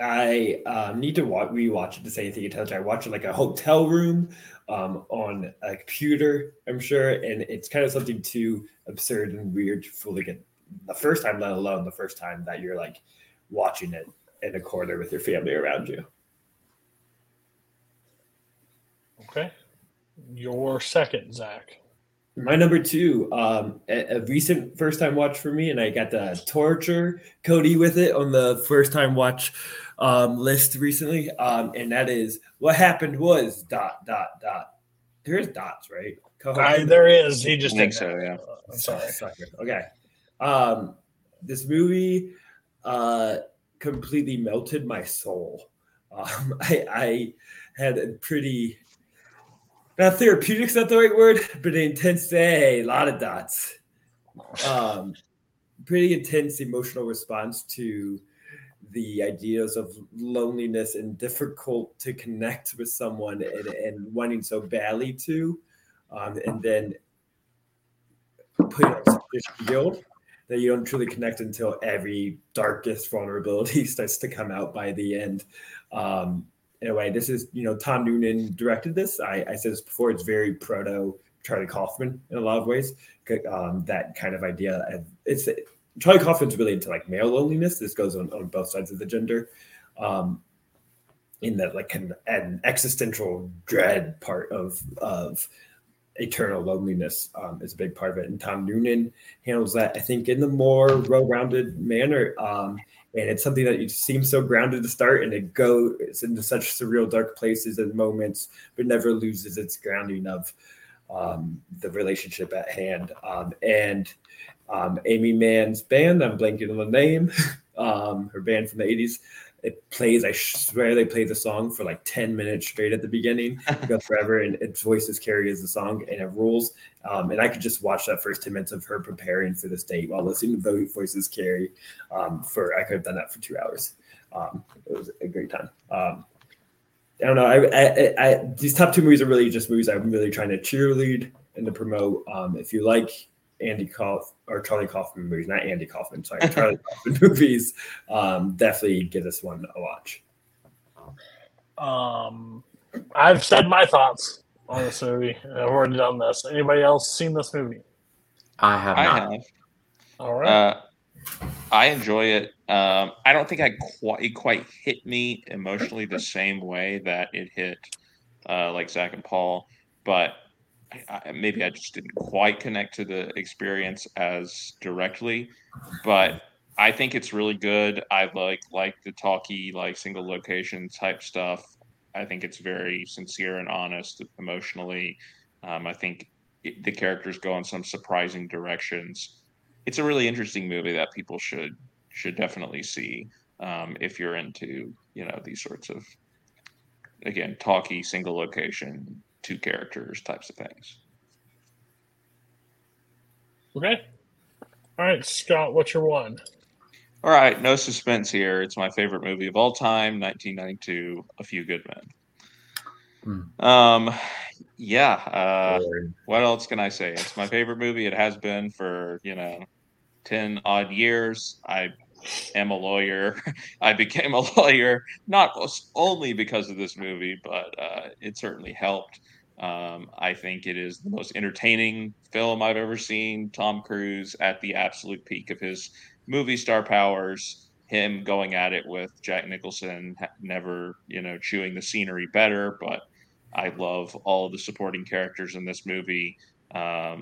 [SPEAKER 7] I um, need to watch, rewatch it to say anything touch. I watched it like a hotel room um, on a computer, I'm sure, and it's kind of something too absurd and weird to fully get the first time, let alone the first time that you're like watching it in a corner with your family around you.
[SPEAKER 5] Okay, your second, Zach.
[SPEAKER 7] My number two, um, a, a recent first time watch for me, and I got to torture Cody with it on the first time watch um, list recently, um, and that is what happened was dot dot dot. There's dots, right?
[SPEAKER 5] I, there is. He just
[SPEAKER 6] I think so, yeah.
[SPEAKER 5] I'm sorry.
[SPEAKER 7] Sucker. Okay. Um, this movie uh, completely melted my soul. Um, I, I had a pretty not therapeutic's not the right word, but intense. Hey, a lot of dots. Um, pretty intense emotional response to the ideas of loneliness and difficult to connect with someone and, and wanting so badly to, um, and then put on a shield that you don't truly connect until every darkest vulnerability starts to come out by the end. Um, anyway, this is you know Tom Noonan directed this. I, I said this before. It's very proto Charlie Kaufman in a lot of ways. Um, that kind of idea. It's Charlie Kaufman's really into like male loneliness. This goes on, on both sides of the gender. Um, in that like an, an existential dread part of of eternal loneliness um, is a big part of it. And Tom Noonan handles that, I think, in the more well-rounded manner. Um, and it's something that you seem so grounded to start, and it goes into such surreal, dark places and moments, but never loses its grounding of um, the relationship at hand. Um, and um, Aimee Mann's band, I'm blanking on the name, um, her band from the 80s, it plays, I swear they play the song for like 10 minutes straight at the beginning, it goes forever, and its voices carry as the song, and it rules. Um, and I could just watch that first 10 minutes of her preparing for this date while listening to the voices carry um, for, I could have done that for two hours. Um, it was a great time. Um, I don't know. I, I, I, these top two movies are really just movies I'm really trying to cheerlead and to promote. Um, if you like Andy Kauf or Charlie Kaufman movies, not Andy Kaufman, sorry, Charlie Kaufman movies, um, definitely give this one a watch.
[SPEAKER 5] Um, I've said my thoughts on this movie. I've already done this. Anybody else seen this movie?
[SPEAKER 8] I have
[SPEAKER 6] I
[SPEAKER 8] not.
[SPEAKER 6] have.
[SPEAKER 5] All right.
[SPEAKER 6] Uh, I enjoy it. Um, I don't think I quite it quite hit me emotionally the same way that it hit uh, like Zach and Paul, but I, maybe I just didn't quite connect to the experience as directly. But I think it's really good. I like like the talky like single location type stuff. I think it's very sincere and honest emotionally. Um, I think it, the characters go in some surprising directions it's a really interesting movie that people should should definitely see um, if you're into you know these sorts of again talky single location two characters types of things.
[SPEAKER 5] Okay. All right, Scott, what's your one?
[SPEAKER 6] all right no suspense here. It's my favorite movie of all time 1992 a few good men. Um yeah uh what else can i say? It's my favorite movie. It has been for you know 10 odd years. I am a lawyer. I became a lawyer not only because of this movie but uh, it certainly helped um, i think it is the most entertaining film i've ever seen tom cruise at the absolute peak of his movie star powers him going at it with jack nicholson never you know chewing the scenery better but I love all the supporting characters in this movie. Um,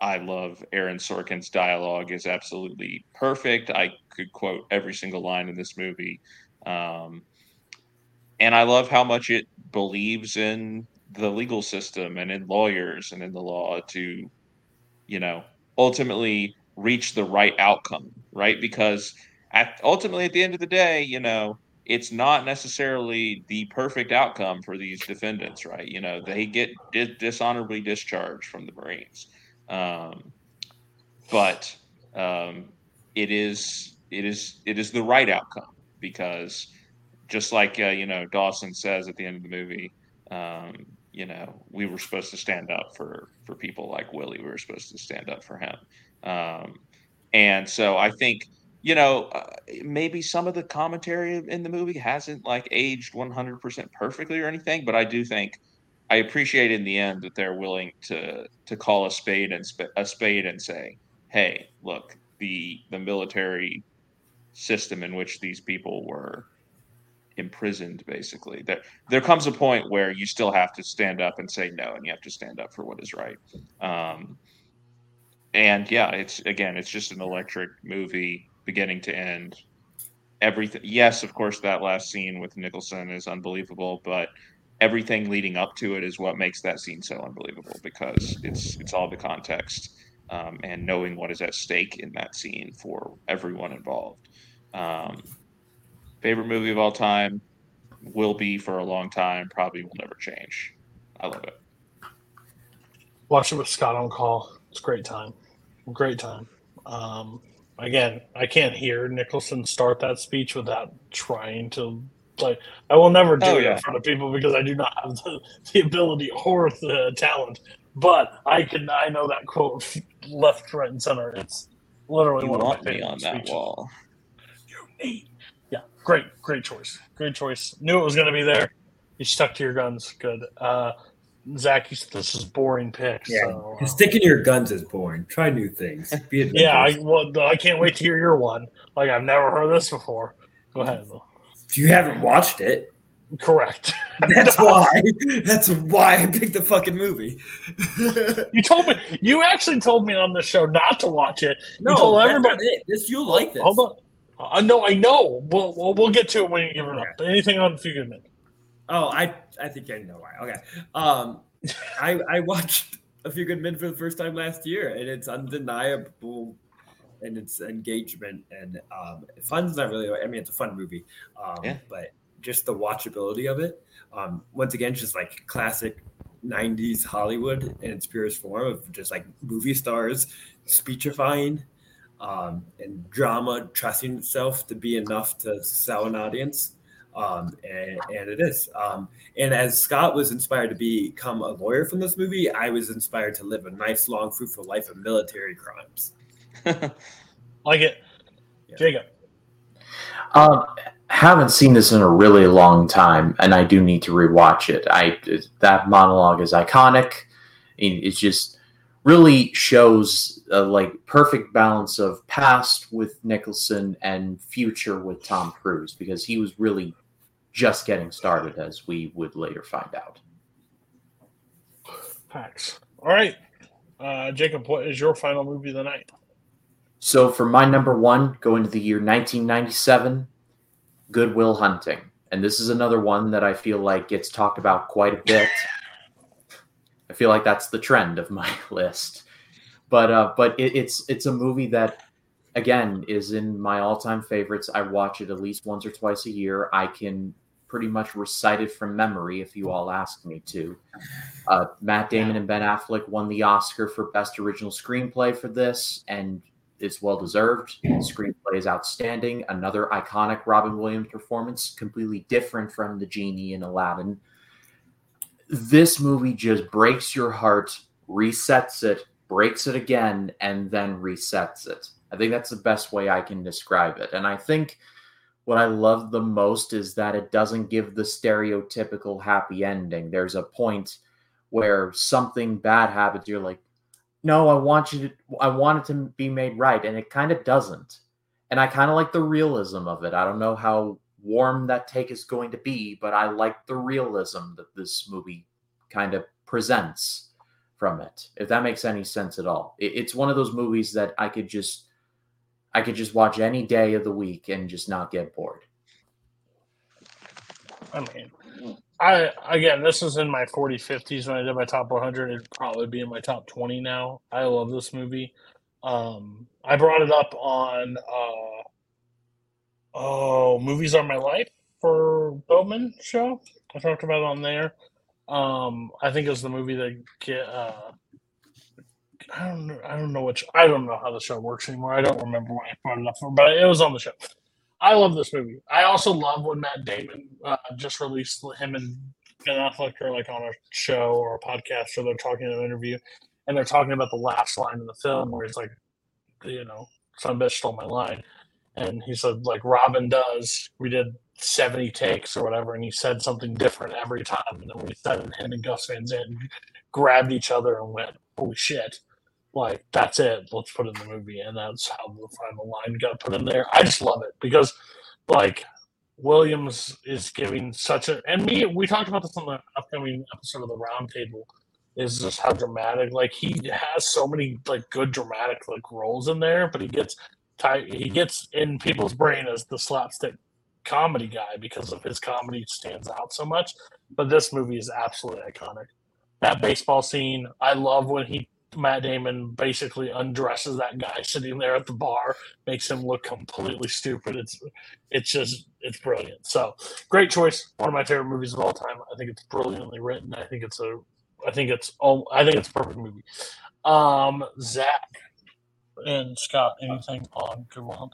[SPEAKER 6] I love Aaron Sorkin's dialogue is absolutely perfect. I could quote every single line in this movie. Um, and I love how much it believes in the legal system and in lawyers and in the law to, you know, ultimately reach the right outcome, right? Because at, ultimately, at the end of the day, you know, it's not necessarily the perfect outcome for these defendants, right? You know, they get di- dishonorably discharged from the Marines, um, but um, it is it is it is the right outcome because just like uh, you know Dawson says at the end of the movie, um, you know, we were supposed to stand up for for people like Willie. We were supposed to stand up for him, um, and so I think you know, uh, maybe some of the commentary in the movie hasn't like aged 100% perfectly or anything, but I do think I appreciate in the end that they're willing to to call a spade and sp- a spade and say, "Hey, look, the the military system in which these people were imprisoned basically there there comes a point where you still have to stand up and say no and you have to stand up for what is right um, and yeah it's again it's just an electric movie beginning to end. Everything, yes, of course, that last scene with Nicholson is unbelievable, but everything leading up to it is what makes that scene so unbelievable because it's it's all the context um, and knowing what is at stake in that scene for everyone involved. Um, favorite movie of all time will be for a long time. Probably will never change. I love it.
[SPEAKER 5] Watch it with Scott on call. It's a great time. Great time. Um, again, I can't hear Nicholson start that speech without trying to like. I will never do
[SPEAKER 6] Oh,
[SPEAKER 5] it in front of people because I do not have the, the ability or the talent. But I can. I know that quote left, right, and center. It's literally
[SPEAKER 6] You
[SPEAKER 5] one
[SPEAKER 6] want
[SPEAKER 5] of my
[SPEAKER 6] me
[SPEAKER 5] favorite
[SPEAKER 6] on that
[SPEAKER 5] speeches.
[SPEAKER 6] wall?
[SPEAKER 5] Yeah, great, great choice. Great choice. Knew it was going to be there. You stuck to your guns. Good. Uh, Zach, you said this is boring pick.
[SPEAKER 7] Yeah,
[SPEAKER 5] So, uh,
[SPEAKER 7] sticking to your guns is boring. Try new things. Be
[SPEAKER 5] yeah, I, well, I can't wait to hear your one. Like I've never heard this before. Go ahead.
[SPEAKER 7] if you haven't watched it,
[SPEAKER 5] Correct.
[SPEAKER 7] that's why. That's why I picked the fucking movie.
[SPEAKER 5] You told me. You actually told me on the show not to watch it.
[SPEAKER 7] No,
[SPEAKER 5] you told everybody.
[SPEAKER 7] it. This you'll like this.
[SPEAKER 5] Hold on. I know. I know. We'll, we'll we'll get to it when you give it up. Anything on Few Good Men?
[SPEAKER 7] Oh, I I think I know why. Okay. Um, I I watched A Few Good Men for the first time last year, and it's undeniable, and it's engagement and um, fun's not really. I mean, it's a fun movie, um,
[SPEAKER 6] Yeah.
[SPEAKER 7] but just the watchability of it. Um, once again, just like classic. 90s Hollywood in its purest form of just like movie stars speechifying um, and drama trusting itself to be enough to sell an audience. Um, and, and it is. Um, and as Scott was inspired to become a lawyer from this movie, I was inspired to live a nice, long, fruitful life of military crimes.
[SPEAKER 5] like it. Jacob.
[SPEAKER 8] Um, haven't seen this in a really long time, and I do need to rewatch it. I that monologue is iconic. It, it just really shows a like perfect balance of past with Nicholson and future with Tom Cruise because he was really just getting started, as we would later find out.
[SPEAKER 5] Facts. All right, uh, Jacob. What is your final movie of the night?
[SPEAKER 8] So for my number one, going to the year 1997, Good Will Hunting. And this is another one that I feel like gets talked about quite a bit. Feel like that's the trend of my list. But uh, but it, it's it's a movie that again is in my all-time favorites. I watch it at least once or twice a year. I can pretty much recite it from memory if you all ask me to. Uh, Matt Damon and Ben Affleck won the Oscar for Best Original Screenplay for this, and it's well deserved. The screenplay is outstanding. Another iconic Robin Williams performance, completely different from the genie in Aladdin. This movie just breaks your heart, resets it, breaks it again, and then resets it. I think that's the best way I can describe it. And I think what I love the most is that it doesn't give the stereotypical happy ending. There's a point where something bad happens, you're like, no, I want you to, I want it to be made right. And it kind of doesn't. And I kind of like the realism of it. I don't know how warm that take is going to be, but I like the realism that this movie kind of presents from it. If that makes any sense at all. It, it's one of those movies that I could just, I could just watch any day of the week and just not get bored.
[SPEAKER 5] I mean, I again, this was in my 40 50s when I did my top 100. It'd probably be in my top 20 now. I love this movie. Um, I brought it up on uh, oh, movies are my life for Bowman show. I talked about on there. Um, I think it was the movie that get. Uh, I don't know. I don't know which. I don't know how the show works anymore. I don't remember when I brought it up for, but it was on the show. I love this movie. I also love when Matt Damon uh, just released him and Ben Affleck are like on a show or a podcast or they're talking in an interview and they're talking about the last line in the film where he's like, you know, some bitch stole my line. And he said, like Robin does, we did 70 takes or whatever, and he said something different every time. And then we said him and Gus Van Sant grabbed each other and went, holy shit. Like that's it. Let's put in the movie. And that's how the final line got put in there. I just love it because like williams is giving such a and me we talked about this on the upcoming episode of the roundtable is just how dramatic like he has so many like good dramatic like roles in there but he gets tight he gets in people's brain as the slapstick comedy guy because of his comedy stands out so much but this movie is absolutely iconic that baseball scene i love when he Matt Damon basically undresses that guy sitting there at the bar, makes him look completely stupid. It's it's just it's brilliant. So great choice. One of my favorite movies of all time. I think it's brilliantly written. I think it's a I think it's oh I think it's a perfect movie. Um Zach and Scott, anything on Good Will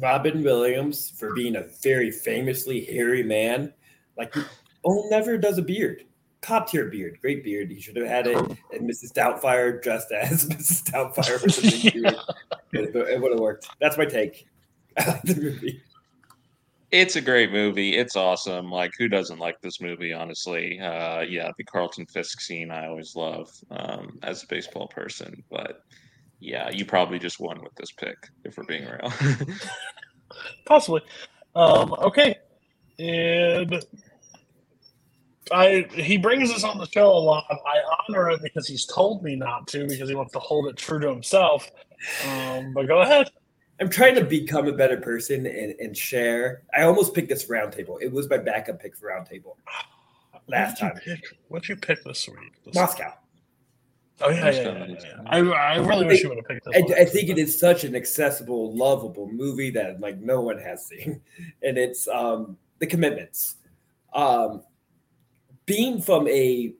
[SPEAKER 7] Robin Williams for being a very famously hairy man. Like, oh, never does a beard top tier beard, great beard. He should have had it. And Mrs. Doubtfire dressed as Mrs. Doubtfire with a big beard. It, it would have worked. That's my take. I like the movie.
[SPEAKER 6] It's a great movie. It's awesome. Like, who doesn't like this movie? Honestly, uh, yeah, the Carlton Fisk scene I always love um, as a baseball person. But yeah, you probably just won with this pick if we're being real.
[SPEAKER 5] Possibly. Um, okay, and I he brings us on the show a lot. I honor it because he's told me not to because he wants to hold it true to himself. Um, but go ahead.
[SPEAKER 7] I'm trying to become a better person and, and share. I almost picked this roundtable. It was my backup pick for roundtable last
[SPEAKER 5] what'd
[SPEAKER 7] time.
[SPEAKER 5] Pick, what'd you pick this week? This
[SPEAKER 7] Moscow.
[SPEAKER 5] Oh yeah, yeah, yeah, yeah, yeah. I, I really wish you would have picked this.
[SPEAKER 7] I. I think it is such an accessible, lovable movie that like no one has seen, and it's um, the commitments. Um, being from a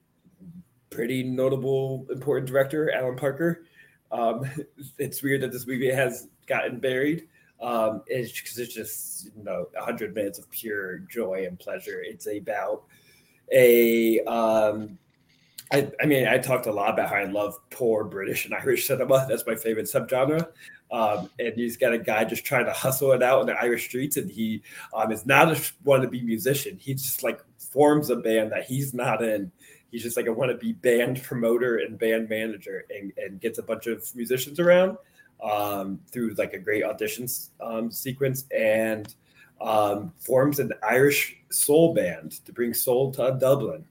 [SPEAKER 7] pretty notable, important director, Alan Parker, um, it's weird that this movie has gotten buried. Um, it's because it's just you know hundred minutes of pure joy and pleasure. It's about a um, I, I mean, I talked a lot about how I love poor British and Irish cinema. That's my favorite subgenre. Um, and he's got a guy just trying to hustle it out in the Irish streets, and he um, is not a wannabe musician. He just like forms a band that he's not in. He's just like a wannabe band promoter and band manager, and, and gets a bunch of musicians around um, through like a great auditions um, sequence, and um, forms an Irish soul band to bring soul to Dublin.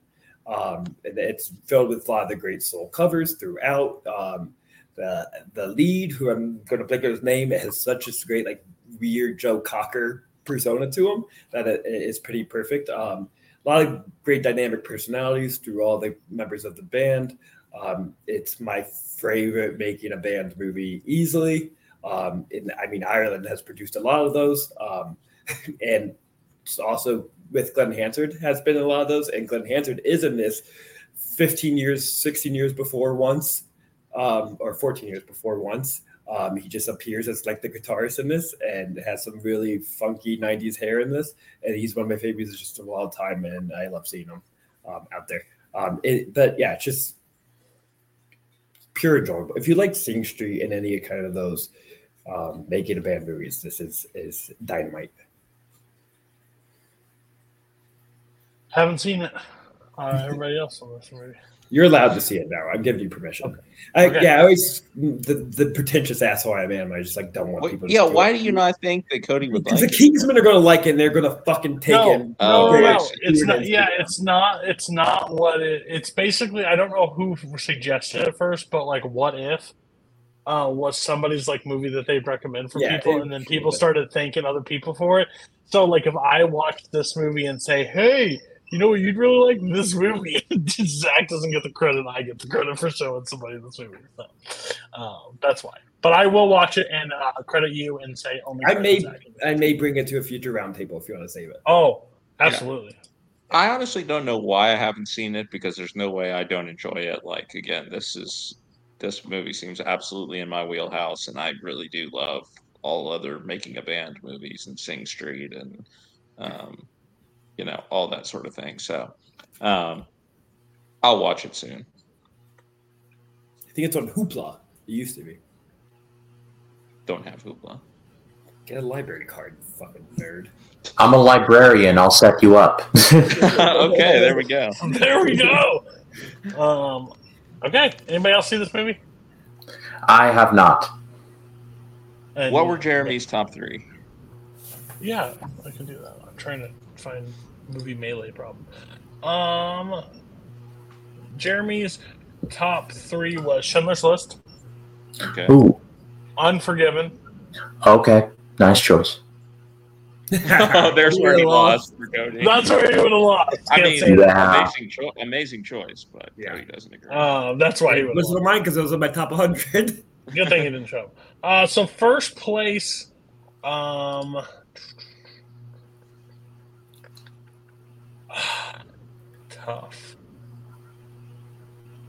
[SPEAKER 7] Um, it's filled with a lot of the great soul covers throughout. Um, the the lead, who I'm going to on his name, has such a great like weird Joe Cocker persona to him that it is pretty perfect. Um, a lot of great dynamic personalities through all the members of the band. Um, it's my favorite making a band movie easily. Um, I mean, Ireland has produced a lot of those, um, and it's also with Glen Hansard has been a lot of those, and Glen Hansard is in this 15 years, 16 years before once, um, or 14 years before once. Um, he just appears as like the guitarist in this and has some really funky 90s hair in this. And he's one of my favorites just of all time, and I love seeing him um, out there. Um, it, but yeah, just pure enjoyable. If you like Sing Street and any kind of those um, making a band movies, this is is dynamite.
[SPEAKER 5] Haven't seen it. Uh, everybody else on this movie.
[SPEAKER 7] You're allowed to see it now. I'm giving you permission. I,
[SPEAKER 5] Okay.
[SPEAKER 7] Yeah, I always the, the pretentious asshole I am. I just like don't want
[SPEAKER 6] What-
[SPEAKER 7] people. To
[SPEAKER 6] yeah,
[SPEAKER 7] see
[SPEAKER 6] why
[SPEAKER 7] it.
[SPEAKER 6] do you not think that Cody would
[SPEAKER 7] Because
[SPEAKER 6] like
[SPEAKER 7] the
[SPEAKER 6] it?
[SPEAKER 7] Kingsmen are going to like it. and They're going to fucking take
[SPEAKER 5] no,
[SPEAKER 7] it.
[SPEAKER 5] no,
[SPEAKER 6] Oh,
[SPEAKER 5] no,
[SPEAKER 6] I
[SPEAKER 5] no.
[SPEAKER 6] see.
[SPEAKER 5] It's not. Yeah, it's not. It's not what it. It's basically. I don't know who suggested it first, but like, what if uh, was somebody's like movie that they'd recommend for
[SPEAKER 7] Yeah,
[SPEAKER 5] people, and then people started thanking other people for it. So, like, if I watched this movie and say, "Hey, you know what you'd really like this movie," Zach doesn't get the credit. I get the credit for showing somebody this movie. So, uh, that's why. But I will watch it and uh, credit you and say only.
[SPEAKER 7] I may
[SPEAKER 5] Zach.
[SPEAKER 7] I may bring it to a future roundtable if you want to save it.
[SPEAKER 5] Oh, absolutely.
[SPEAKER 6] I honestly don't know why I haven't seen it because there's no way I don't enjoy it. Like again, this is this movie seems absolutely in my wheelhouse, and I really do love all other making a band movies and Sing Street and um, you know all that sort of thing. So um, I'll watch it soon.
[SPEAKER 7] I think it's on Hoopla. It used to be.
[SPEAKER 6] Don't have Hoopla.
[SPEAKER 7] Get a library card, fucking nerd.
[SPEAKER 8] I'm a librarian. I'll set you up.
[SPEAKER 6] okay, there we go.
[SPEAKER 5] There we go. Um, okay. Anybody else see this movie?
[SPEAKER 8] I have not.
[SPEAKER 5] And-
[SPEAKER 6] What were Jeremy's top three?
[SPEAKER 5] Yeah, I can do that. I'm trying to find movie melee problem. Um, Jeremy's top three was Schindler's List,
[SPEAKER 6] Okay.
[SPEAKER 8] Ooh.
[SPEAKER 5] Unforgiven,
[SPEAKER 8] Okay. Nice choice.
[SPEAKER 6] oh, there's where he
[SPEAKER 5] You're
[SPEAKER 6] lost for Cody.
[SPEAKER 5] That's where he would have lost.
[SPEAKER 6] I
[SPEAKER 5] Can't
[SPEAKER 6] mean.
[SPEAKER 8] Yeah.
[SPEAKER 6] amazing, cho- amazing choice, but Cody doesn't agree.
[SPEAKER 5] Uh, that's why he would have
[SPEAKER 7] Was
[SPEAKER 5] lost.
[SPEAKER 7] mine because it was in my top 100?
[SPEAKER 5] Good thing he didn't show. Uh, so first place, um, tough.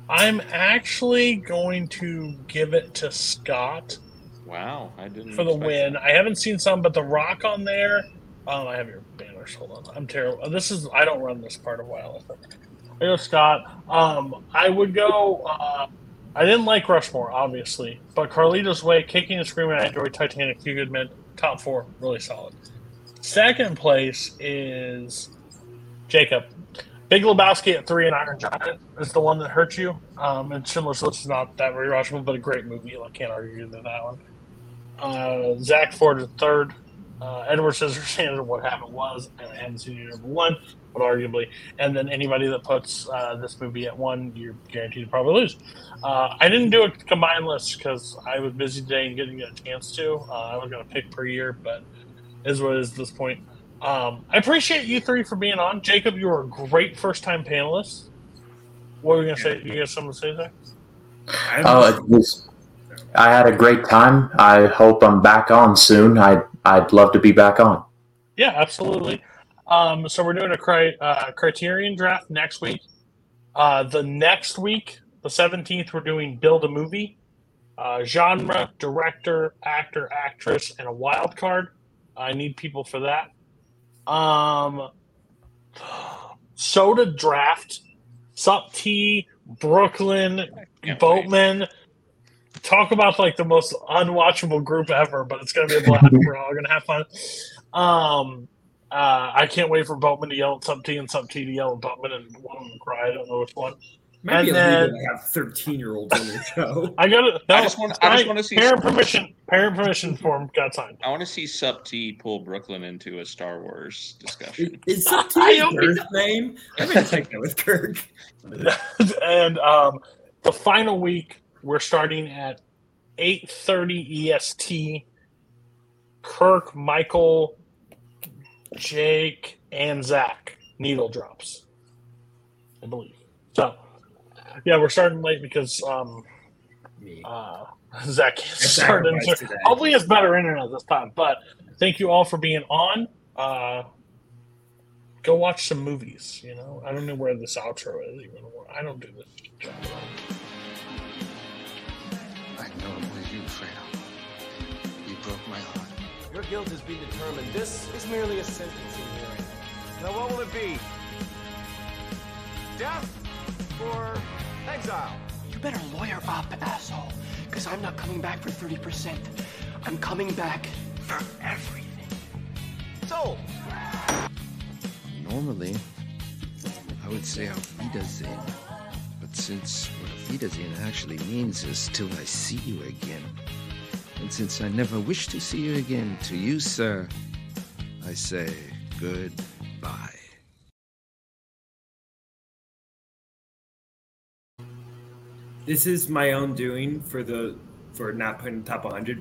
[SPEAKER 5] I'm actually going to give it to Scott
[SPEAKER 6] wow, I didn't
[SPEAKER 5] for the win.
[SPEAKER 6] that.
[SPEAKER 5] I haven't seen some, but The Rock on there. Um, I have your banners. Hold on, I'm terrible. This is I don't run this part of Wild. I go Scott. Um, I would go. Uh, I didn't like Rushmore, obviously, but Carlito's Way, Kicking and Screaming. I enjoyed Titanic. Few Good Men. Top four, really solid. Second place is Jacob. Big Lebowski at three and Iron Giant is the one that hurt you. Um, and Schindler's List is not that very watchable, but a great movie. I can't argue with that one. Uh, Zach Ford at third. Uh, Edward Scissorhands and What Happened Was, and I haven't seen it number one, but arguably. And then anybody that puts uh, this movie at one, you're guaranteed to probably lose. Uh, I didn't do a combined list because I was busy today and didn't get a chance to. Uh, I was going to pick per year, but is what it is this point. Um, I appreciate you three for being on. Jacob, you were a great first time panelist. What were we going to say? You got something to say there?
[SPEAKER 8] Oh, it was, I had a great time. I hope I'm back on soon. I I'd love to be back on.
[SPEAKER 5] Yeah, absolutely. Um, so we're doing a cri- uh, Criterion draft next week. Uh, the next week, the seventeenth, we're doing build a movie. uh, genre, director, actor, actress, and a wild card. I need people for that. Um, soda draft, Sup T, Brooklyn,
[SPEAKER 6] Can't
[SPEAKER 5] Boatman. Talk about like the most unwatchable group ever, but it's gonna be a blast. We're all gonna have fun. Um, uh, I can't wait for Boatman to yell at Sup T and Sup T to yell at Boatman and one of them cry. I don't know which one.
[SPEAKER 7] Maybe
[SPEAKER 5] And then-
[SPEAKER 7] to have 13 year olds on the show.
[SPEAKER 5] I got it.
[SPEAKER 6] I just want- I just wanna see-
[SPEAKER 5] parent permission. Parent permission form got signed.
[SPEAKER 6] I want to see Sup T pull Brooklyn into a Star Wars discussion.
[SPEAKER 7] Is Sub
[SPEAKER 5] I
[SPEAKER 7] T
[SPEAKER 5] hope
[SPEAKER 7] Kirk's name? I'm gonna take that with Kirk.
[SPEAKER 5] and um, the final week we're starting at 8:30 EST. Kirk, Michael, Jake, and Zach needle drops, I believe. So, yeah, we're starting late because um, uh, Zach can't start.
[SPEAKER 7] sacrificed
[SPEAKER 5] Into, hopefully, it's better internet this time. But thank you all for being on. Uh, go watch some movies. You know, I don't know where this outro is even. I don't do this job.
[SPEAKER 10] I know it was you, Fredo. You broke my heart.
[SPEAKER 11] Your guilt has been determined. This is merely a sentencing hearing. Now, what will it be? Death or exile?
[SPEAKER 4] You better lawyer up, asshole. Because I'm not coming back for 30%. I'm coming back for everything.
[SPEAKER 11] So,
[SPEAKER 10] Normally, I would say auf Wiedersehen. But since what Wiedersehen actually means is till I see you again, and since I never wish to see you again to you, sir, I say goodbye.
[SPEAKER 7] This is my own doing for the for not putting top 100, but